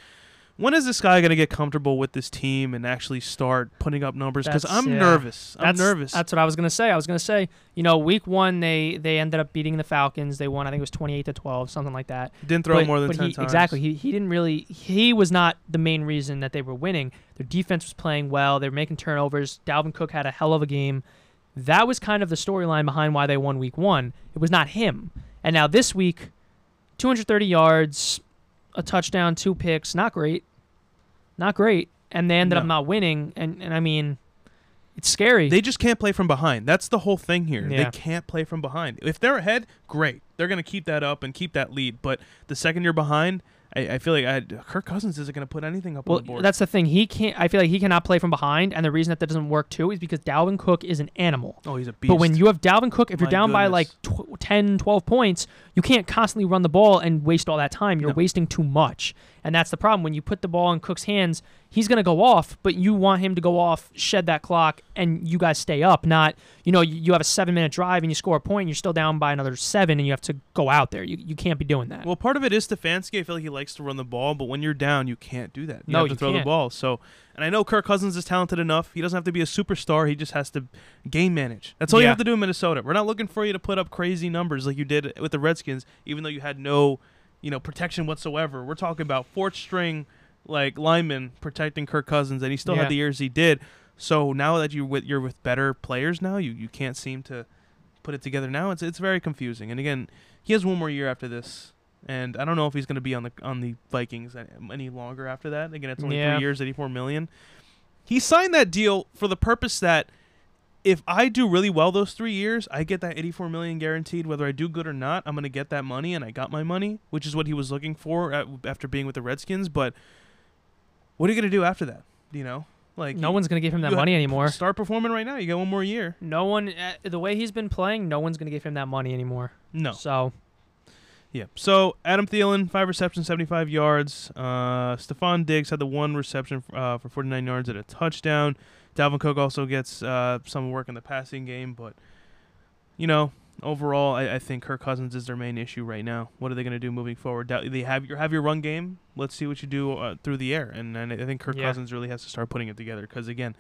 Speaker 2: When is this guy going to get comfortable with this team and actually start putting up numbers? Because I'm
Speaker 3: yeah.
Speaker 2: nervous. I'm
Speaker 3: That's,
Speaker 2: nervous.
Speaker 3: That's what I was gonna say. I was gonna say, you know, week one they they ended up beating the Falcons. They won, I think it was twenty eight to twelve, something like that.
Speaker 2: Didn't throw
Speaker 3: but,
Speaker 2: more than
Speaker 3: but
Speaker 2: 10
Speaker 3: he,
Speaker 2: times.
Speaker 3: Exactly. He he didn't really. He was not the main reason that they were winning. Their defense was playing well. They were making turnovers. Dalvin Cook had a hell of a game, That was kind of the storyline behind why they won week one. It was not him. And now this week, 230 yards, a touchdown, two picks. Not great. Not great. And they ended up not winning. And, and I mean, it's scary.
Speaker 2: They just can't play from behind. That's the whole thing here.
Speaker 3: Yeah.
Speaker 2: They can't play from behind. If they're ahead, great. They're going to keep that up and keep that lead. But the second you're behind, I, I feel like I, Kirk Cousins isn't going to put anything up
Speaker 3: well,
Speaker 2: on the board.
Speaker 3: that's the thing. He can't. I feel like he cannot play from behind, and the reason that that doesn't work too is because Dalvin Cook is an animal.
Speaker 2: oh, he's a beast.
Speaker 3: But when you have Dalvin Cook, if you're
Speaker 2: My
Speaker 3: down by like
Speaker 2: goodness.
Speaker 3: tw- 10, 12 points, you can't constantly run the ball and waste all that time. You're
Speaker 2: No.
Speaker 3: wasting too much. And that's the problem. When you put the ball in Cook's hands, he's going to go off, but you want him to go off, shed that clock, and you guys stay up. Not, you know, you, have a seven minute drive and you score a point, and you're still down by another seven, and you have to go out there. You, you can't be doing that.
Speaker 2: Well, part of it is Stefanski. I feel like he likes to run the ball, but when you're down, you can't do that. You
Speaker 3: No,
Speaker 2: have to
Speaker 3: you
Speaker 2: throw the
Speaker 3: can't.
Speaker 2: ball. So, and I know Kirk Cousins is talented enough. He doesn't have to be a superstar. He just has to game manage. That's all you have to do in Minnesota. We're not looking for you to put up crazy numbers like you did with the Redskins, even though you had no, you know, protection whatsoever. We're talking about fourth string like lineman protecting Kirk Cousins, and he still
Speaker 3: Yeah.
Speaker 2: had the years he did. So now that you with you're with better players now, you, you can't seem to put it together now. It's it's very confusing. And again, he has one more year after this, and I don't know if he's going to be on the on the Vikings any longer after that. Again, it's only
Speaker 3: Yeah.
Speaker 2: three years, eighty four million. He signed that deal for the purpose that if I do really well those three years, I get that eighty four million guaranteed. Whether I do good or not, I'm going to get that money, and I got my money, which is what he was looking for at, after being with the Redskins. But what are you going to do after that? You know, like
Speaker 3: no
Speaker 2: you-
Speaker 3: one's going to give him that money anymore.
Speaker 2: Start performing right now. You got one more year.
Speaker 3: No one, uh, the way he's been playing, no one's going to give him that money anymore.
Speaker 2: No.
Speaker 3: So,
Speaker 2: Yeah. So Adam Thielen, five receptions, 75 yards. Uh, Stefon Diggs had the one reception uh, for 49 yards and a touchdown. Dalvin Cook also gets uh, some work in the passing game, but you know, overall, I, I think Kirk Cousins is their main issue right now. What are they going to do moving forward? They have your have your run game. Let's see what you do uh, through the air, and, and I think Kirk
Speaker 3: Yeah.
Speaker 2: Cousins really has to start putting it together because again.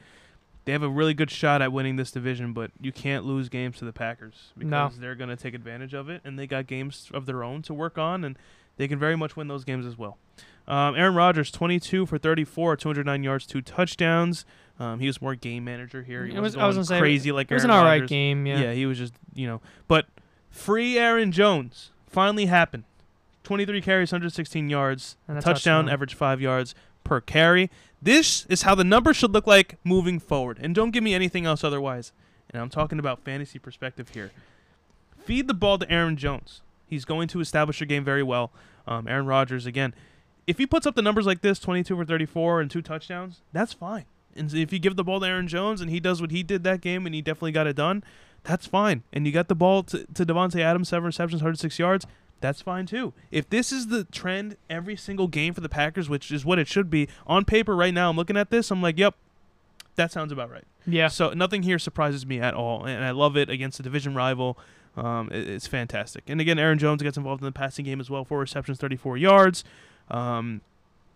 Speaker 2: They have a really good shot at winning this division, but you can't lose games to the Packers because
Speaker 3: No.
Speaker 2: they're going to take advantage of it, and they got games of their own to work on, and they can very much win those games as well. Um, Aaron Rodgers, 22 for 34, 209 yards, two touchdowns. Um, he was more game manager here. He
Speaker 3: It was-
Speaker 2: wasn't
Speaker 3: I was gonna say,
Speaker 2: crazy like
Speaker 3: it was
Speaker 2: Aaron
Speaker 3: an all right game. Yeah.
Speaker 2: Yeah, he was just you know, but free Aaron Jones finally happened. 23 carries, 116 yards,
Speaker 3: And
Speaker 2: touchdown,
Speaker 3: touchdown.
Speaker 2: average five yards per carry. This is how the numbers should look like moving forward. And don't give me anything else otherwise. And I'm talking about fantasy perspective here. Feed the ball to Aaron Jones. He's going to establish your game very well. Um, Aaron Rodgers again. If he puts up the numbers like this, 22 for 34 and two touchdowns, that's fine. And if you give the ball to Aaron Jones and he does what he did that game and he definitely got it done, that's fine. And you got the ball to, to Davante Adams, seven receptions, 106 yards, that's fine too. If this is the trend every single game for the Packers, which is what it should be, on paper right now, I'm looking at this, I'm like, yep, that sounds about right.
Speaker 3: Yeah.
Speaker 2: So nothing here surprises me at all, and I love it against a division rival. Um, it- it's fantastic. And again, Aaron Jones gets involved in the passing game as well. Four receptions, 34 yards. Um,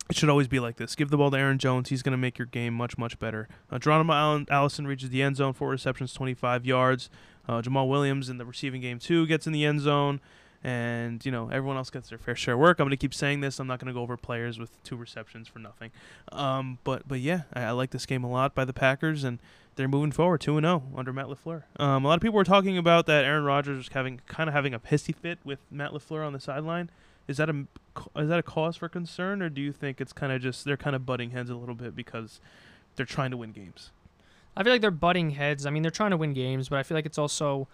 Speaker 2: it should always be like this. Give the ball to Aaron Jones. He's going to make your game much, much better. Uh, Geronimo Allen, Allison reaches the end zone. Four receptions, 25 yards. Uh, Jamaal Williams in the receiving game too gets in the end zone. And, you know, everyone else gets their fair share of work. I'm going to keep saying this. I'm not going to go over players with two receptions for nothing. Um, but, but yeah, I, I like this game a lot by the Packers. And they're moving forward 2 0 under Matt LaFleur. Um, a lot of people were talking about that Aaron Rodgers was having kind of having a pissy fit with Matt LaFleur on the sideline. Is that a is that a cause for concern, or do you think it's kind of just they're kind of butting heads a little bit because they're trying to win games?
Speaker 3: I feel like they're butting heads. I mean, they're trying to win games, but I feel like it's also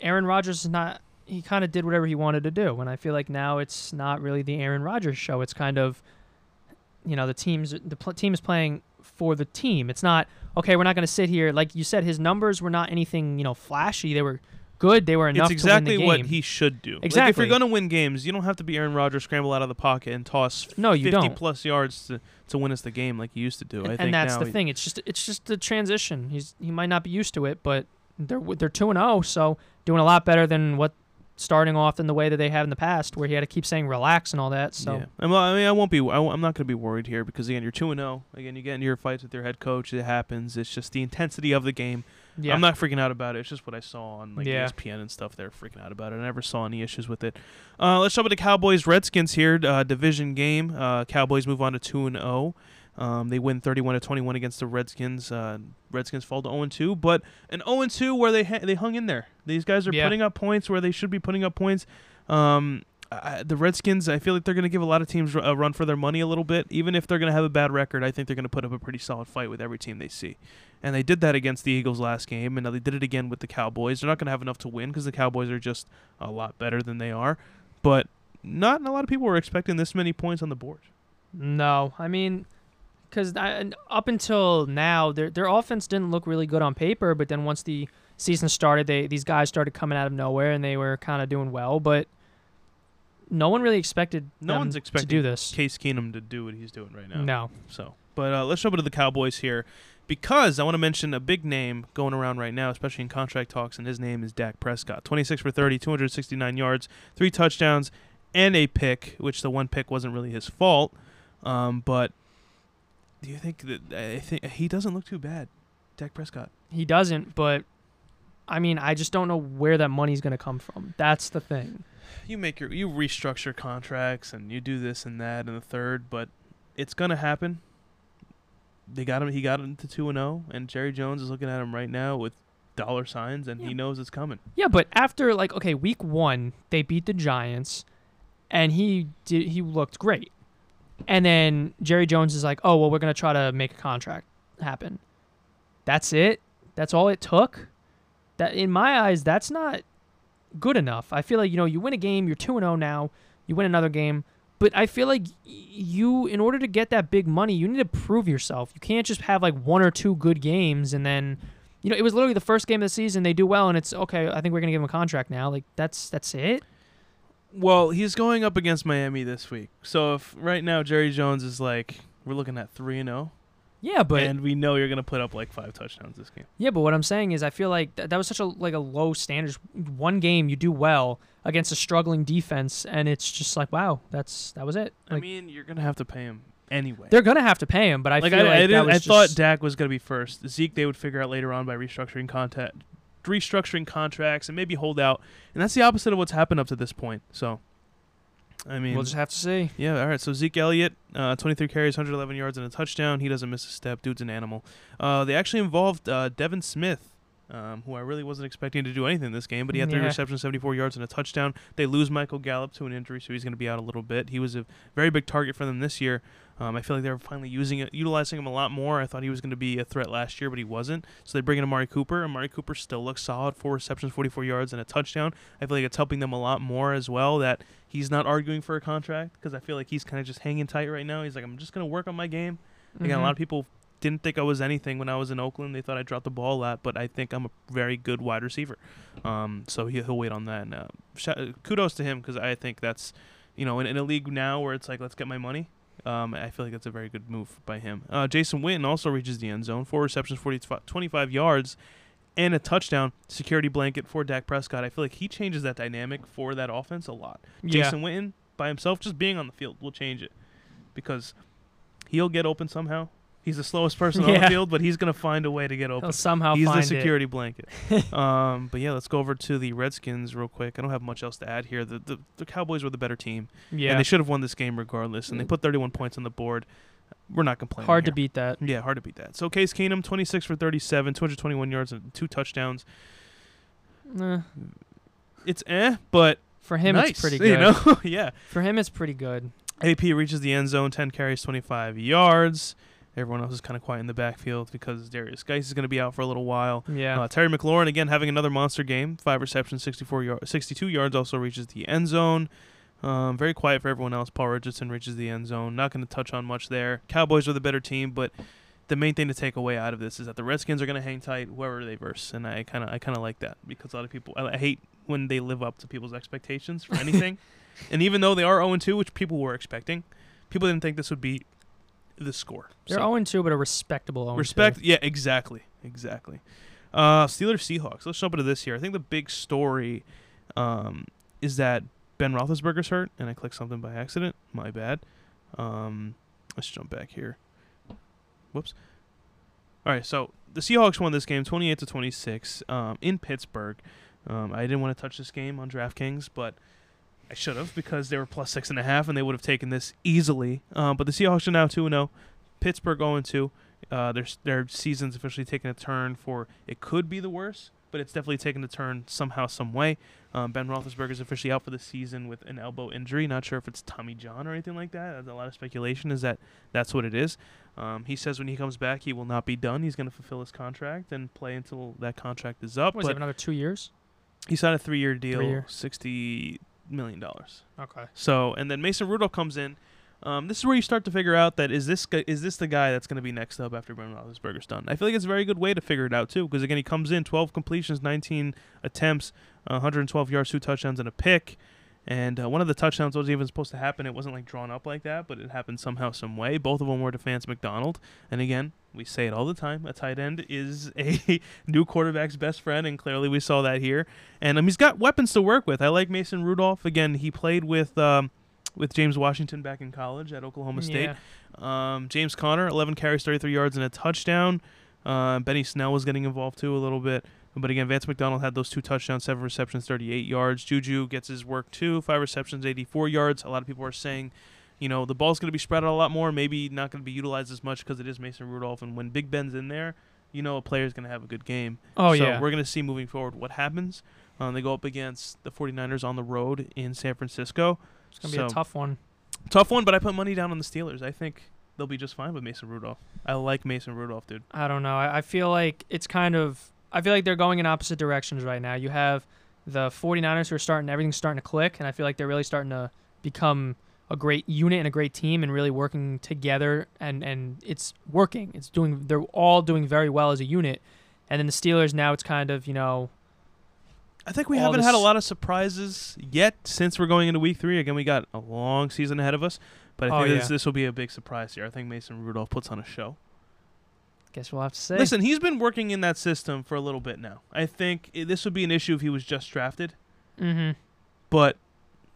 Speaker 3: Aaron Rodgers is not. He kind of did whatever he wanted to do, and I feel like now it's not really the Aaron Rodgers show. It's kind of, you know, the teams. The pl- team is playing for the team. It's not okay. We're not going to sit here like you said. His numbers were not anything you know flashy. They were good. They were enough
Speaker 2: it's exactly
Speaker 3: to win the
Speaker 2: what he should do. Like, if you're going to win games, you don't have to be Aaron Rodgers, scramble out of the pocket and toss
Speaker 3: No, you
Speaker 2: 50
Speaker 3: don't.
Speaker 2: plus yards to, to win us the game like he used to do. I
Speaker 3: and,
Speaker 2: think
Speaker 3: and that's the
Speaker 2: he-
Speaker 3: thing. It's just it's just the transition. He's he might not be used to it, but they're they're two and zero, so doing a lot better than what starting off in the way that they have in the past, where he had to keep saying relax and all that. So
Speaker 2: yeah. I mean, I won't be. I'm not going to be worried here because again, you're two and zero. Again, you get into your fights with your head coach. It happens. It's just the intensity of the game.
Speaker 3: Yeah,
Speaker 2: I'm not freaking out about it. It's just what I saw on like
Speaker 3: Yeah.
Speaker 2: ESPN and stuff. They're freaking out about it. I never saw any issues with it. Uh, let's jump into Cowboys Redskins here. Uh, division game. Uh, Cowboys move on to two and zero. Um, they win 31 to 21 against the Redskins. Uh, Redskins fall to 0 2, but an 0 2 where they ha- they hung in there. These guys are
Speaker 3: Yeah.
Speaker 2: putting up points where they should be putting up points. Um, I, the Redskins, I feel like they're going to give a lot of teams a run for their money a little bit. Even if they're going to have a bad record, I think they're going to put up a pretty solid fight with every team they see. And they did that against the Eagles last game, and now they did it again with the Cowboys. They're not going to have enough to win because the Cowboys are just a lot better than they are. But not a lot of people were expecting this many points on the board.
Speaker 3: No, I mean, because up until now, their their offense didn't look really good on paper. But then once the season started, they these guys started coming out of nowhere and they were kind of doing well. But no one really expected
Speaker 2: No one's
Speaker 3: to
Speaker 2: expecting
Speaker 3: do this.
Speaker 2: Case Keenum to do what he's doing right now.
Speaker 3: No,
Speaker 2: So, but uh, let's jump into the Cowboys here because I want to mention a big name going around right now, especially in contract talks, and his name is Dak Prescott. 26 for 30, 269 yards, three touchdowns, and a pick, which the one pick wasn't really his fault. Um, but do you think that I think he doesn't look too bad, Dak Prescott?
Speaker 3: he doesn't. But I mean, I just don't know where that money's going to come from. That's the thing.
Speaker 2: You make your you restructure contracts and you do this and that and the third, but it's gonna happen. They got him. He got him to two and zero, and Jerry Jones is looking at him right now with dollar signs, and
Speaker 3: Yeah.
Speaker 2: he knows it's coming.
Speaker 3: Yeah, but after like okay, week one they beat the Giants, and he did he looked great, and then Jerry Jones is like, oh well, we're gonna try to make a contract happen. That's it. That's all it took. That in my eyes, that's not good enough. I feel like you know you win a game, you're two and zero now. You win another game, but I feel like you, in order to get that big money, you need to prove yourself. You can't just have like one or two good games and then you know, it was literally the first game of the season. They do well, and it's okay. I think we're gonna give him a contract now. Like that's that's it.
Speaker 2: Well, he's going up against Miami this week, so if right now Jerry Jones is like, we're looking at three and zero,
Speaker 3: Yeah, but
Speaker 2: and we know you're gonna put up like five touchdowns this game.
Speaker 3: yeah, but what I'm saying is, I feel like th- that was such a like a low standard. One game you do well against a struggling defense, and it's just like, wow, that's that was it.
Speaker 2: I mean, you're gonna have to pay him anyway.
Speaker 3: they're gonna have to pay him, but I
Speaker 2: like
Speaker 3: feel
Speaker 2: I,
Speaker 3: like
Speaker 2: I,
Speaker 3: that
Speaker 2: didn't,
Speaker 3: was
Speaker 2: I thought Dak was gonna be first. Zeke they would figure out later on by restructuring contact, restructuring contracts, and maybe hold out. And that's the opposite of what's happened up to this point. So, I mean,
Speaker 3: we'll just have to see.
Speaker 2: yeah, all right. So Zeke Elliott, uh, 23 carries, 111 yards, and a touchdown. He doesn't miss a step. Dude's an animal. Uh, they actually involved uh, Devin Smith. Um, who I really wasn't expecting to do anything in this game, but he had three
Speaker 3: Yeah.
Speaker 2: receptions, 74 yards, and a touchdown. They lose Michael Gallup to an injury, so he's going to be out a little bit. He was a very big target for them this year. Um, I feel like they're finally using it, utilizing him a lot more. I thought he was going to be a threat last year, but he wasn't. So they bring in Amari Cooper. And Amari Cooper still looks solid, four receptions, 44 yards, and a touchdown. I feel like it's helping them a lot more as well that he's not arguing for a contract because I feel like he's kind of just hanging tight right now. He's like, I'm just going to work on my game. Again, a lot
Speaker 3: Mhm.
Speaker 2: of people didn't think I was anything when I was in Oakland. They thought I dropped the ball a lot, but I think I'm a very good wide receiver. Um, so he, he'll wait on that. And, uh, sh- kudos to him because I think that's, you know, in, in a league now where it's like, let's get my money. Um, I feel like that's a very good move by him. Uh, Jason Witten also reaches the end zone, four receptions, 40, 25 yards, and a touchdown. Security blanket for Dak Prescott. I feel like he changes that dynamic for that offense a lot.
Speaker 3: yeah.
Speaker 2: Jason Witten by himself, just being on the field, will change it because he'll get open somehow. He's the slowest person on the
Speaker 3: Yeah.
Speaker 2: field, but he's gonna find a way to get open.
Speaker 3: He'll somehow
Speaker 2: He's the
Speaker 3: find
Speaker 2: security blanket. um, but yeah, let's go over to the Redskins real quick. I don't have much else to add here. The the, the Cowboys were the better team.
Speaker 3: Yeah,
Speaker 2: and they should have won this game regardless. And they
Speaker 3: Mm.
Speaker 2: put 31 points on the board. We're not complaining.
Speaker 3: hard to
Speaker 2: here.
Speaker 3: beat that.
Speaker 2: Yeah, hard to beat that. So Case Keenum, 26 for 37, 221 yards and two touchdowns.
Speaker 3: Eh,
Speaker 2: It's eh, but
Speaker 3: for him,
Speaker 2: nice,
Speaker 3: it's pretty good.
Speaker 2: You know, yeah.
Speaker 3: For him, it's pretty good.
Speaker 2: AP reaches the end zone, 10 carries, 25 yards. Everyone else is kind of quiet in the backfield because Derrius Guice is going to be out for a little while.
Speaker 3: Yeah,
Speaker 2: Uh, Terry McLaurin again having another monster game, five receptions, 64 yard, 62 yards, also reaches the end zone. Um, very quiet for everyone else. Paul Richardson reaches the end zone. Not going to touch on much there. Cowboys are the better team, but the main thing to take away out of this is that the Redskins are going to hang tight whoever they verse, and I kind of I kind of like that because a lot of people I, I hate when they live up to people's expectations for anything, and even though they are 0 2, which people were expecting, people didn't think this would be the score.
Speaker 3: they're
Speaker 2: So-
Speaker 3: 0 2, but a respectable 0
Speaker 2: Respect, yeah, exactly, exactly. Uh, Steelers Seahawks. Let's jump into this here. I think the big story um, is that Ben Roethlisberger's hurt, and I clicked something by accident. My bad. Um, let's jump back here. Whoops. All right, so the Seahawks won this game, twenty-eight to twenty-six, um, in Pittsburgh. Um, I didn't want to touch this game on DraftKings, but I should have because they were plus six and a half, and they would have taken this easily. Um, but the Seahawks are now two and zero. Pittsburgh 0 2. Uh, their their season's officially taking a turn for it could be the worst, but it's definitely taken a turn somehow, some way. Um, ben Roethlisberger is officially out for the season with an elbow injury. Not sure if it's Tommy John or anything like that. There's a lot of speculation is that that's what it is. Um, he says when he comes back, he will not be done. He's going to fulfill his contract and play until that contract is up.
Speaker 3: What is it, another two years?
Speaker 2: he signed a three-year deal,
Speaker 3: Three-year.
Speaker 2: sixty million dollars.
Speaker 3: Okay.
Speaker 2: So, and then Mason Rudolph comes in. Um, this is where you start to figure out that is this gu- is this the guy that's going to be next up after Ben Roethlisberger's done. I feel like it's a very good way to figure it out too, because again he comes in 12 completions, 19 attempts, uh, 112 yards, two touchdowns, and a pick. And uh, one of the touchdowns wasn't even supposed to happen. It wasn't like drawn up like that, but it happened somehow, some way. Both of them were to Vance McDonald. And again, we say it all the time: a tight end is a new quarterback's best friend, and clearly we saw that here. And um, he's got weapons to work with. I like Mason Rudolph. Again, he played with um, with James Washington back in college at Oklahoma State.
Speaker 3: Yeah.
Speaker 2: Um, James Conner, 11 carries, 33 yards, and a touchdown. Uh, Benny Snell was getting involved too a little bit. But again, Vance McDonald had those two touchdowns, seven receptions, 38 yards. Juju gets his work too, five receptions, 84 yards. A lot of people are saying, you know, the ball's going to be spread out a lot more, maybe not going to be utilized as much because it is Mason Rudolph. And when Big Ben's in there, you know a player's going to have a good game.
Speaker 3: Oh
Speaker 2: so
Speaker 3: yeah.
Speaker 2: we're going to see moving forward what happens. Um, they go up against the 49ers on the road in San Francisco.
Speaker 3: It's gonna be a tough one.
Speaker 2: Tough one, but I put money down on the Steelers. I think they'll be just fine with Mason Rudolph. I like Mason Rudolph, dude.
Speaker 3: I don't know. I, I feel like it's kind of. I feel like they're going in opposite directions right now. You have the 49ers who are starting, everything's starting to click, and I feel like they're really starting to become a great unit and a great team and really working together, and, and it's working. It's doing, they're all doing very well as a unit. And then the Steelers now, it's kind of, you know,
Speaker 2: I think we haven't had a lot of surprises yet since we're going into week three. Again, we got a long season ahead of us, but I
Speaker 3: Oh,
Speaker 2: think this, this will be a big surprise here. I think Mason Rudolph puts on a show.
Speaker 3: Guess we'll have to say.
Speaker 2: Listen, he's been working in that system for a little bit now. I think this would be an issue if he was just drafted,
Speaker 3: Mm-hmm.
Speaker 2: but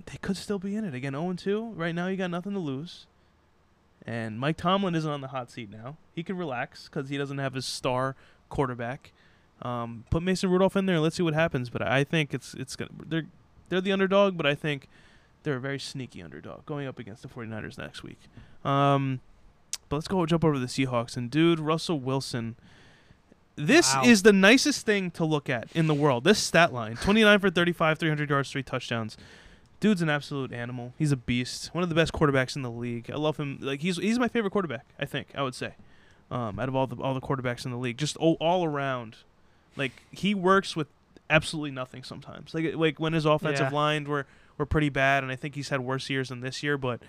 Speaker 2: they could still be in it. Again, 0 2. Right now, you got nothing to lose. And Mike Tomlin isn't on the hot seat now. He can relax because he doesn't have his star quarterback. Um, put Mason Rudolph in there and let's see what happens. But I think it's it's gonna they're they're the underdog, but I think they're a very sneaky underdog going up against the 49ers next week. Um, but let's go jump over to the Seahawks and dude, Russell Wilson. This
Speaker 3: Wow.
Speaker 2: is the nicest thing to look at in the world. This stat line: 29 for 35, 300 yards, three touchdowns. Dude's an absolute animal. He's a beast. One of the best quarterbacks in the league. I love him. Like he's he's my favorite quarterback. I think I would say, um, out of all the all the quarterbacks in the league, just all, all around. Like he works with absolutely nothing sometimes. Like like when his offensive
Speaker 3: Yeah.
Speaker 2: line were were pretty bad, and I think he's had worse years than this year, but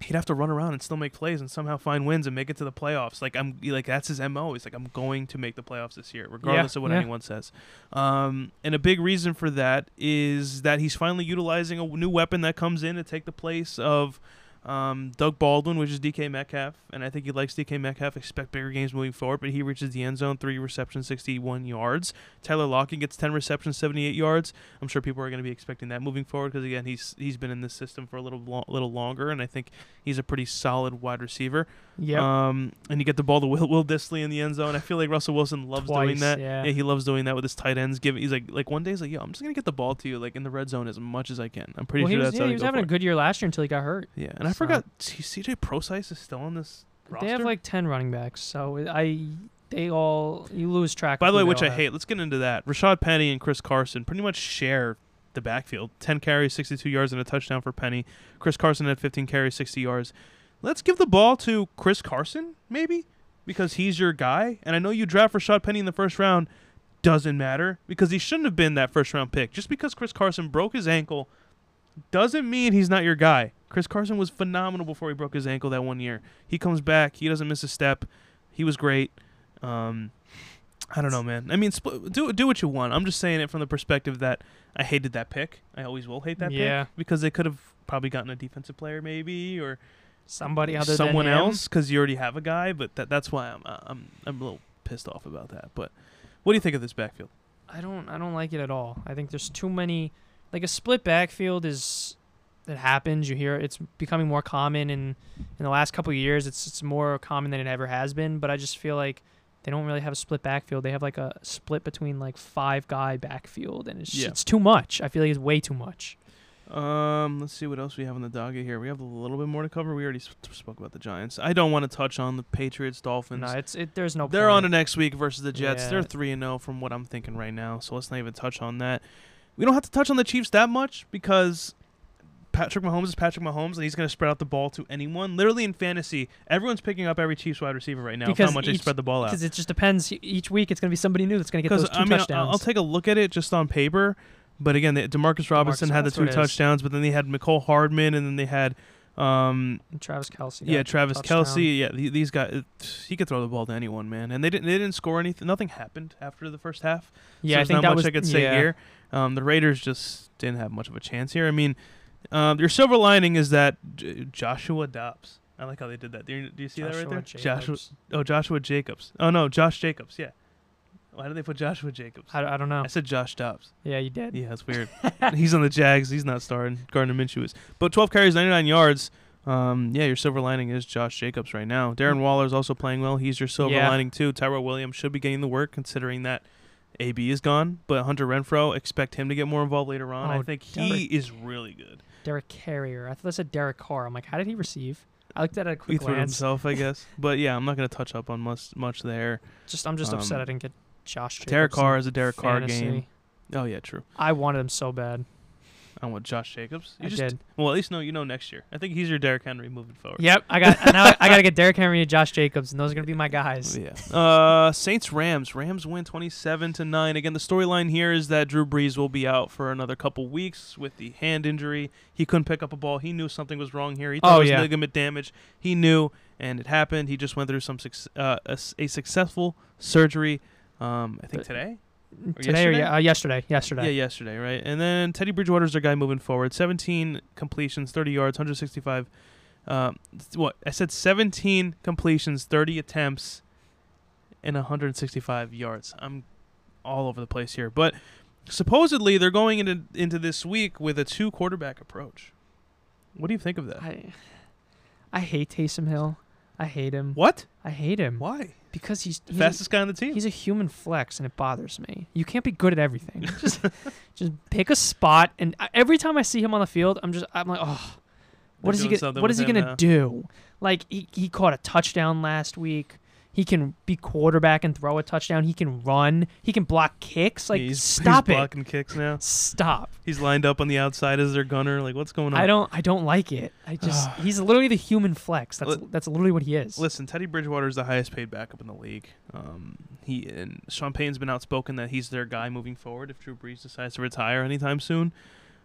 Speaker 2: he'd have to run around and still make plays and somehow find wins and make it to the playoffs. Like I'm like that's his mo. He's like I'm going to make the playoffs this year, regardless of what
Speaker 3: yeah.
Speaker 2: anyone says. Um, and a big reason for that is that he's finally utilizing a new weapon that comes in to take the place of um, Doug Baldwin, which is DK Metcalf, and I think he likes DK Metcalf. Expect bigger games moving forward, but he reaches the end zone, three receptions, 61 yards. Tyler Lockett gets 10 receptions, 78 yards. I'm sure people are going to be expecting that moving forward because again, he's he's been in this system for a little lo- little longer, and I think he's a pretty solid wide receiver.
Speaker 3: Yep.
Speaker 2: Um, and you get the ball to Will, Will Dissly in the end zone. I feel like Russell Wilson loves doing that.
Speaker 3: yeah.
Speaker 2: he loves doing that with his tight ends. Give he's like like one day he's like, yo, I'm just gonna get the ball to you like in the red zone as much as I can. I'm pretty
Speaker 3: well,
Speaker 2: sure
Speaker 3: he was,
Speaker 2: that's
Speaker 3: yeah,
Speaker 2: how
Speaker 3: he was having a good year last year until he got hurt.
Speaker 2: Yeah, and I
Speaker 3: Uh-huh.
Speaker 2: forgot CJ Prosise is still on this roster.
Speaker 3: They have like 10 running backs, so I they all you lose track.
Speaker 2: By the way, which I
Speaker 3: have.
Speaker 2: hate. Let's get into that. Rashaad Penny and Chris Carson pretty much share the backfield. 10 carries, 62 yards, and a touchdown for Penny. Chris Carson had 15 carries, 60 yards. Let's give the ball to Chris Carson, maybe, because he's your guy. And I know you draft Rashaad Penny in the first round. Doesn't matter because he shouldn't have been that first round pick. Just because Chris Carson broke his ankle doesn't mean he's not your guy. Chris Carson was phenomenal before he broke his ankle that one year. He comes back, he doesn't miss a step. He was great. Um, I don't know, man. I mean, do do what you want. I'm just saying it from the perspective that I hated that pick. I always will hate that
Speaker 3: Yeah.
Speaker 2: pick because they could have probably gotten a defensive player, maybe, or
Speaker 3: somebody other
Speaker 2: someone else because you already have a guy. But that that's why I'm I'm I'm a little pissed off about that. But what do you think of this backfield?
Speaker 3: I don't I don't like it at all. I think there's too many like a split backfield is it happens. You hear it's becoming more common in in the last couple of years. It's it's more common than it ever has been. But I just feel like they don't really have a split backfield. They have like a split between like five guy backfield, and it's
Speaker 2: Yeah.
Speaker 3: it's too much. I feel like it's way too much.
Speaker 2: Um, let's see what else we have on the docket here. We have a little bit more to cover. We already sp- spoke about the Giants. I don't want to touch on the Patriots, Dolphins.
Speaker 3: No, it's it. There's no.
Speaker 2: They're on
Speaker 3: point.
Speaker 2: to next week versus the Jets.
Speaker 3: Yeah.
Speaker 2: They're three and zero from what I'm thinking right now. So let's not even touch on that. We don't have to touch on the Chiefs that much because Patrick Mahomes is Patrick Mahomes, and he's going to spread out the ball to anyone. Literally in fantasy, everyone's picking up every Chiefs wide receiver right now.
Speaker 3: Because
Speaker 2: how much they spread the ball out.
Speaker 3: because it just depends. Each week, it's gonna be somebody new that's gonna get those two
Speaker 2: I mean, I'll,
Speaker 3: touchdowns.
Speaker 2: I'll take a look at it just on paper. But again, the, Demarcus Robinson
Speaker 3: Demarcus,
Speaker 2: had the two
Speaker 3: what it is.
Speaker 2: touchdowns, but then they had Mecole Hardman, and then they had. Um,
Speaker 3: Travis Kelce.
Speaker 2: yeah, Travis. Kelce. Yeah, these guys. He could throw the ball to anyone, man. And they didn't. They didn't score anything. Nothing happened after the first half.
Speaker 3: Yeah,
Speaker 2: so
Speaker 3: I
Speaker 2: there's
Speaker 3: think
Speaker 2: not
Speaker 3: that
Speaker 2: much
Speaker 3: was.
Speaker 2: I could say
Speaker 3: yeah.
Speaker 2: here. Um, the Raiders just didn't have much of a chance here. I mean, um, your silver lining is that J- Joshua Dobbs. I like how they did that. Do you, do you see that right there?
Speaker 3: Joshua
Speaker 2: Joshua. Oh, Joshua Jacobs. Oh no, Josh Jacobs. Yeah. Why did they put Joshua Jacobs?
Speaker 3: I, I don't know.
Speaker 2: I said Josh Dobbs.
Speaker 3: Yeah, you did.
Speaker 2: Yeah, that's weird. He's on the Jags. He's not starting. Gardner Minshew is. But 12 carries, 99 yards. Um, yeah, your silver lining is Josh Jacobs right now. Darren Waller is also playing well. He's your silver
Speaker 3: Yeah.
Speaker 2: lining too. Tyrell Williams should be getting the work considering that AB is gone. But Hunter Renfrow, expect him to get more involved later on. I
Speaker 3: Oh,
Speaker 2: think he
Speaker 3: Derek-
Speaker 2: is really good.
Speaker 3: Derek Carrier. I thought I said Derek Carr. I'm like, how did he receive? I looked at it at a
Speaker 2: He
Speaker 3: quick
Speaker 2: threw himself, I guess. But yeah, I'm not going to touch up on much much there.
Speaker 3: Just I'm just upset
Speaker 2: Um,
Speaker 3: I didn't get Josh.
Speaker 2: Derek
Speaker 3: Jacobs in
Speaker 2: Carr is a Derek Carr game. Oh yeah, true.
Speaker 3: I wanted him so bad.
Speaker 2: I want Josh Jacobs. You
Speaker 3: I
Speaker 2: just,
Speaker 3: did.
Speaker 2: Well, at least know you know next year. I think he's your Derrick Henry moving forward.
Speaker 3: Yep, I got now. I got to get Derrick Henry and Josh Jacobs, and those are gonna be my guys.
Speaker 2: Yeah. Uh, Saints Rams. Rams win 27 to 9. Again, the storyline here is that Drew Brees will be out for another couple weeks with the hand injury. He couldn't pick up a ball. He knew something was wrong here. He thought
Speaker 3: Oh,
Speaker 2: it was
Speaker 3: yeah.
Speaker 2: ligament damage. He knew, and it happened. He just went through some suc- uh, a, s- a successful surgery. Um, I think
Speaker 3: But-
Speaker 2: today.
Speaker 3: Today or
Speaker 2: yesterday?
Speaker 3: yeah, uh, yesterday, yesterday.
Speaker 2: Yeah, yesterday, right? And then Teddy Bridgewater's their guy moving forward. 17 completions, 30 yards, 165. Um, what I said, 17 completions, 30 attempts, and 165 yards. I'm all over the place here, but supposedly they're going into into this week with a two quarterback approach. What do you think of that?
Speaker 3: I, I hate Taysom Hill. I hate him.
Speaker 2: What?
Speaker 3: I hate him
Speaker 2: Why?
Speaker 3: Because he's
Speaker 2: The
Speaker 3: he's,
Speaker 2: fastest guy on the team.
Speaker 3: he's a human flex, and it bothers me. You can't be good at everything. just just pick a spot, and I, every time I see him on the field, I'm just I'm like, oh, what
Speaker 2: They're
Speaker 3: is he
Speaker 2: doing
Speaker 3: gonna
Speaker 2: something
Speaker 3: what is he gonna
Speaker 2: now.
Speaker 3: do? Like he he caught a touchdown last week. He can be quarterback and throw a touchdown. He can run. He can block kicks. Like
Speaker 2: he's,
Speaker 3: stop
Speaker 2: he's
Speaker 3: it.
Speaker 2: blocking kicks now.
Speaker 3: Stop.
Speaker 2: He's lined up on the outside as their gunner. Like, what's going on?
Speaker 3: I don't I don't like it. I just he's literally the human flex. That's
Speaker 2: Li-
Speaker 3: that's literally what he is.
Speaker 2: Listen, Teddy Bridgewater is the highest paid backup in the league. Um, he and Sean Payton's been outspoken that he's their guy moving forward if Drew Brees decides to retire anytime soon.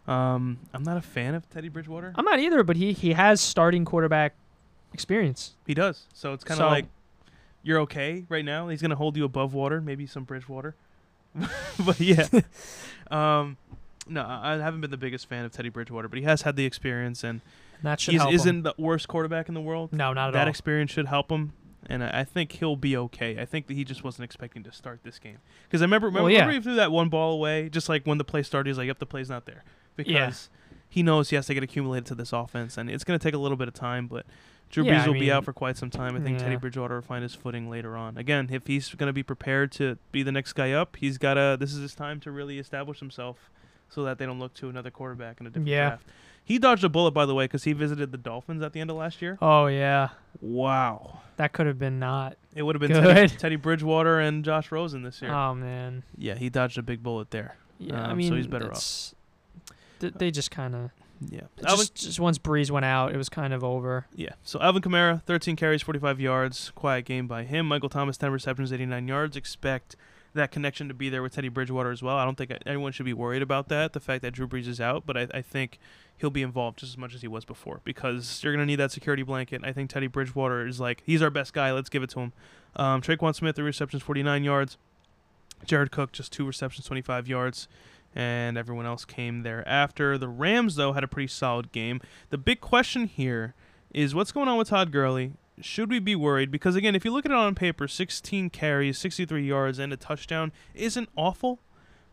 Speaker 2: Um, I'm not a fan of Teddy Bridgewater.
Speaker 3: I'm not either, but he he has starting quarterback experience.
Speaker 2: He does, so it's kind of
Speaker 3: So-
Speaker 2: like you're okay right now. He's gonna hold you above water, maybe some Bridgewater. but yeah, um, no, I haven't been the biggest fan of Teddy Bridgewater, but he has had the experience, and
Speaker 3: that should
Speaker 2: he
Speaker 3: help
Speaker 2: isn't the worst quarterback in the world.
Speaker 3: No, not at
Speaker 2: that
Speaker 3: all.
Speaker 2: That experience should help him, and I I think he'll be okay. I think that he just wasn't expecting to start this game because I remember, remember,
Speaker 3: Well, yeah.
Speaker 2: remember he threw that one ball away just like when the play started. He's like, "Yep, the play's not there," because he knows he has to get accumulated to this offense, and it's going to take a little bit of time. But Drew
Speaker 3: Yeah,
Speaker 2: Brees
Speaker 3: I
Speaker 2: will be out for quite some time. I think Teddy. Bridgewater will find his footing later on. Again, if he's going to be prepared to be the next guy up, he's got to. This is his time to really establish himself, so that they don't look to another quarterback in a different
Speaker 3: Yeah.
Speaker 2: draft. He dodged a bullet, by the way, because he visited the Dolphins at the end of last year.
Speaker 3: Oh yeah,
Speaker 2: Wow.
Speaker 3: that could have been not.
Speaker 2: It would have been Teddy. Teddy Bridgewater and Josh Rosen this year.
Speaker 3: Oh man.
Speaker 2: yeah, he dodged a big bullet there.
Speaker 3: Yeah, I
Speaker 2: Um,
Speaker 3: mean,
Speaker 2: so he's better off.
Speaker 3: th- they just kind of
Speaker 2: Yeah. Alvin,
Speaker 3: just, just once Brees went out, it was kind of over.
Speaker 2: yeah. So Alvin Kamara, 13 carries, 45 yards. Quiet game by him. Michael Thomas, 10 receptions, 89 yards. Expect that connection to be there with Teddy Bridgewater as well. I don't think anyone should be worried about that, the fact that Drew Brees is out, but I, I think he'll be involved just as much as he was before because you're going to need that security blanket. I think Teddy Bridgewater is like, he's our best guy. Let's give it to him. Um, Tre'Quan Smith, three receptions, 49 yards. Jared Cook, just two receptions, 25 yards. And everyone else came thereafter. The Rams, though, had a pretty solid game. The big question here is what's going on with Todd Gurley? Should we be worried? Because, again, if you look at it on paper, 16 carries, 63 yards, and a touchdown isn't awful.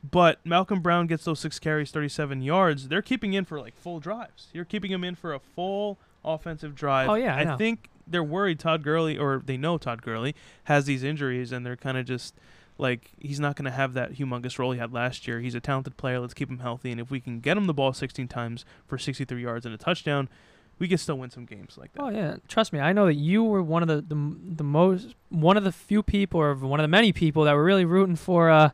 Speaker 2: But Malcolm Brown gets those six carries, 37 yards. They're keeping in for like full drives. You're keeping him in for a full offensive drive.
Speaker 3: Oh, yeah, I
Speaker 2: I think they're worried Todd Gurley, or they know Todd Gurley has these injuries, and they're kind of just Like he's not going to have that humongous role he had last year. He's a talented player. Let's keep him healthy, and if we can get him the ball 16 times for 63 yards and a touchdown, we can still win some games like that.
Speaker 3: Oh yeah, trust me. I know that you were one of the the, the most one of the few people or one of the many people that were really rooting for uh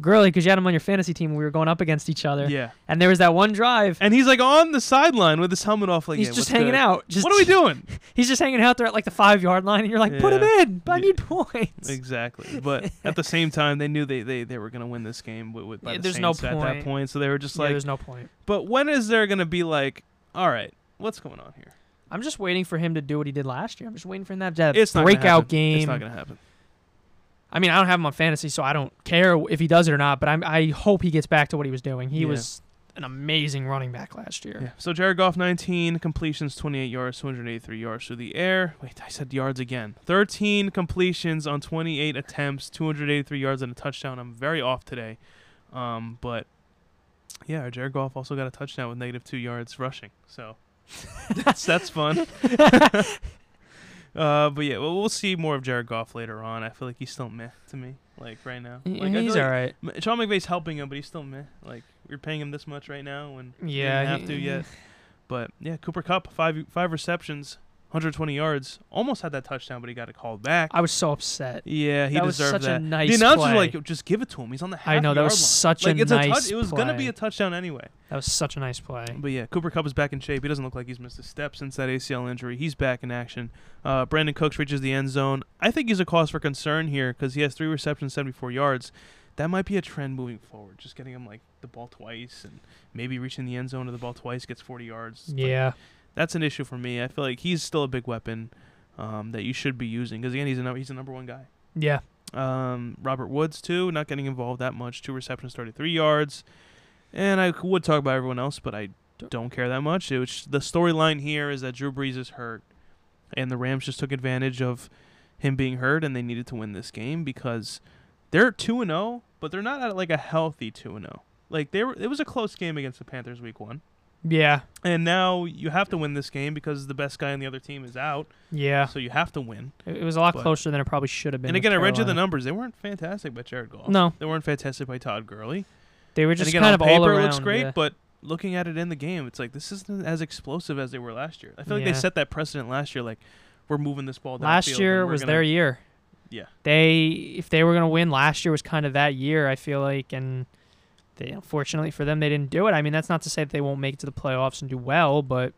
Speaker 3: Gurley because you had him on your fantasy team. when We were going up against each other,
Speaker 2: Yeah,
Speaker 3: and there was that one drive.
Speaker 2: and he's like on the sideline with his helmet off, like
Speaker 3: he's
Speaker 2: "Yeah,
Speaker 3: just hanging
Speaker 2: good?"
Speaker 3: out. Just
Speaker 2: what are we doing?
Speaker 3: He's just hanging out there at like the five yard line, and you're like, put him
Speaker 2: Yeah.
Speaker 3: in. I
Speaker 2: Yeah.
Speaker 3: need points.
Speaker 2: Exactly, but at the same time, they knew they, they, they were going to win this game with, with by
Speaker 3: Yeah,
Speaker 2: the
Speaker 3: there's no
Speaker 2: Saints at that
Speaker 3: point.
Speaker 2: point. So they were just
Speaker 3: Yeah,
Speaker 2: like,
Speaker 3: there's no point.
Speaker 2: but when is there going to be like, all right, what's going on here?
Speaker 3: I'm just waiting for him to do what he did last year. I'm just waiting for him to have that
Speaker 2: It's
Speaker 3: breakout game.
Speaker 2: It's not going to happen.
Speaker 3: I mean, I don't have him on fantasy, so I don't care if he does it or not. But I'm, I hope he gets back to what he was doing. He
Speaker 2: Yeah.
Speaker 3: was an amazing running back last year.
Speaker 2: Yeah. So Jared Goff, 19 completions, 28 yards, 283 yards through the air. Wait, I said yards again. 13 completions on 28 attempts, 283 yards and a touchdown. I'm very off today, um, but yeah, Jared Goff also got a touchdown with negative two yards rushing. So that's that's fun. uh, but yeah, well, we'll see more of Jared Goff later on. I feel like he's still meh to me, like right now. Like,
Speaker 3: he's
Speaker 2: feel
Speaker 3: all
Speaker 2: like
Speaker 3: right.
Speaker 2: Sean McVay's helping him, but he's still meh. Like we're paying him this much right now, and we
Speaker 3: Yeah,
Speaker 2: didn't have to yet. But yeah, Cooper Kupp five five receptions, 120 yards, almost had that touchdown, but he got it called back.
Speaker 3: I was so upset.
Speaker 2: yeah, he
Speaker 3: that was
Speaker 2: deserved
Speaker 3: such a
Speaker 2: that.
Speaker 3: nice
Speaker 2: the announcers
Speaker 3: play.
Speaker 2: were like, "Just give it to him. He's on the half
Speaker 3: I know that was
Speaker 2: line."
Speaker 3: such
Speaker 2: like,
Speaker 3: a
Speaker 2: it's
Speaker 3: nice.
Speaker 2: a touch. It was gonna be a touchdown anyway.
Speaker 3: That was such a nice play.
Speaker 2: But yeah, Cooper Kupp is back in shape. He doesn't look like he's missed a step since that ACL injury. He's back in action. Uh, Brandin Cooks reaches the end zone. I think he's a cause for concern here because he has three receptions, 74 yards. That might be a trend moving forward. Just getting him like the ball twice and maybe reaching the end zone of the ball twice gets 40 yards. Like,
Speaker 3: Yeah,
Speaker 2: that's an issue for me. I feel like he's still a big weapon um, that you should be using because again, he's a he's a number one guy.
Speaker 3: yeah.
Speaker 2: Um, Robert Woods too, not getting involved that much. Two receptions, 33 yards. And I would talk about everyone else, but I don't care that much. It was, the storyline here is that Drew Brees is hurt, and the Rams just took advantage of him being hurt, and they needed to win this game because they're two and zero, but they're not at like a healthy two and zero. Like they were, it was a close game against the Panthers week one,
Speaker 3: Yeah,
Speaker 2: and now you have to win this game because the best guy on the other team is out,
Speaker 3: yeah.
Speaker 2: so you have to win.
Speaker 3: It it was a lot
Speaker 2: But-
Speaker 3: closer than it probably should have been.
Speaker 2: And again, I read you the numbers; they weren't fantastic by Jared Goff.
Speaker 3: No,
Speaker 2: They weren't fantastic by Todd Gurley.
Speaker 3: they were just
Speaker 2: again,
Speaker 3: kind of
Speaker 2: paper
Speaker 3: all around.
Speaker 2: it looks great,
Speaker 3: yeah.
Speaker 2: but looking at it in the game, it's like this isn't as explosive as they were last year. I feel like they set that precedent last year. Like we're moving this ball.
Speaker 3: last year was their year.
Speaker 2: Yeah.
Speaker 3: They if they were gonna win last year was kind of that year. I feel like, and they unfortunately for them they didn't do it. I mean that's not to say that they won't make it to the playoffs and do well, but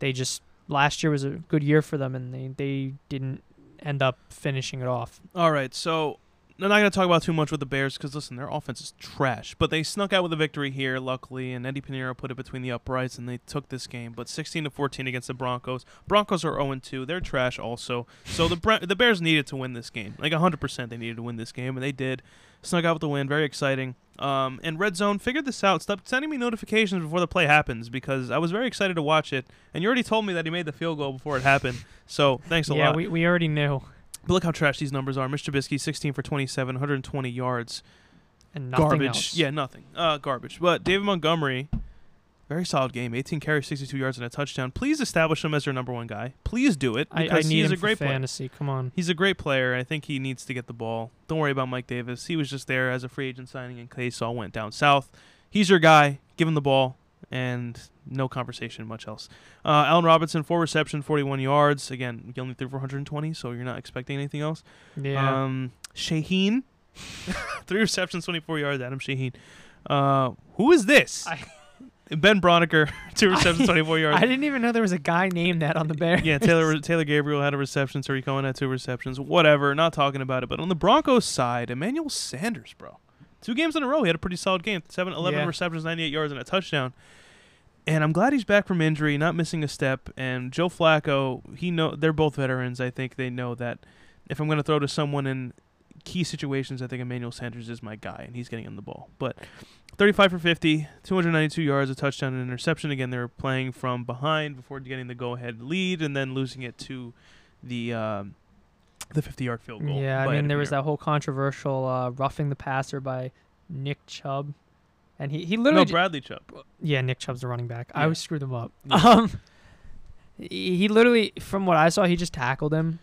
Speaker 3: they just last year was a good year for them and they they didn't end up finishing it off.
Speaker 2: All right, so I'm not going to talk about too much with the Bears because listen, their offense is trash. But they snuck out with a victory here, luckily, and Eddy Pineiro put it between the uprights, and they took this game. But 16 to 14 against the Broncos. Broncos are 0 2. They're trash also. So the Bra- the Bears needed to win this game, like 100. percent They needed to win this game, and they did. Snuck out with the win. Very exciting. Um, and Red Zone figured this out. Stop sending me notifications before the play happens because I was very excited to watch it. And you already told me that he made the field goal before it happened. So thanks a
Speaker 3: yeah,
Speaker 2: lot.
Speaker 3: Yeah, we, we already knew.
Speaker 2: But look how trash these numbers are. Mitch Trubisky, 16 for 27, 120 yards.
Speaker 3: And nothing
Speaker 2: garbage.
Speaker 3: else.
Speaker 2: Yeah, nothing. Uh, garbage. But David Montgomery, very solid game. 18 carries, 62 yards, and a touchdown. Please establish him as your number one guy. Please do it
Speaker 3: I, I need
Speaker 2: he's
Speaker 3: him
Speaker 2: a great
Speaker 3: for
Speaker 2: player.
Speaker 3: fantasy. Come on.
Speaker 2: He's a great player. I think he needs to get the ball. Don't worry about Mike Davis. He was just there as a free agent signing in case all went down south. He's your guy. Give him the ball, and no conversation much else. Uh, Allen Robinson, four reception, 41 yards. Again, he only threw for 120, so you're not expecting anything else.
Speaker 3: Yeah.
Speaker 2: Um, Shaheen, three receptions, 24 yards. Adam Shaheen. Uh, who is this?
Speaker 3: I-
Speaker 2: ben Braunecker, two receptions, 24 yards.
Speaker 3: I didn't even know there was a guy named that on the Bears.
Speaker 2: Yeah, Taylor Taylor Gabriel had a reception. Tarik Cohen had two receptions. Whatever, not talking about it. But on the Broncos side, Emmanuel Sanders, bro, two games in a row, he had a pretty solid game. 7, 11
Speaker 3: Yeah.
Speaker 2: receptions, 98 yards, and a touchdown. And I'm glad he's back from injury, not missing a step. And Joe Flacco, he know they're both veterans. I think they know that if I'm going to throw to someone in key situations, I think Emmanuel Sanders is my guy, and he's getting in the ball. But 35 for 50, 292 yards, a touchdown, and an interception. Again, they were playing from behind before getting the go-ahead lead, and then losing it to the um, the 50-yard field goal.
Speaker 3: Yeah, I mean there was that whole controversial uh, roughing the passer by Nick Chubb, and he he
Speaker 2: No,
Speaker 3: literally j-
Speaker 2: Bradley Chubb.
Speaker 3: yeah Nick Chubb's the running back. I always screw them up.
Speaker 2: Yeah.
Speaker 3: Um, he literally from what I saw he just tackled him,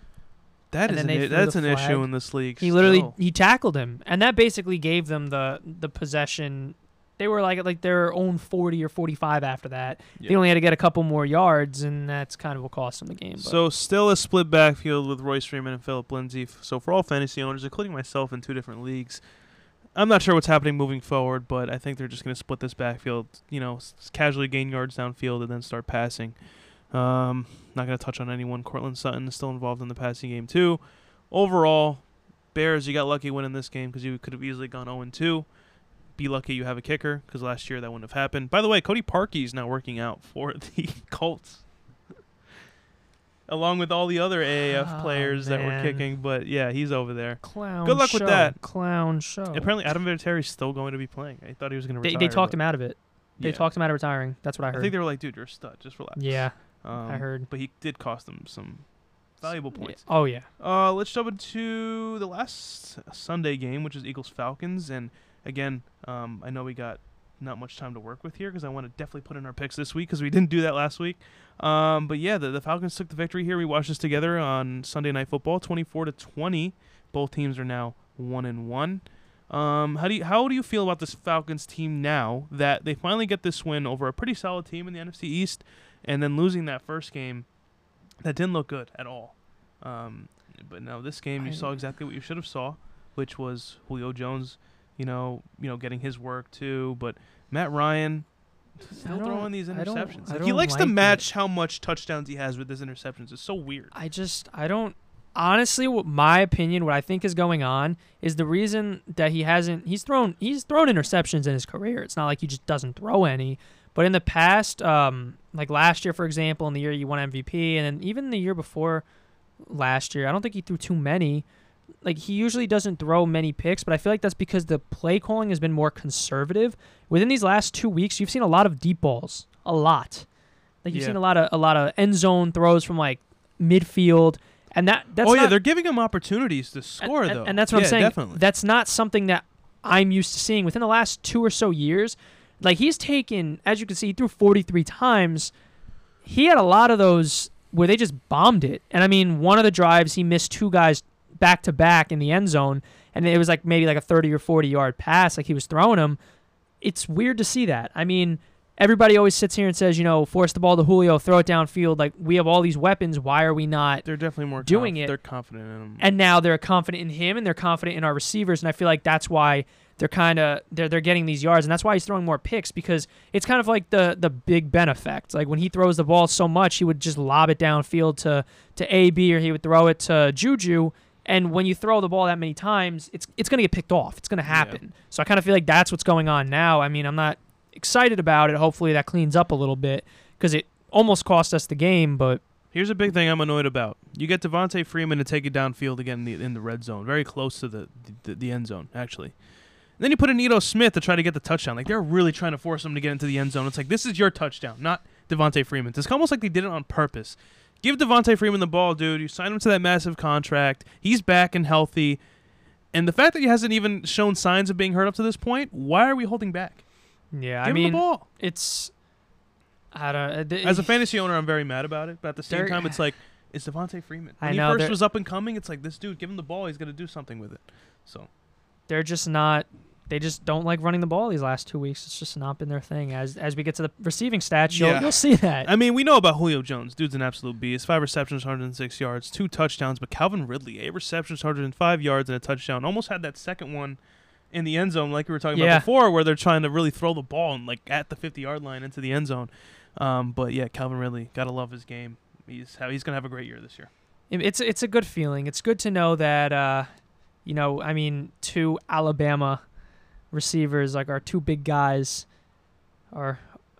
Speaker 2: That is an, i- that's an issue in this league.
Speaker 3: He literally he tackled him, and that basically gave them the the possession. They were like like their own 40 or 45 after that. They only had to get a couple more yards, and that's kind of what cost them the game. But
Speaker 2: So still a split backfield with Royce Freeman and Phillip Lindsay. So for all fantasy owners, including myself in two different leagues, I'm not sure what's happening moving forward, but I think they're just going to split this backfield. You know, casually gain yards downfield and then start passing. Um, not going to touch on anyone. Courtland Sutton is still involved in the passing game too. Overall, Bears, you got lucky winning this game because you could have easily gone 0 2. Be lucky you have a kicker because last year that wouldn't have happened. By the way, Cody Parkey is now working out for the Colts along with all the other AAF
Speaker 3: Oh,
Speaker 2: players that were kicking. But yeah, he's over there.
Speaker 3: clown.
Speaker 2: Good luck with
Speaker 3: show,
Speaker 2: that.
Speaker 3: Clown show.
Speaker 2: Apparently, Adam Vinatieri's still going to be playing. I thought he was going to
Speaker 3: they
Speaker 2: retire.
Speaker 3: they talked him out of it. They
Speaker 2: yeah.
Speaker 3: talked him out of retiring. That's what I heard.
Speaker 2: I think they were like, "Dude, you're a stud. Just relax."
Speaker 3: yeah,
Speaker 2: um,
Speaker 3: I heard.
Speaker 2: But he did cost them some valuable
Speaker 3: Yeah.
Speaker 2: points.
Speaker 3: Oh yeah.
Speaker 2: Uh, let's jump into the last Sunday game, which is Eagles Falcons. And again, um, I know we got not much time to work with here because I want to definitely put in our picks this week because we didn't do that last week. Um, but yeah, the, the Falcons took the victory here. We watched this together on Sunday Night Football, twenty-four to twenty. Both teams are now one and one. Um, how do you how do you feel about this Falcons team now that they finally get this win over a pretty solid team in the NFC East, and then losing that first game that didn't look good at all. Um, but now this game, you
Speaker 3: I-
Speaker 2: saw exactly what you should have saw, which was Julio Jones, you know, you know, getting his work too. But Matt Ryan still throwing these
Speaker 3: I don't-
Speaker 2: interceptions. He likes to
Speaker 3: like it.
Speaker 2: match how much touchdowns he has with his interceptions. It's so weird.
Speaker 3: I just I don't honestly what my opinion what I think is going on is the reason that he hasn't he's thrown he's thrown interceptions in his career. It's not like he just doesn't throw any. But in the past, um, like last year, for example, in the year you won MVP, and then even the year before last year, I don't think he threw too many. Like he usually doesn't throw many picks, but I feel like that's because the play calling has been more conservative. Within these last two weeks, you've seen a lot of deep balls, a lot. Like you've
Speaker 2: Yeah.
Speaker 3: seen a lot of a lot of end zone throws from like midfield, and that that's
Speaker 2: oh yeah, they're giving him opportunities to score
Speaker 3: and,
Speaker 2: though.
Speaker 3: and that's what
Speaker 2: Yeah,
Speaker 3: I'm saying.
Speaker 2: Definitely.
Speaker 3: That's not something that I'm used to seeing within the last two or so years. Like he's taken, as you can see, he threw 43 times. He had a lot of those where they just bombed it. And I mean, one of the drives he missed two guys back to back in the end zone, and it was like maybe like a 30 or 40 yard pass, like he was throwing them. It's weird to see that. I mean, everybody always sits here and says, you know, force the ball to Julio, throw it downfield. Like we have all these weapons. Why are we not
Speaker 2: they're definitely more
Speaker 3: doing
Speaker 2: conf-
Speaker 3: it.
Speaker 2: They're confident in him.
Speaker 3: and now they're confident in him and they're confident in our receivers and I feel like that's why they're kind of they're they're getting these yards and that's why he's throwing more picks because it's kind of like the the Big Ben effect. Like when he throws the ball so much, he would just lob it downfield to to AB or he would throw it to Juju. And when you throw the ball that many times, it's it's gonna get picked off. It's gonna happen. So I kind of feel like that's what's going on now. I mean, I'm not excited about it. Hopefully that cleans up a little bit because it almost cost us the game, but
Speaker 2: Here's a big thing I'm annoyed about. You get Devonta Freeman to take it downfield again in the, in the red zone, very close to the, the the end zone, actually. And then you put in Ito Smith to try to get the touchdown. Like they're really trying to force him to get into the end zone. It's like this is your touchdown, not Devonta Freeman's. It's almost like they did it on purpose. Give Devonta Freeman the ball, dude. You signed him to that massive contract. He's back and healthy. And the fact that he hasn't even shown signs of being hurt up to this point, why are we holding back?
Speaker 3: yeah,
Speaker 2: Give
Speaker 3: I
Speaker 2: him
Speaker 3: mean,
Speaker 2: the ball.
Speaker 3: it's I don't. uh, th-
Speaker 2: As a fantasy owner, I'm very mad about it. But at the same time, it's like it's Devonta Freeman.
Speaker 3: I
Speaker 2: When
Speaker 3: know,
Speaker 2: he 1st was up and coming, it's like this dude, give him the ball. He's gonna do something with it. So
Speaker 3: they're just not. They just don't like running the ball these last two weeks. It's just not been their thing. As as we get to the receiving stats, you'll,
Speaker 2: Yeah.
Speaker 3: you'll see that.
Speaker 2: I mean, we know about Julio Jones. Dude's an absolute beast. Five receptions, 106 yards, two touchdowns. But Calvin Ridley, eight receptions, 105 yards, and a touchdown. Almost had that second one in the end zone, like we were talking
Speaker 3: Yeah.
Speaker 2: about before, where they're trying to really throw the ball and like at the 50 yard line into the end zone. Um, but yeah, Calvin Ridley, gotta love his game. He's how he's gonna have a great year this year.
Speaker 3: It's it's a good feeling. It's good to know that. Uh, you know, I mean, two Alabama receivers, like our two big guys, are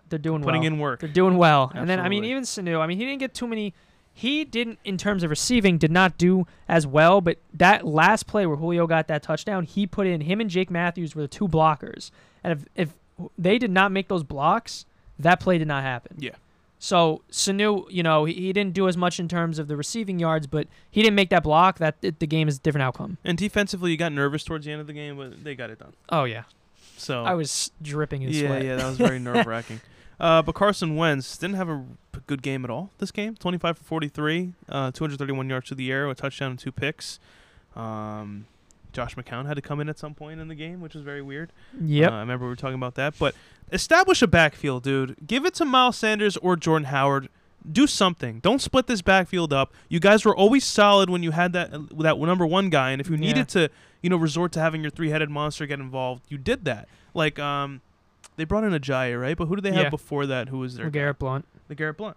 Speaker 3: they're doing
Speaker 2: Putting
Speaker 3: well.
Speaker 2: in work.
Speaker 3: They're doing well. And then I mean, even Sanu. I mean, he didn't get too many. He didn't, in terms of receiving, did not do as well. But that last play where Julio got that touchdown, he put in him and Jake Matthews were the two blockers. And if if they did not make those blocks, that play did not happen.
Speaker 2: Yeah.
Speaker 3: So Sanu, you know, he, he didn't do as much in terms of the receiving yards, but he didn't make that block. That it, the game is a different outcome.
Speaker 2: And defensively, you got nervous towards the end of the game, but they got it done.
Speaker 3: Oh yeah,
Speaker 2: So
Speaker 3: I was dripping in
Speaker 2: yeah,
Speaker 3: sweat.
Speaker 2: yeah, that was very nerve wracking. Uh, but Carson Wentz didn't have a good game at all this game. 25 for 43, uh, 231 yards to the air, a touchdown and two picks. Um, Josh McCown had to come in at some point in the game, which is very weird.
Speaker 3: Yeah,
Speaker 2: Uh, I remember we were talking about that. But establish a backfield, dude. Give it to Miles Sanders or Jordan Howard. Do something. Don't split this backfield up. You guys were always solid when you had that that number one guy, and if you
Speaker 3: Yeah.
Speaker 2: needed to, you know, resort to having your three headed monster get involved, you did that. Like, um, they brought in Ajayi, right? But who did they have before that? Who was their guy?
Speaker 3: Garrett Blount.
Speaker 2: The Garrett Blount.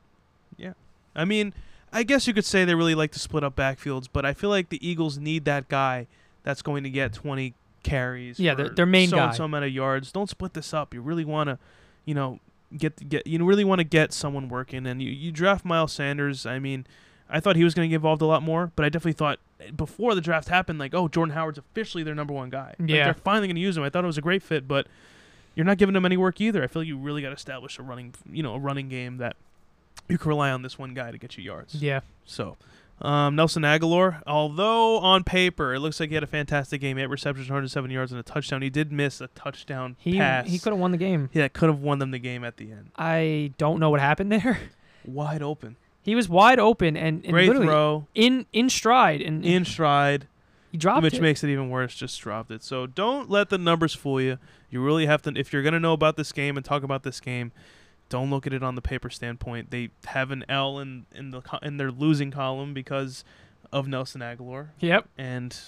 Speaker 2: Yeah. I mean, I guess you could say they really like to split up backfields, but I feel like the Eagles need that guy that's going to get 20 carries.
Speaker 3: Yeah, their- their main
Speaker 2: so
Speaker 3: guy.
Speaker 2: so amount of yards. Don't split this up. You really want to, you know, get get you really want to get someone working, and you you draft Miles Sanders. I mean, I thought he was going to get involved a lot more, but I definitely thought eh, before the draft happened, like, oh, Jordan Howard's officially their number one guy. Like,
Speaker 3: Yeah.
Speaker 2: they're finally going to use him. I thought it was a great fit, but you're not giving him any work either. I feel like you really got to establish a running, you know, a running game that you can rely on this one guy to get you yards.
Speaker 3: Yeah.
Speaker 2: So, um, Nelson Agholor, although on paper it looks like he had a fantastic game, eight receptions, 107 yards, and a touchdown. He did miss a touchdown
Speaker 3: He
Speaker 2: pass.
Speaker 3: he could have won the game.
Speaker 2: Yeah, could have won them the game at the end.
Speaker 3: I don't know what happened there.
Speaker 2: Wide open,
Speaker 3: He was wide open and, and
Speaker 2: great
Speaker 3: literally
Speaker 2: throw
Speaker 3: in in stride and
Speaker 2: in stride,
Speaker 3: he dropped it.
Speaker 2: which
Speaker 3: it.
Speaker 2: makes it even worse. Just dropped it. So don't let the numbers fool you. You really have to, if you're gonna know about this game and talk about this game. Don't look at it on the paper standpoint. They have an L in in the co- in their losing column because of Nelson Agholor.
Speaker 3: Yep.
Speaker 2: and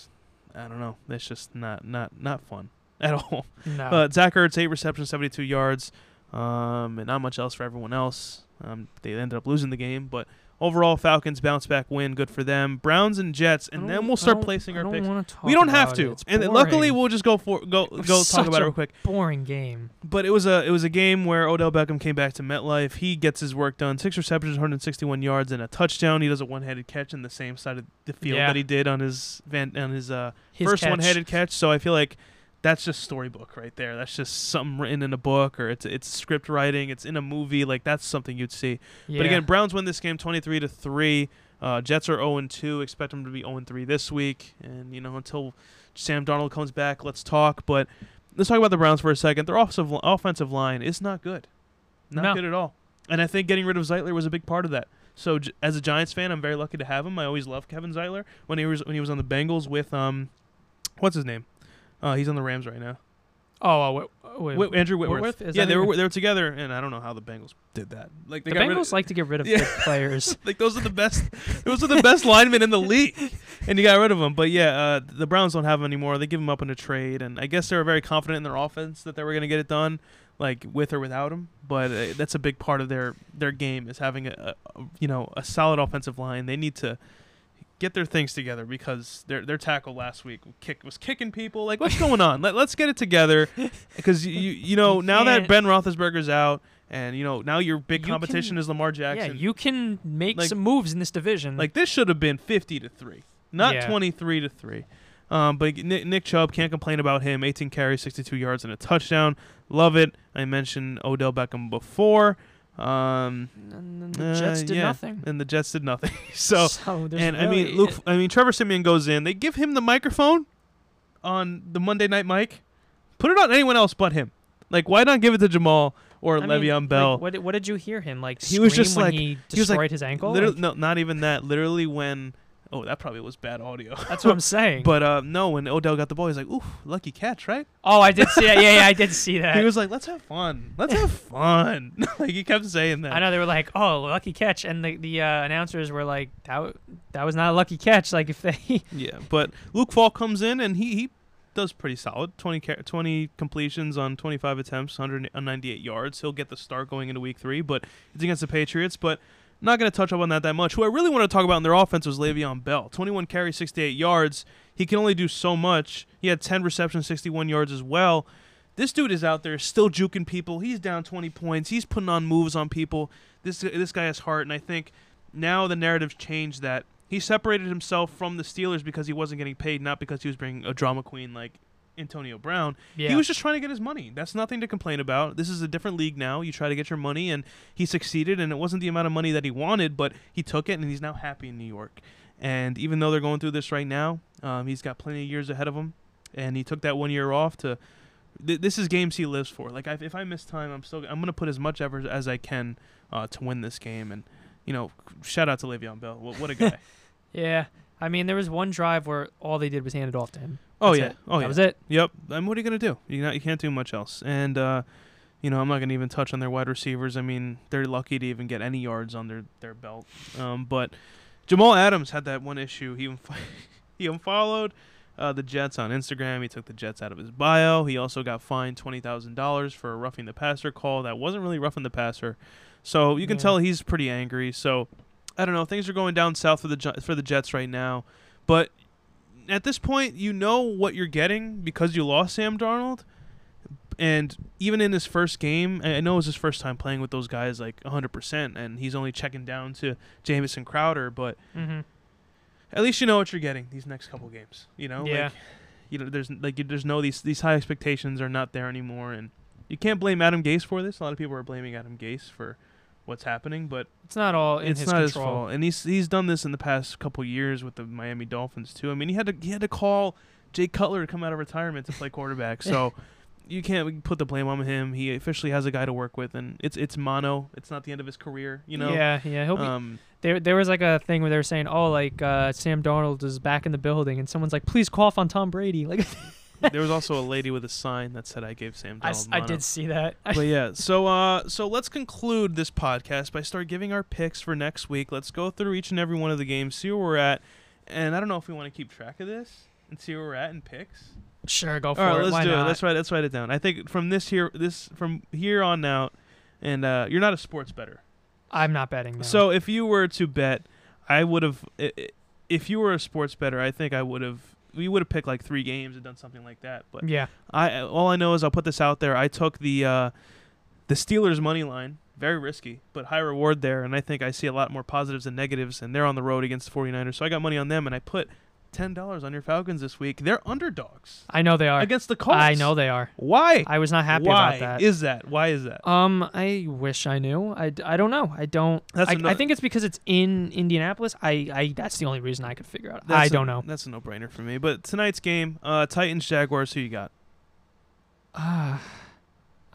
Speaker 2: I don't know. That's just not not not fun at all.
Speaker 3: No.
Speaker 2: But Zach Ertz, eight receptions, seventy-two yards, um, and not much else for everyone else. Um, they ended up losing the game, but overall, Falcons bounce back win, good for them. Browns and Jets, and then we'll start placing our picks. We don't have to,
Speaker 3: it.
Speaker 2: And luckily we'll just go for go go talk about it real quick.
Speaker 3: boring game.
Speaker 2: But it was a it was a game where Odell Beckham came back to MetLife. He gets his work done. Six receptions, 161 yards, and a touchdown. He does a one-handed catch in the same side of the field
Speaker 3: Yeah.
Speaker 2: that he did on his van on his uh,
Speaker 3: His
Speaker 2: first one-handed catch. So I feel like that's just storybook right there. That's just something written in a book, or it's it's script writing. It's in a movie. Like that's something you'd see.
Speaker 3: Yeah.
Speaker 2: But again, Browns win this game 23 to three. Uh, Jets are 0 2. Expect them to be 0 3 this week. And you know until Sam Darnold comes back, let's talk. But let's talk about the Browns for a second. Their offensive offensive line is not good, not
Speaker 3: No.
Speaker 2: good at all. And I think getting rid of Zeitler was a big part of that. So j- as a Giants fan, I'm very lucky to have him. I always loved Kevin Zeitler when he was when he was on the Bengals with um, what's his name? Uh, he's on the Rams right now.
Speaker 3: oh, uh, wait, wait,
Speaker 2: Whit- Andrew Whitworth.
Speaker 3: Whitworth? Is
Speaker 2: yeah,
Speaker 3: that
Speaker 2: they
Speaker 3: who-
Speaker 2: were they were together, and I don't know how the Bengals did that. Like they
Speaker 3: the
Speaker 2: got rid of-
Speaker 3: Bengals like to get rid of
Speaker 2: Yeah.
Speaker 3: good players.
Speaker 2: like those are the best. those are the best linemen in the league, and you got rid of them. But yeah, uh, the Browns don't have them anymore. They give them up in a trade, and I guess they were very confident in their offense that they were going to get it done, like with or without him. But uh, that's a big part of their their game is having a, a you know a solid offensive line. They need to get their things together because their their tackle last week kick was kicking people. Like what's going on? Let, let's get it together because you you know
Speaker 3: You
Speaker 2: now that Ben Roethlisberger's out. And you know now your big
Speaker 3: You
Speaker 2: competition
Speaker 3: can-
Speaker 2: is Lamar Jackson.
Speaker 3: yeah, you can make
Speaker 2: Like-
Speaker 3: some moves in this division.
Speaker 2: Like this should have been 50 to 3, not
Speaker 3: Yeah.
Speaker 2: 23 to 3. Um, but Nick, Nick Chubb can't complain about him. 18 carries, 62 yards, and a touchdown. Love it. I mentioned Odell Beckham before. Um,
Speaker 3: and the
Speaker 2: uh,
Speaker 3: Jets did
Speaker 2: yeah,
Speaker 3: nothing.
Speaker 2: and the Jets did nothing. so,
Speaker 3: there's
Speaker 2: and I mean, Luke. I mean, Trevor Siemian goes in. They give him the microphone on the Monday Night mic. Put it on anyone else but him. Like, why not give it to Jamal or
Speaker 3: I mean,
Speaker 2: Le'Veon
Speaker 3: like,
Speaker 2: Bell?
Speaker 3: what, did, what did you hear him like?
Speaker 2: He was just
Speaker 3: when
Speaker 2: like-
Speaker 3: he
Speaker 2: he was like,
Speaker 3: his ankle. Like,
Speaker 2: no, not even that. Literally, when oh, that probably was bad audio.
Speaker 3: that's what I'm saying.
Speaker 2: But uh, no, when Odell got the ball, he's like, "Ooh, lucky catch, right?"
Speaker 3: oh, I did see that. Yeah, yeah, I did see that.
Speaker 2: He was like, "Let's have fun. Let's have fun." like he kept saying that.
Speaker 3: I know they were like, "Oh, lucky catch," and the the uh, announcers were like, "That w- that was not a lucky catch." Like if they,
Speaker 2: Yeah, but Luke Falk comes in and he he does pretty solid. 20, ca- 20 completions on 25 attempts, 198 yards. He'll get the start going into week three, but it's against the Patriots. But not going to touch up on that that much. Who I really want to talk about in their offense was Le'Veon Bell. 21 carries, 68 yards. He can only do so much. He had 10 receptions, 61 yards as well. This dude is out there still juking people. He's down 20 points. He's putting on moves on people. This this guy has heart, and I think now the narrative's changed that he separated himself from the Steelers because he wasn't getting paid, not because he was bringing a drama queen like Antonio Brown.
Speaker 3: yeah,
Speaker 2: He was just trying to get his money. That's nothing to complain about. This is a different league now. You try to get your money, and he succeeded, and it wasn't the amount of money that he wanted, but he took it, and he's now happy in New York. And even though they're going through this right now, um, he's got plenty of years ahead of him, and he took that one year off to th- this is games he lives for. Like I, if I miss time, I'm still I'm gonna put as much effort as I can uh, to win this game. And you know, shout out to Le'Veon Bell. What, what a guy.
Speaker 3: Yeah. I mean, there was one drive where all they did was hand it off to him.
Speaker 2: Oh
Speaker 3: That's
Speaker 2: yeah.
Speaker 3: it.
Speaker 2: Oh
Speaker 3: that
Speaker 2: yeah.
Speaker 3: was it.
Speaker 2: Yep. I mean, what are you gonna do? You not, you can't do much else. And uh, you know, I'm not gonna even touch on their wide receivers. I mean, they're lucky to even get any yards under their their belt. Um, but Jamal Adams had that one issue. He unf- he unfollowed uh, the Jets on Instagram. He took the Jets out of his bio. He also got fined twenty thousand dollars for a roughing the passer call that wasn't really roughing the passer. So you can
Speaker 3: Yeah.
Speaker 2: tell he's pretty angry. So I don't know. Things are going down south for the for the Jets right now, but at this point, you know what you're getting because you lost Sam Darnold. And even in his first game, I know it was his first time playing with those guys like 100%, and he's only checking down to Jamison Crowder, but
Speaker 3: Mm-hmm.
Speaker 2: at least you know what you're getting these next couple games. You know,
Speaker 3: Yeah.
Speaker 2: like, you know, there's like there's no these these high expectations are not there anymore, and you can't blame Adam Gase for this. A lot of people are blaming Adam Gase for what's happening, but
Speaker 3: It's not all in
Speaker 2: it's
Speaker 3: his
Speaker 2: not his
Speaker 3: control.
Speaker 2: fault. And he's he's done this in the past couple years with the Miami Dolphins too. I mean, he had to he had to call Jay Cutler to come out of retirement to play quarterback. So you can't put the blame on him. He officially has a guy to work with, and it's it's mono. It's not the end of his career. You know.
Speaker 3: Yeah, yeah. He'll be,
Speaker 2: Um,
Speaker 3: there, there was like a thing where they were saying, "Oh, like uh, Sam Darnold is back in the building," and someone's like, "Please cough on Tom Brady." Like,
Speaker 2: there was also a lady with a sign that said, "I gave Sam
Speaker 3: I, Darnold." I
Speaker 2: mono."
Speaker 3: did see that.
Speaker 2: but yeah, so uh, so let's conclude this podcast by start giving our picks for next week. Let's go through each and every one of the games, see where we're at, and I don't know if we want to keep track of this and see where we're at in picks.
Speaker 3: sure, go for
Speaker 2: All right,
Speaker 3: it.
Speaker 2: let's
Speaker 3: Why
Speaker 2: do
Speaker 3: not?
Speaker 2: it. Let's write. Let's write it down. I think from this here, this from here on out, and uh, you're not a sports better.
Speaker 3: I'm not betting. No.
Speaker 2: So if you were to bet, I would have. i- i- If you were a sports better, I think I would have. We would have picked like three games and done something like that. But
Speaker 3: yeah,
Speaker 2: I all I know is I'll put this out there. I took the uh, the Steelers money line, very risky, but high reward there, and I think I see a lot more positives than negatives. And they're on the road against the 49ers, so I got money on them, and I put ten dollars on your Falcons this week. They're underdogs
Speaker 3: I know they are.
Speaker 2: against the Colts.
Speaker 3: I know they are.
Speaker 2: Why?
Speaker 3: I was not happy
Speaker 2: Why
Speaker 3: about that.
Speaker 2: is that? Why is that?
Speaker 3: um, I wish I knew. I, I don't know. I don't.
Speaker 2: That's
Speaker 3: I,
Speaker 2: ano-
Speaker 3: I think it's because it's in Indianapolis. I, I that's the only reason I could figure out. I
Speaker 2: a-
Speaker 3: don't know.
Speaker 2: That's a no-brainer for me. But tonight's game, uh, Titans Jaguars. Who you got?
Speaker 3: Ah,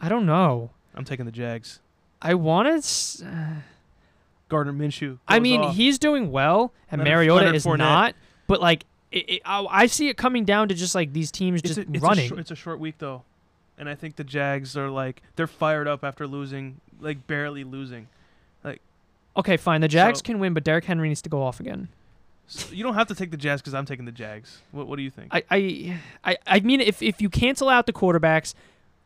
Speaker 3: I don't know.
Speaker 2: I'm taking the Jags.
Speaker 3: I wanted. s- Uh,
Speaker 2: Gardner Minshew.
Speaker 3: I mean,
Speaker 2: off.
Speaker 3: he's doing well, and
Speaker 2: Leonard-
Speaker 3: Mariota
Speaker 2: Leonard
Speaker 3: is
Speaker 2: Fournette.
Speaker 3: not. But like, it, it, I, I see it coming down to just like these teams
Speaker 2: it's
Speaker 3: just
Speaker 2: a, it's
Speaker 3: running.
Speaker 2: A short, it's a short week though, and I think the Jags are like they're fired up after losing, like barely losing.
Speaker 3: Like, okay, fine. The Jags
Speaker 2: So-
Speaker 3: can win, but Derrick Henry needs to go off again.
Speaker 2: So you don't have to take the Jags because I'm taking the Jags. What What do you think?
Speaker 3: I, I, I, I mean, if if you cancel out the quarterbacks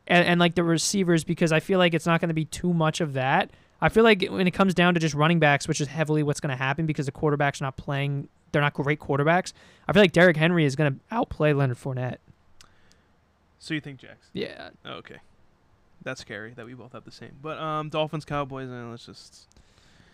Speaker 3: and, and like the receivers, because I feel like it's not going to be too much of that. I feel like when it comes down to just running backs, which is heavily what's going to happen because the quarterbacks not playing, they're not great quarterbacks. I feel like Derrick Henry is going to outplay Leonard Fournette.
Speaker 2: so you think Jags?
Speaker 3: Yeah,
Speaker 2: okay, that's scary that we both have the same. But um, Dolphins Cowboys, and let's just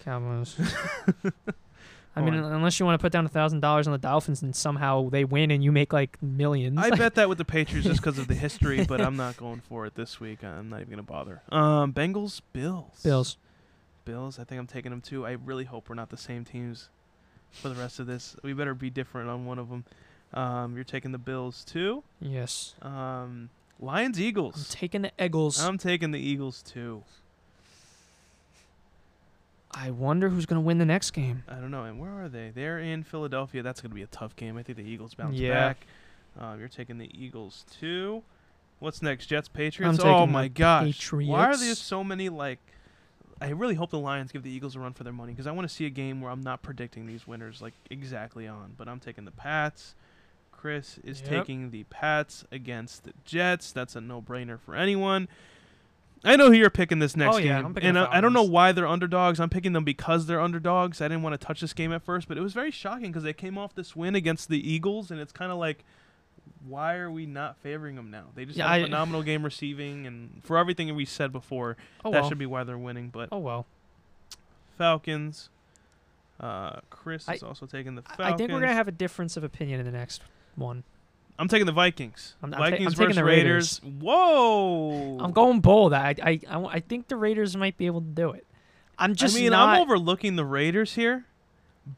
Speaker 3: Cowboys. I mean, unless you want to put down a thousand dollars on the Dolphins and somehow they win and you make like millions.
Speaker 2: I bet that with the Patriots just because of the history, but I'm not going for it this week. I'm not even gonna bother. Um, Bengals, Bills,
Speaker 3: Bills.
Speaker 2: Bills. I think I'm taking them too. I really hope we're not the same teams for the rest of this. We better be different on one of them. Um, you're taking the Bills too.
Speaker 3: Yes.
Speaker 2: Um, Lions,
Speaker 3: I'm
Speaker 2: Eagles.
Speaker 3: taking the Eagles.
Speaker 2: I'm taking the Eagles too.
Speaker 3: I wonder who's going to win the next game.
Speaker 2: I don't know. And where are they? They're in Philadelphia. That's gonna be a tough game. I think the Eagles bounce
Speaker 3: Yeah.
Speaker 2: back. Um, you're taking the Eagles too. What's next? Jets, Patriots. oh my gosh! Why are there so many like? I really hope the Lions give the Eagles a run for their money because I want to see a game where I'm not predicting these winners like exactly on. But I'm taking the Pats. Chris is
Speaker 3: Yep.
Speaker 2: taking the Pats against the Jets. That's a no-brainer for anyone. I know who you're picking this next
Speaker 3: Oh, yeah,
Speaker 2: game, and I, I don't know why they're underdogs. I'm picking them because they're underdogs. I didn't want to touch this game at first, but it was very shocking because they came off this win against the Eagles, and it's kind of like, why are we not favoring them now? They just
Speaker 3: Yeah, I-
Speaker 2: phenomenal game receiving, and for everything that we said before,
Speaker 3: Oh
Speaker 2: that
Speaker 3: well.
Speaker 2: should be why they're winning. But
Speaker 3: oh well.
Speaker 2: Falcons, uh, Chris
Speaker 3: I-
Speaker 2: is also taking the Falcons.
Speaker 3: I think we're gonna have a difference of opinion in the next one.
Speaker 2: I'm taking the Vikings.
Speaker 3: I'm- I'm ta-
Speaker 2: Vikings
Speaker 3: I'm taking
Speaker 2: versus
Speaker 3: the
Speaker 2: Raiders. Whoa!
Speaker 3: I'm going bold. I, I I I think the Raiders might be able to do it. I'm just
Speaker 2: I mean,
Speaker 3: not.
Speaker 2: I'm overlooking the Raiders here,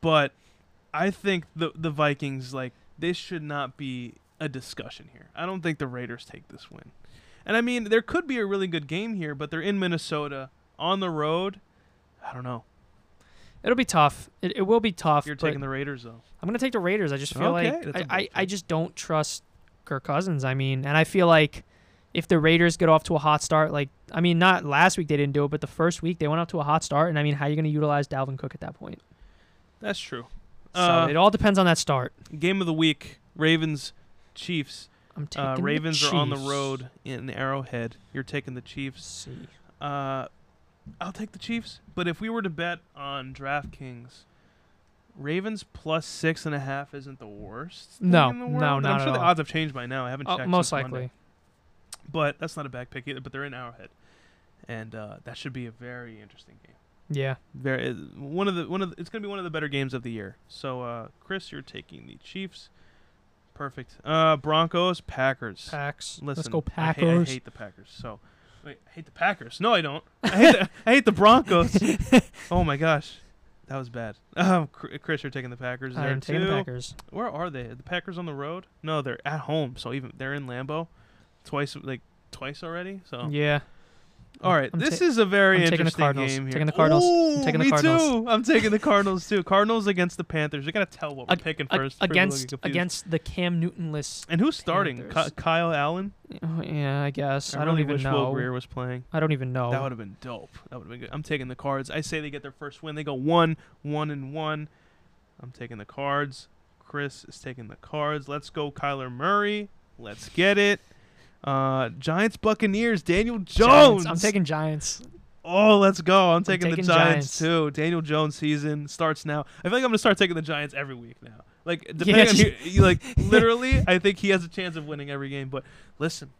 Speaker 2: but I think the the Vikings like this should not be a discussion here. I don't think the Raiders take this win. And I mean, there could be a really good game here, but they're in Minnesota on the road. I don't know.
Speaker 3: It'll be tough. It, it will be tough.
Speaker 2: You're taking the Raiders though.
Speaker 3: I'm gonna take the Raiders. I just feel
Speaker 2: Okay,
Speaker 3: like I, I, I just don't trust Kirk Cousins. I mean, and I feel like if the Raiders get off to a hot start, like I mean, not last week they didn't do it, but the first week they went off to a hot start, and I mean, how are you gonna utilize Dalvin Cook at that point?
Speaker 2: That's true.
Speaker 3: So
Speaker 2: Uh,
Speaker 3: it all depends on that start.
Speaker 2: Game of the week: Ravens, Chiefs.
Speaker 3: I'm taking
Speaker 2: Uh,
Speaker 3: the
Speaker 2: Ravens are on the road in Arrowhead. You're taking the Chiefs.
Speaker 3: see.
Speaker 2: Uh, I'll take the Chiefs. But if we were to bet on DraftKings, Ravens plus six and a half isn't the worst.
Speaker 3: No,
Speaker 2: in the
Speaker 3: no,
Speaker 2: world.
Speaker 3: not
Speaker 2: I'm
Speaker 3: at
Speaker 2: sure the
Speaker 3: all.
Speaker 2: odds have changed by now. I haven't
Speaker 3: Uh,
Speaker 2: checked.
Speaker 3: most likely.
Speaker 2: Monday. but that's not a bad pick either. But they're in Arrowhead, and uh, that should be a very interesting game.
Speaker 3: Yeah.
Speaker 2: Very uh, one of the one of the, it's gonna be one of the better games of the year. So, uh, Chris, you're taking the Chiefs. Perfect. Uh, Broncos, Packers.
Speaker 3: Packs.
Speaker 2: Listen,
Speaker 3: Let's go
Speaker 2: I hate-
Speaker 3: Packers.
Speaker 2: I hate, the Packers. So, wait, I hate the Packers. No, I don't. I hate the, I hate the Broncos. oh my gosh, that was bad. Um, Chris, you're taking the Packers
Speaker 3: I
Speaker 2: there
Speaker 3: am taking the. Packers.
Speaker 2: Where are they? Are the Packers on the road? No, they're at home. So even they're in Lambeau, twice like twice already. So
Speaker 3: Yeah.
Speaker 2: All right,
Speaker 3: I'm
Speaker 2: this
Speaker 3: ta-
Speaker 2: is a very
Speaker 3: I'm taking the
Speaker 2: interesting
Speaker 3: Cardinals.
Speaker 2: game here.
Speaker 3: Taking the Cardinals. I'm taking the
Speaker 2: me
Speaker 3: Cardinals.
Speaker 2: too. I'm taking the Cardinals too. Cardinals against the Panthers. We gotta tell what we're
Speaker 3: Ag-
Speaker 2: picking
Speaker 3: Ag-
Speaker 2: first.
Speaker 3: against
Speaker 2: confused.
Speaker 3: against the Cam Newton-less.
Speaker 2: and who's starting? Ky- Kyle Allen.
Speaker 3: Oh, yeah, I guess. I,
Speaker 2: I,
Speaker 3: don't
Speaker 2: really
Speaker 3: even
Speaker 2: wish
Speaker 3: know.
Speaker 2: Will Grier was playing.
Speaker 3: I don't even know.
Speaker 2: That would have been dope. That would have been good. I'm taking the Cards. I say they get their first win. They go one, one, and one. I'm taking the Cards. Chris is taking the Cards. Let's go, Kyler Murray. Let's get it. Uh, Giants, Buccaneers. Daniel Jones.
Speaker 3: Giants. I'm taking Giants.
Speaker 2: Oh, let's go. I'm taking,
Speaker 3: taking
Speaker 2: the Giants,
Speaker 3: Giants.
Speaker 2: too. Daniel Jones season starts now. I feel like I'm gonna start taking the Giants every week now. Like depending on who, like literally, I think he has a chance of winning every game. But listen,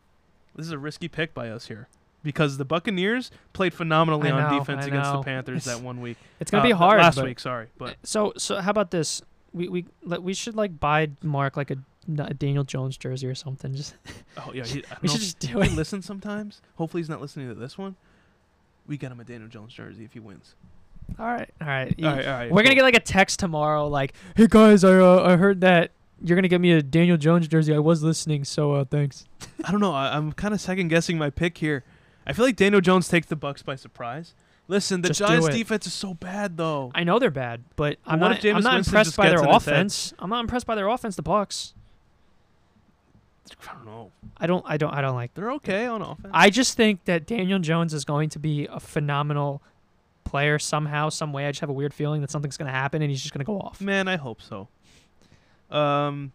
Speaker 2: this is a risky pick by us here because the Buccaneers played phenomenally
Speaker 3: I
Speaker 2: on defense against the. Panthers
Speaker 3: It's-
Speaker 2: that one week.
Speaker 3: It's gonna
Speaker 2: Uh,
Speaker 3: be hard.
Speaker 2: Last week, sorry, but
Speaker 3: So so how about this? We we let- we should like buy Mark like a, a Daniel Jones jersey or something. Just
Speaker 2: oh yeah, he,
Speaker 3: we should just do
Speaker 2: he
Speaker 3: it.
Speaker 2: listen sometimes. Hopefully, he's not listening to this one. We get him a Daniel Jones jersey if he wins.
Speaker 3: All right, all right.
Speaker 2: All right, all right.
Speaker 3: We're gonna get like a text tomorrow, like, "Hey guys, I uh, I heard that you're gonna get me a Daniel Jones jersey. I was listening, so uh, thanks."
Speaker 2: I don't know. I, I'm kind of second guessing my pick here. I feel like Daniel Jones takes the Bucks by surprise. Listen, the
Speaker 3: Just
Speaker 2: Giants' defense is so bad, though.
Speaker 3: I know they're bad, but I'm not. I'm not impressed by their
Speaker 2: in his head?
Speaker 3: offense. I'm not impressed by their offense. The Bucks.
Speaker 2: I don't know.
Speaker 3: I don't. I don't. I don't like.
Speaker 2: They're okay on offense.
Speaker 3: I just think that Daniel Jones is going to be a phenomenal player somehow, some way. I just have a weird feeling that something's going to happen and he's just going to go off.
Speaker 2: Man, I hope so. Um,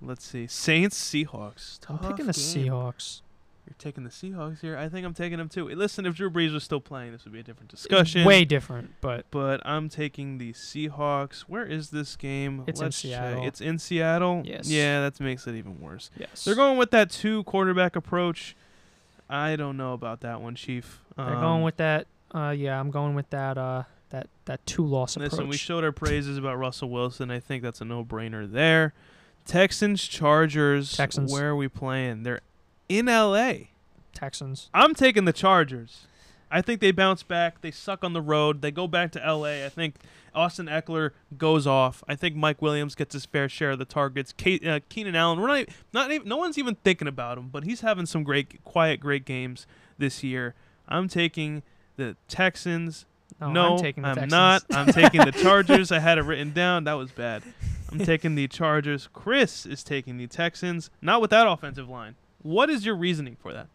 Speaker 2: let's see. Saints, Seahawks.
Speaker 3: I'm
Speaker 2: Tough
Speaker 3: picking the
Speaker 2: game.
Speaker 3: Seahawks.
Speaker 2: You're taking the Seahawks here. I think I'm taking them too. Listen, if Drew Brees was still playing, this would be a different discussion.
Speaker 3: Way different, but
Speaker 2: But I'm taking the Seahawks. Where is this game?
Speaker 3: It's in
Speaker 2: Let's check.
Speaker 3: Seattle.
Speaker 2: It's in Seattle.
Speaker 3: Yes.
Speaker 2: Yeah, that makes it even worse.
Speaker 3: yes,
Speaker 2: They're going with that two quarterback approach. I don't know about that one, Chief.
Speaker 3: They're
Speaker 2: Um,
Speaker 3: going with that. Uh, yeah, I'm going with that. Uh, that that two loss approach.
Speaker 2: Listen, we showed our praises about Russell Wilson. I think that's a no-brainer there. Texans, Chargers.
Speaker 3: Texans.
Speaker 2: Where are we playing? They're in L.A.
Speaker 3: Texans.
Speaker 2: I'm taking the Chargers. I think they bounce back. They suck on the road. They go back to L.A. I think Austin Ekeler goes off. I think Mike Williams gets his fair share of the targets. Kate, uh, Keenan Allen. We're not, not even, no one's even thinking about him, but he's having some great, quiet, great games this year. I'm taking the Texans.
Speaker 3: No,
Speaker 2: no,
Speaker 3: I'm taking the Texans.
Speaker 2: not. I'm taking the Chargers. I had it written down. That was bad. I'm taking the Chargers. Chris is taking the Texans. Not with that offensive line. What is your reasoning for that?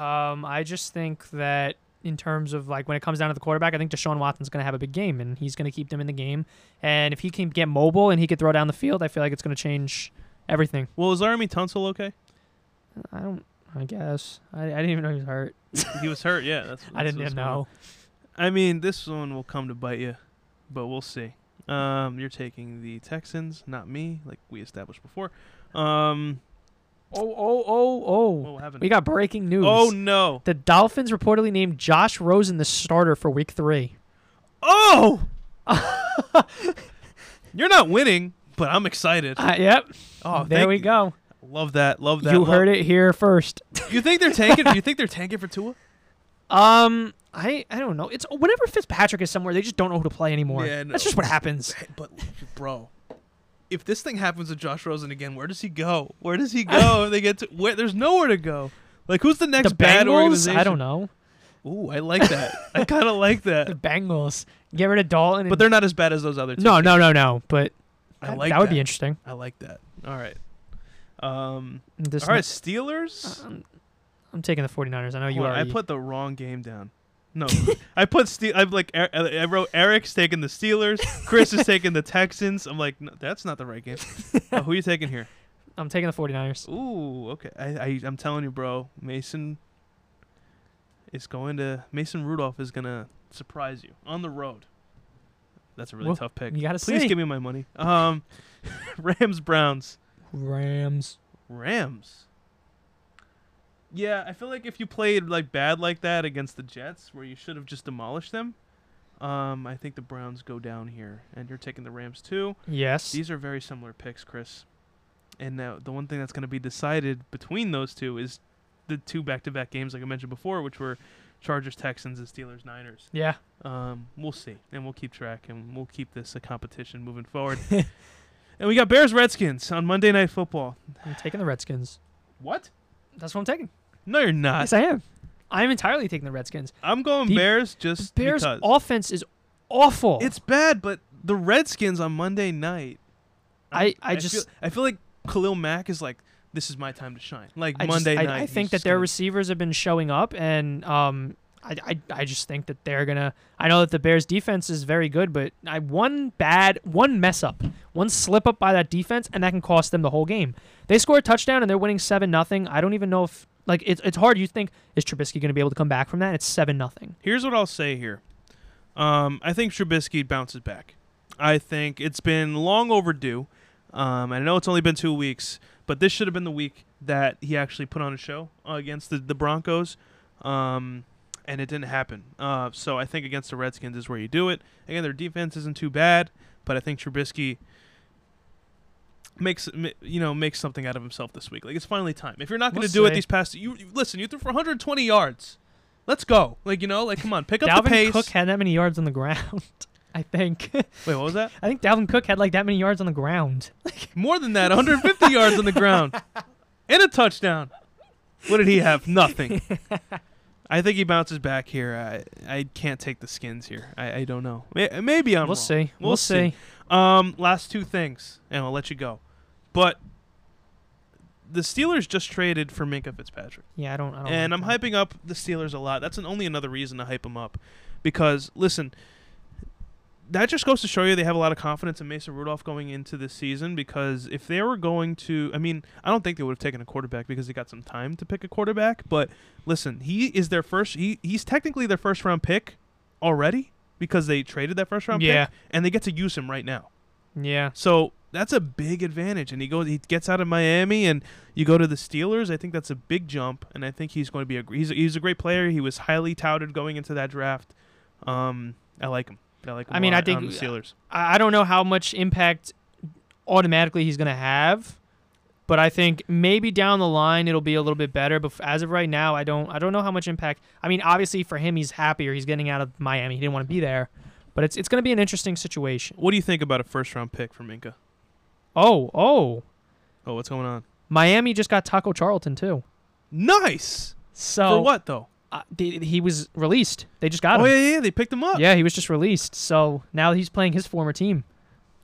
Speaker 3: Um, I just think that in terms of like when it comes down to the quarterback, I think Deshaun Watson's going to have a big game and he's going to keep them in the game. And if he can get mobile and he could throw down the field, I feel like it's going to change everything.
Speaker 2: Well, is Laremy Tunsil okay?
Speaker 3: I don't. I guess I, I didn't even know he was hurt.
Speaker 2: he was hurt. Yeah, that's.
Speaker 3: I didn't even know.
Speaker 2: I mean, this one will come to bite you, but we'll see. Um, you're taking the Texans, not me, like we established before. Um,
Speaker 3: Oh oh oh oh!
Speaker 2: what happened?
Speaker 3: We got breaking news.
Speaker 2: oh no!
Speaker 3: The Dolphins reportedly named Josh Rosen the starter for Week Three.
Speaker 2: Oh! you're not winning, but I'm excited.
Speaker 3: Uh, yep.
Speaker 2: Oh,
Speaker 3: there we
Speaker 2: you.
Speaker 3: go.
Speaker 2: Love that. Love that.
Speaker 3: You
Speaker 2: love-
Speaker 3: heard it here first.
Speaker 2: You think they're tanking? you think they're tanking for Tua?
Speaker 3: Um, I I don't know. It's whenever Fitzpatrick is somewhere, they just don't know who to play anymore.
Speaker 2: Yeah, no.
Speaker 3: That's just what happens.
Speaker 2: But bro, if this thing happens to Josh Rosen again, where does he go? Where does he go? they get to where? There's nowhere to go. Like who's the next
Speaker 3: the
Speaker 2: bad organization?
Speaker 3: I don't know.
Speaker 2: Ooh, I like that. I kind of like that. The.
Speaker 3: Bengals. Get rid of Dalton.
Speaker 2: But they're not as bad as those other two.
Speaker 3: no,
Speaker 2: teams.
Speaker 3: no, no, no. But
Speaker 2: I
Speaker 3: that,
Speaker 2: like
Speaker 3: that that would be interesting.
Speaker 2: I like that. All right. Um.
Speaker 3: This
Speaker 2: all right, Steelers.
Speaker 3: I'm, I'm taking the 49ers. I know you
Speaker 2: on. I put the wrong game down. No, I put Ste- I'm like Er- I wrote Eric's taking the Steelers. Chris is taking the Texans. I'm like, no, that's not the right game. Oh, who are you taking here?
Speaker 3: I'm taking the 49ers.
Speaker 2: Ooh, okay. I, I I'm telling you, bro. Mason is going to Mason Rudolph is gonna surprise you on the road. That's a really
Speaker 3: Well,
Speaker 2: tough pick.
Speaker 3: you gotta
Speaker 2: Please
Speaker 3: see.
Speaker 2: give me my money. Um, Rams Browns
Speaker 3: Rams.
Speaker 2: Rams. Yeah, I feel like if you played like bad like that against the Jets, where you should have just demolished them, um, I think the Browns go down here, and you're taking the Rams too.
Speaker 3: Yes.
Speaker 2: These are very similar picks, Chris. And now the one thing that's going to be decided between those two is the two back-to-back games, like I mentioned before, which were Chargers, Texans, and Steelers, Niners.
Speaker 3: yeah.
Speaker 2: Um, we'll see, and we'll keep track, and we'll keep this a competition moving forward. and we got Bears, Redskins on Monday Night Football.
Speaker 3: I'm taking the Redskins.
Speaker 2: What?
Speaker 3: That's what I'm taking.
Speaker 2: No, you're not.
Speaker 3: yes, I am. I'm entirely taking the Redskins.
Speaker 2: I'm going
Speaker 3: The
Speaker 2: Bears just
Speaker 3: Bears
Speaker 2: because
Speaker 3: offense is awful.
Speaker 2: it's bad, but the Redskins on Monday night.
Speaker 3: I- I
Speaker 2: feel,
Speaker 3: just-
Speaker 2: I feel like Khalil Mack is like this is my time to shine. Like
Speaker 3: I
Speaker 2: Monday
Speaker 3: just,
Speaker 2: night.
Speaker 3: I, I
Speaker 2: he's
Speaker 3: think that their
Speaker 2: gonna-
Speaker 3: receivers have been showing up, and um, I, I, I just think that they're gonna. I know that the Bears' defense is very good, but I one bad, one mess up, one slip up by that defense, and that can cost them the whole game. They score a touchdown and they're winning seven nothing. I don't even know if like it's it's hard. You think is Trubisky gonna be able to come back from that? It's seven nothing.
Speaker 2: Here's what I'll say here. Um, I think Trubisky bounces back. I think it's been long overdue. Um, I know it's only been two weeks, but this should have been the week that he actually put on a show against the, the Broncos. Um, and it didn't happen. Uh, so I think against the Redskins is where you do it. Again, their defense isn't too bad, but I think Trubisky makes you know makes something out of himself this week. Like it's finally time. If you're not going to
Speaker 3: We'll
Speaker 2: do it these past, you, you listen. You threw for 120 yards. Let's go. Like you know, like come on, pick up
Speaker 3: Dalvin
Speaker 2: the pace.
Speaker 3: Dalvin Cook had that many yards on the ground. I think.
Speaker 2: Wait, what was that?
Speaker 3: I think Dalvin Cook had like that many yards on the ground.
Speaker 2: More than that, 150 yards on the ground and a touchdown. What did he have? Nothing. I think he bounces back here. I I can't take the skins here. I, I don't know. Maybe I'm
Speaker 3: we'll
Speaker 2: wrong.
Speaker 3: see.
Speaker 2: We'll
Speaker 3: We'll,
Speaker 2: see.
Speaker 3: see.
Speaker 2: Um, last two things, and I'll let you go. But the Steelers just traded for Minkah Fitzpatrick,
Speaker 3: Yeah, I don't. I don't
Speaker 2: and
Speaker 3: like
Speaker 2: I'm
Speaker 3: that.
Speaker 2: hyping up the Steelers a lot. That's an, only another reason to hype them up, because listen, that just goes to show you they have a lot of confidence in Mason Rudolph going into this season. Because if they were going to, I mean, I don't think they would have taken a quarterback because they got some time to pick a quarterback. But listen, he is their first. He he's technically their first round pick already because they traded that first round
Speaker 3: Yeah.
Speaker 2: pick, and they get to use him right now.
Speaker 3: Yeah.
Speaker 2: So that's a big advantage. And he goes, he gets out of Miami, and you go to the Steelers. I think that's a big jump, and I think he's going to be a he's a, he's a great player. He was highly touted going into that draft. Um, I like him. I like him.
Speaker 3: I mean, I think-
Speaker 2: the Steelers.
Speaker 3: I I don't know how much impact automatically he's going to have, but I think maybe down the line it'll be a little bit better. But as of right now, I don't I don't know how much impact. I mean, obviously for him, he's happier. He's getting out of Miami. He didn't want to be there, but it's it's going to be an interesting situation.
Speaker 2: What do you think about a first round pick for Minkah?
Speaker 3: Oh, oh,
Speaker 2: Oh, what's going on?
Speaker 3: Miami just got Taco Charlton too.
Speaker 2: Nice.
Speaker 3: So
Speaker 2: for what though?
Speaker 3: Uh, th- he was released. They just got him.
Speaker 2: Oh yeah, yeah, they picked him up.
Speaker 3: Yeah, he was just released. So now he's playing his former team.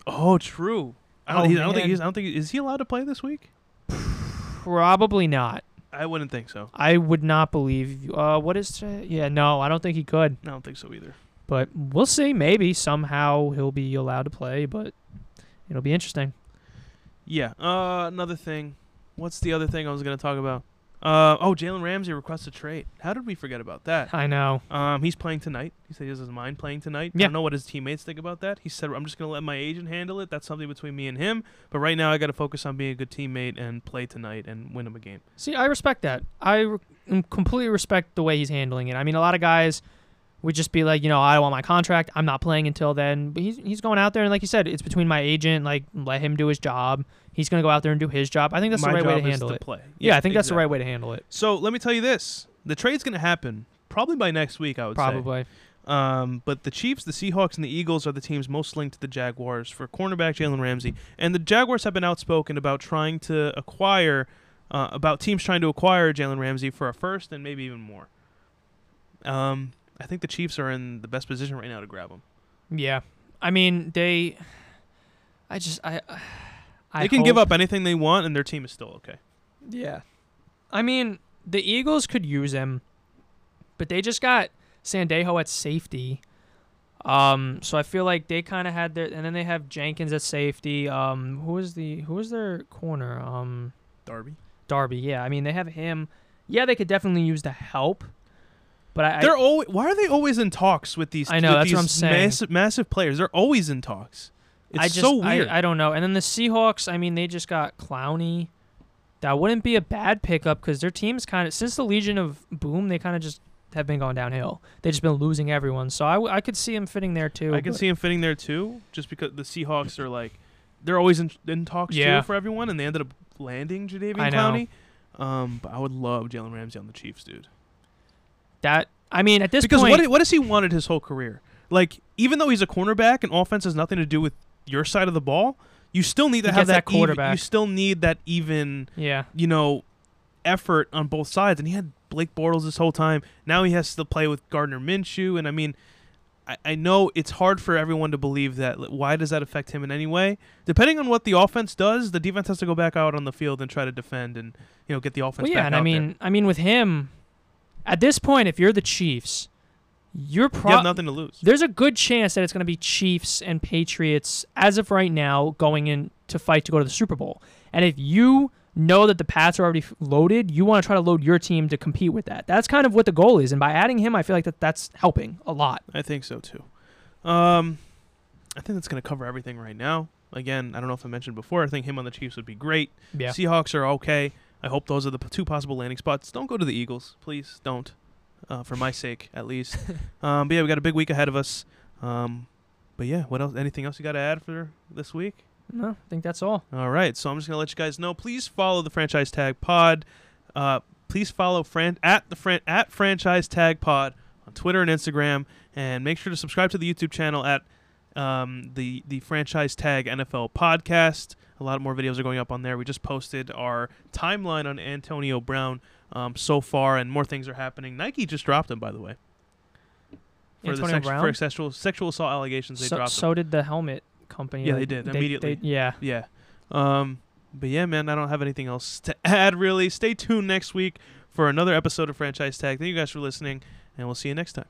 Speaker 2: Oh, true. I don't,
Speaker 3: Oh,
Speaker 2: he- I don't think he's. I don't think is he allowed to play this week?
Speaker 3: Probably not.
Speaker 2: I wouldn't think so.
Speaker 3: I would not believe. Uh, what is? today? Yeah, no, I don't think he could.
Speaker 2: I don't think so either.
Speaker 3: But we'll see. Maybe somehow he'll be allowed to play. But it'll be interesting.
Speaker 2: Yeah. Uh, another thing. What's the other thing I was gonna talk about? Uh, oh, Jalen Ramsey requests a trade. How did we forget about that?
Speaker 3: I know.
Speaker 2: Um, he's playing tonight. He said he doesn't mind playing tonight. I don't know what his teammates think about that. He said, "I'm just gonna let my agent handle it. That's something between me and him. But right now, I got to focus on being a good teammate and play tonight and win him a game."
Speaker 3: See, I respect that. I re- um, completely respect the way he's handling it. I mean, a lot of guys would just be like, you know, I don't want my contract. I'm not playing until then. But he's he's going out there and like you said, it's between my agent. Like, let him do his job. He's gonna go out there and do his job. I think that's
Speaker 2: my
Speaker 3: the right way to handle
Speaker 2: to
Speaker 3: it.
Speaker 2: play.
Speaker 3: Yeah, I think that's the right way to handle it.
Speaker 2: So let me tell you this: the trade's gonna happen probably by next week. I would say.
Speaker 3: Probably.
Speaker 2: Um, but the Chiefs, the Seahawks, and the Eagles are the teams most linked to the Jaguars for cornerback Jalen Ramsey. And the Jaguars have been outspoken about trying to acquire, uh, about teams trying to acquire Jalen Ramsey for a first and maybe even more. Um, I think the Chiefs are in the best position right now to grab him.
Speaker 3: Yeah, I mean they. I just I. I
Speaker 2: they can give up anything they want, and their team is still okay.
Speaker 3: Yeah. I mean, the Eagles could use him, but they just got Sendejo at safety. Um, so I feel like they kind of had their, and then they have Jenkins at safety. Um, who is the who is their corner? Um,
Speaker 2: Darby.
Speaker 3: Darby. Yeah, I mean they have him. Yeah, they could definitely use the help, but I,
Speaker 2: They're always. Why are they always in talks with these?
Speaker 3: I know, that's what I'm saying.
Speaker 2: Massive, massive players. They're always in talks. It's
Speaker 3: I just
Speaker 2: so weird.
Speaker 3: I, I don't know. And then the Seahawks. I mean, they just got Clowney. That wouldn't be a bad pickup because their team's kind of since the Legion of Boom, they kind of just have been going downhill. They've just been losing everyone. So I, w- I could see him fitting there too.
Speaker 2: I can see him fitting there too, just because the Seahawks are like, they're always in, in talks
Speaker 3: Yeah.
Speaker 2: too for everyone, and they ended up landing
Speaker 3: Jadeveon.
Speaker 2: Clowney. Um, but I would love Jalen Ramsey on the Chiefs, dude.
Speaker 3: That. I mean, at this
Speaker 2: because
Speaker 3: point,
Speaker 2: what what has he wanted his whole career? Like, even though he's a cornerback and offense has nothing to do with your side of the ball, you still need to have
Speaker 3: that
Speaker 2: even-
Speaker 3: quarterback.
Speaker 2: you still need that even,
Speaker 3: yeah,
Speaker 2: you know, effort on both sides. And he had Blake Bortles this whole time. Now he has to play with Gardner Minshew, and I mean. I- I know it's hard for everyone to believe that. Why does that affect him in any way? Depending on what the offense does, the defense has to go back out on the field and try to defend and you know get the offense.
Speaker 3: well, yeah,
Speaker 2: back
Speaker 3: and I
Speaker 2: there.
Speaker 3: mean, I mean, with him, at this point, if you're the Chiefs, you're
Speaker 2: you have nothing to lose.
Speaker 3: there's a good chance that it's going to be Chiefs and Patriots as of right now going in to fight to go to the Super Bowl. And if you know that the Pats are already loaded, you want to try to load your team to compete with that. That's kind of what the goal is. And by adding him, I feel like that that's helping a lot.
Speaker 2: I think so too. Um, I think that's going to cover everything right now. Again, I don't know if I mentioned before. I think him on the Chiefs would be great.
Speaker 3: Yeah.
Speaker 2: Seahawks are okay. I hope those are the p- two possible landing spots. Don't go to the Eagles, please. Don't, uh, for my sake at least. um, but yeah, we got a big week ahead of us. Um, but yeah, what else? Anything else you got to add for this week?
Speaker 3: No, I think that's all.
Speaker 2: All right, so I'm just gonna let you guys know. Please follow the franchise tag pod. Uh, please follow fran- at the fran- at franchise tag pod on Twitter and Instagram, and make sure to subscribe to the YouTube channel at um, the the franchise tag NFL podcast. A lot more videos are going up on there. We just posted our timeline on Antonio Brown um, so far, and more things are happening. Nike just dropped him, by the way, for the
Speaker 3: Antonio
Speaker 2: sex-
Speaker 3: Brown?
Speaker 2: for sexual sexual assault allegations. They
Speaker 3: So,
Speaker 2: dropped him.
Speaker 3: so did the helmet company.
Speaker 2: Yeah, they
Speaker 3: Like,
Speaker 2: did, immediately.
Speaker 3: they- yeah.
Speaker 2: Yeah. Um, but yeah, man, I don't have anything else to add really. Stay tuned next week for another episode of Franchise Tag. Thank you guys for listening, and we'll see you next time.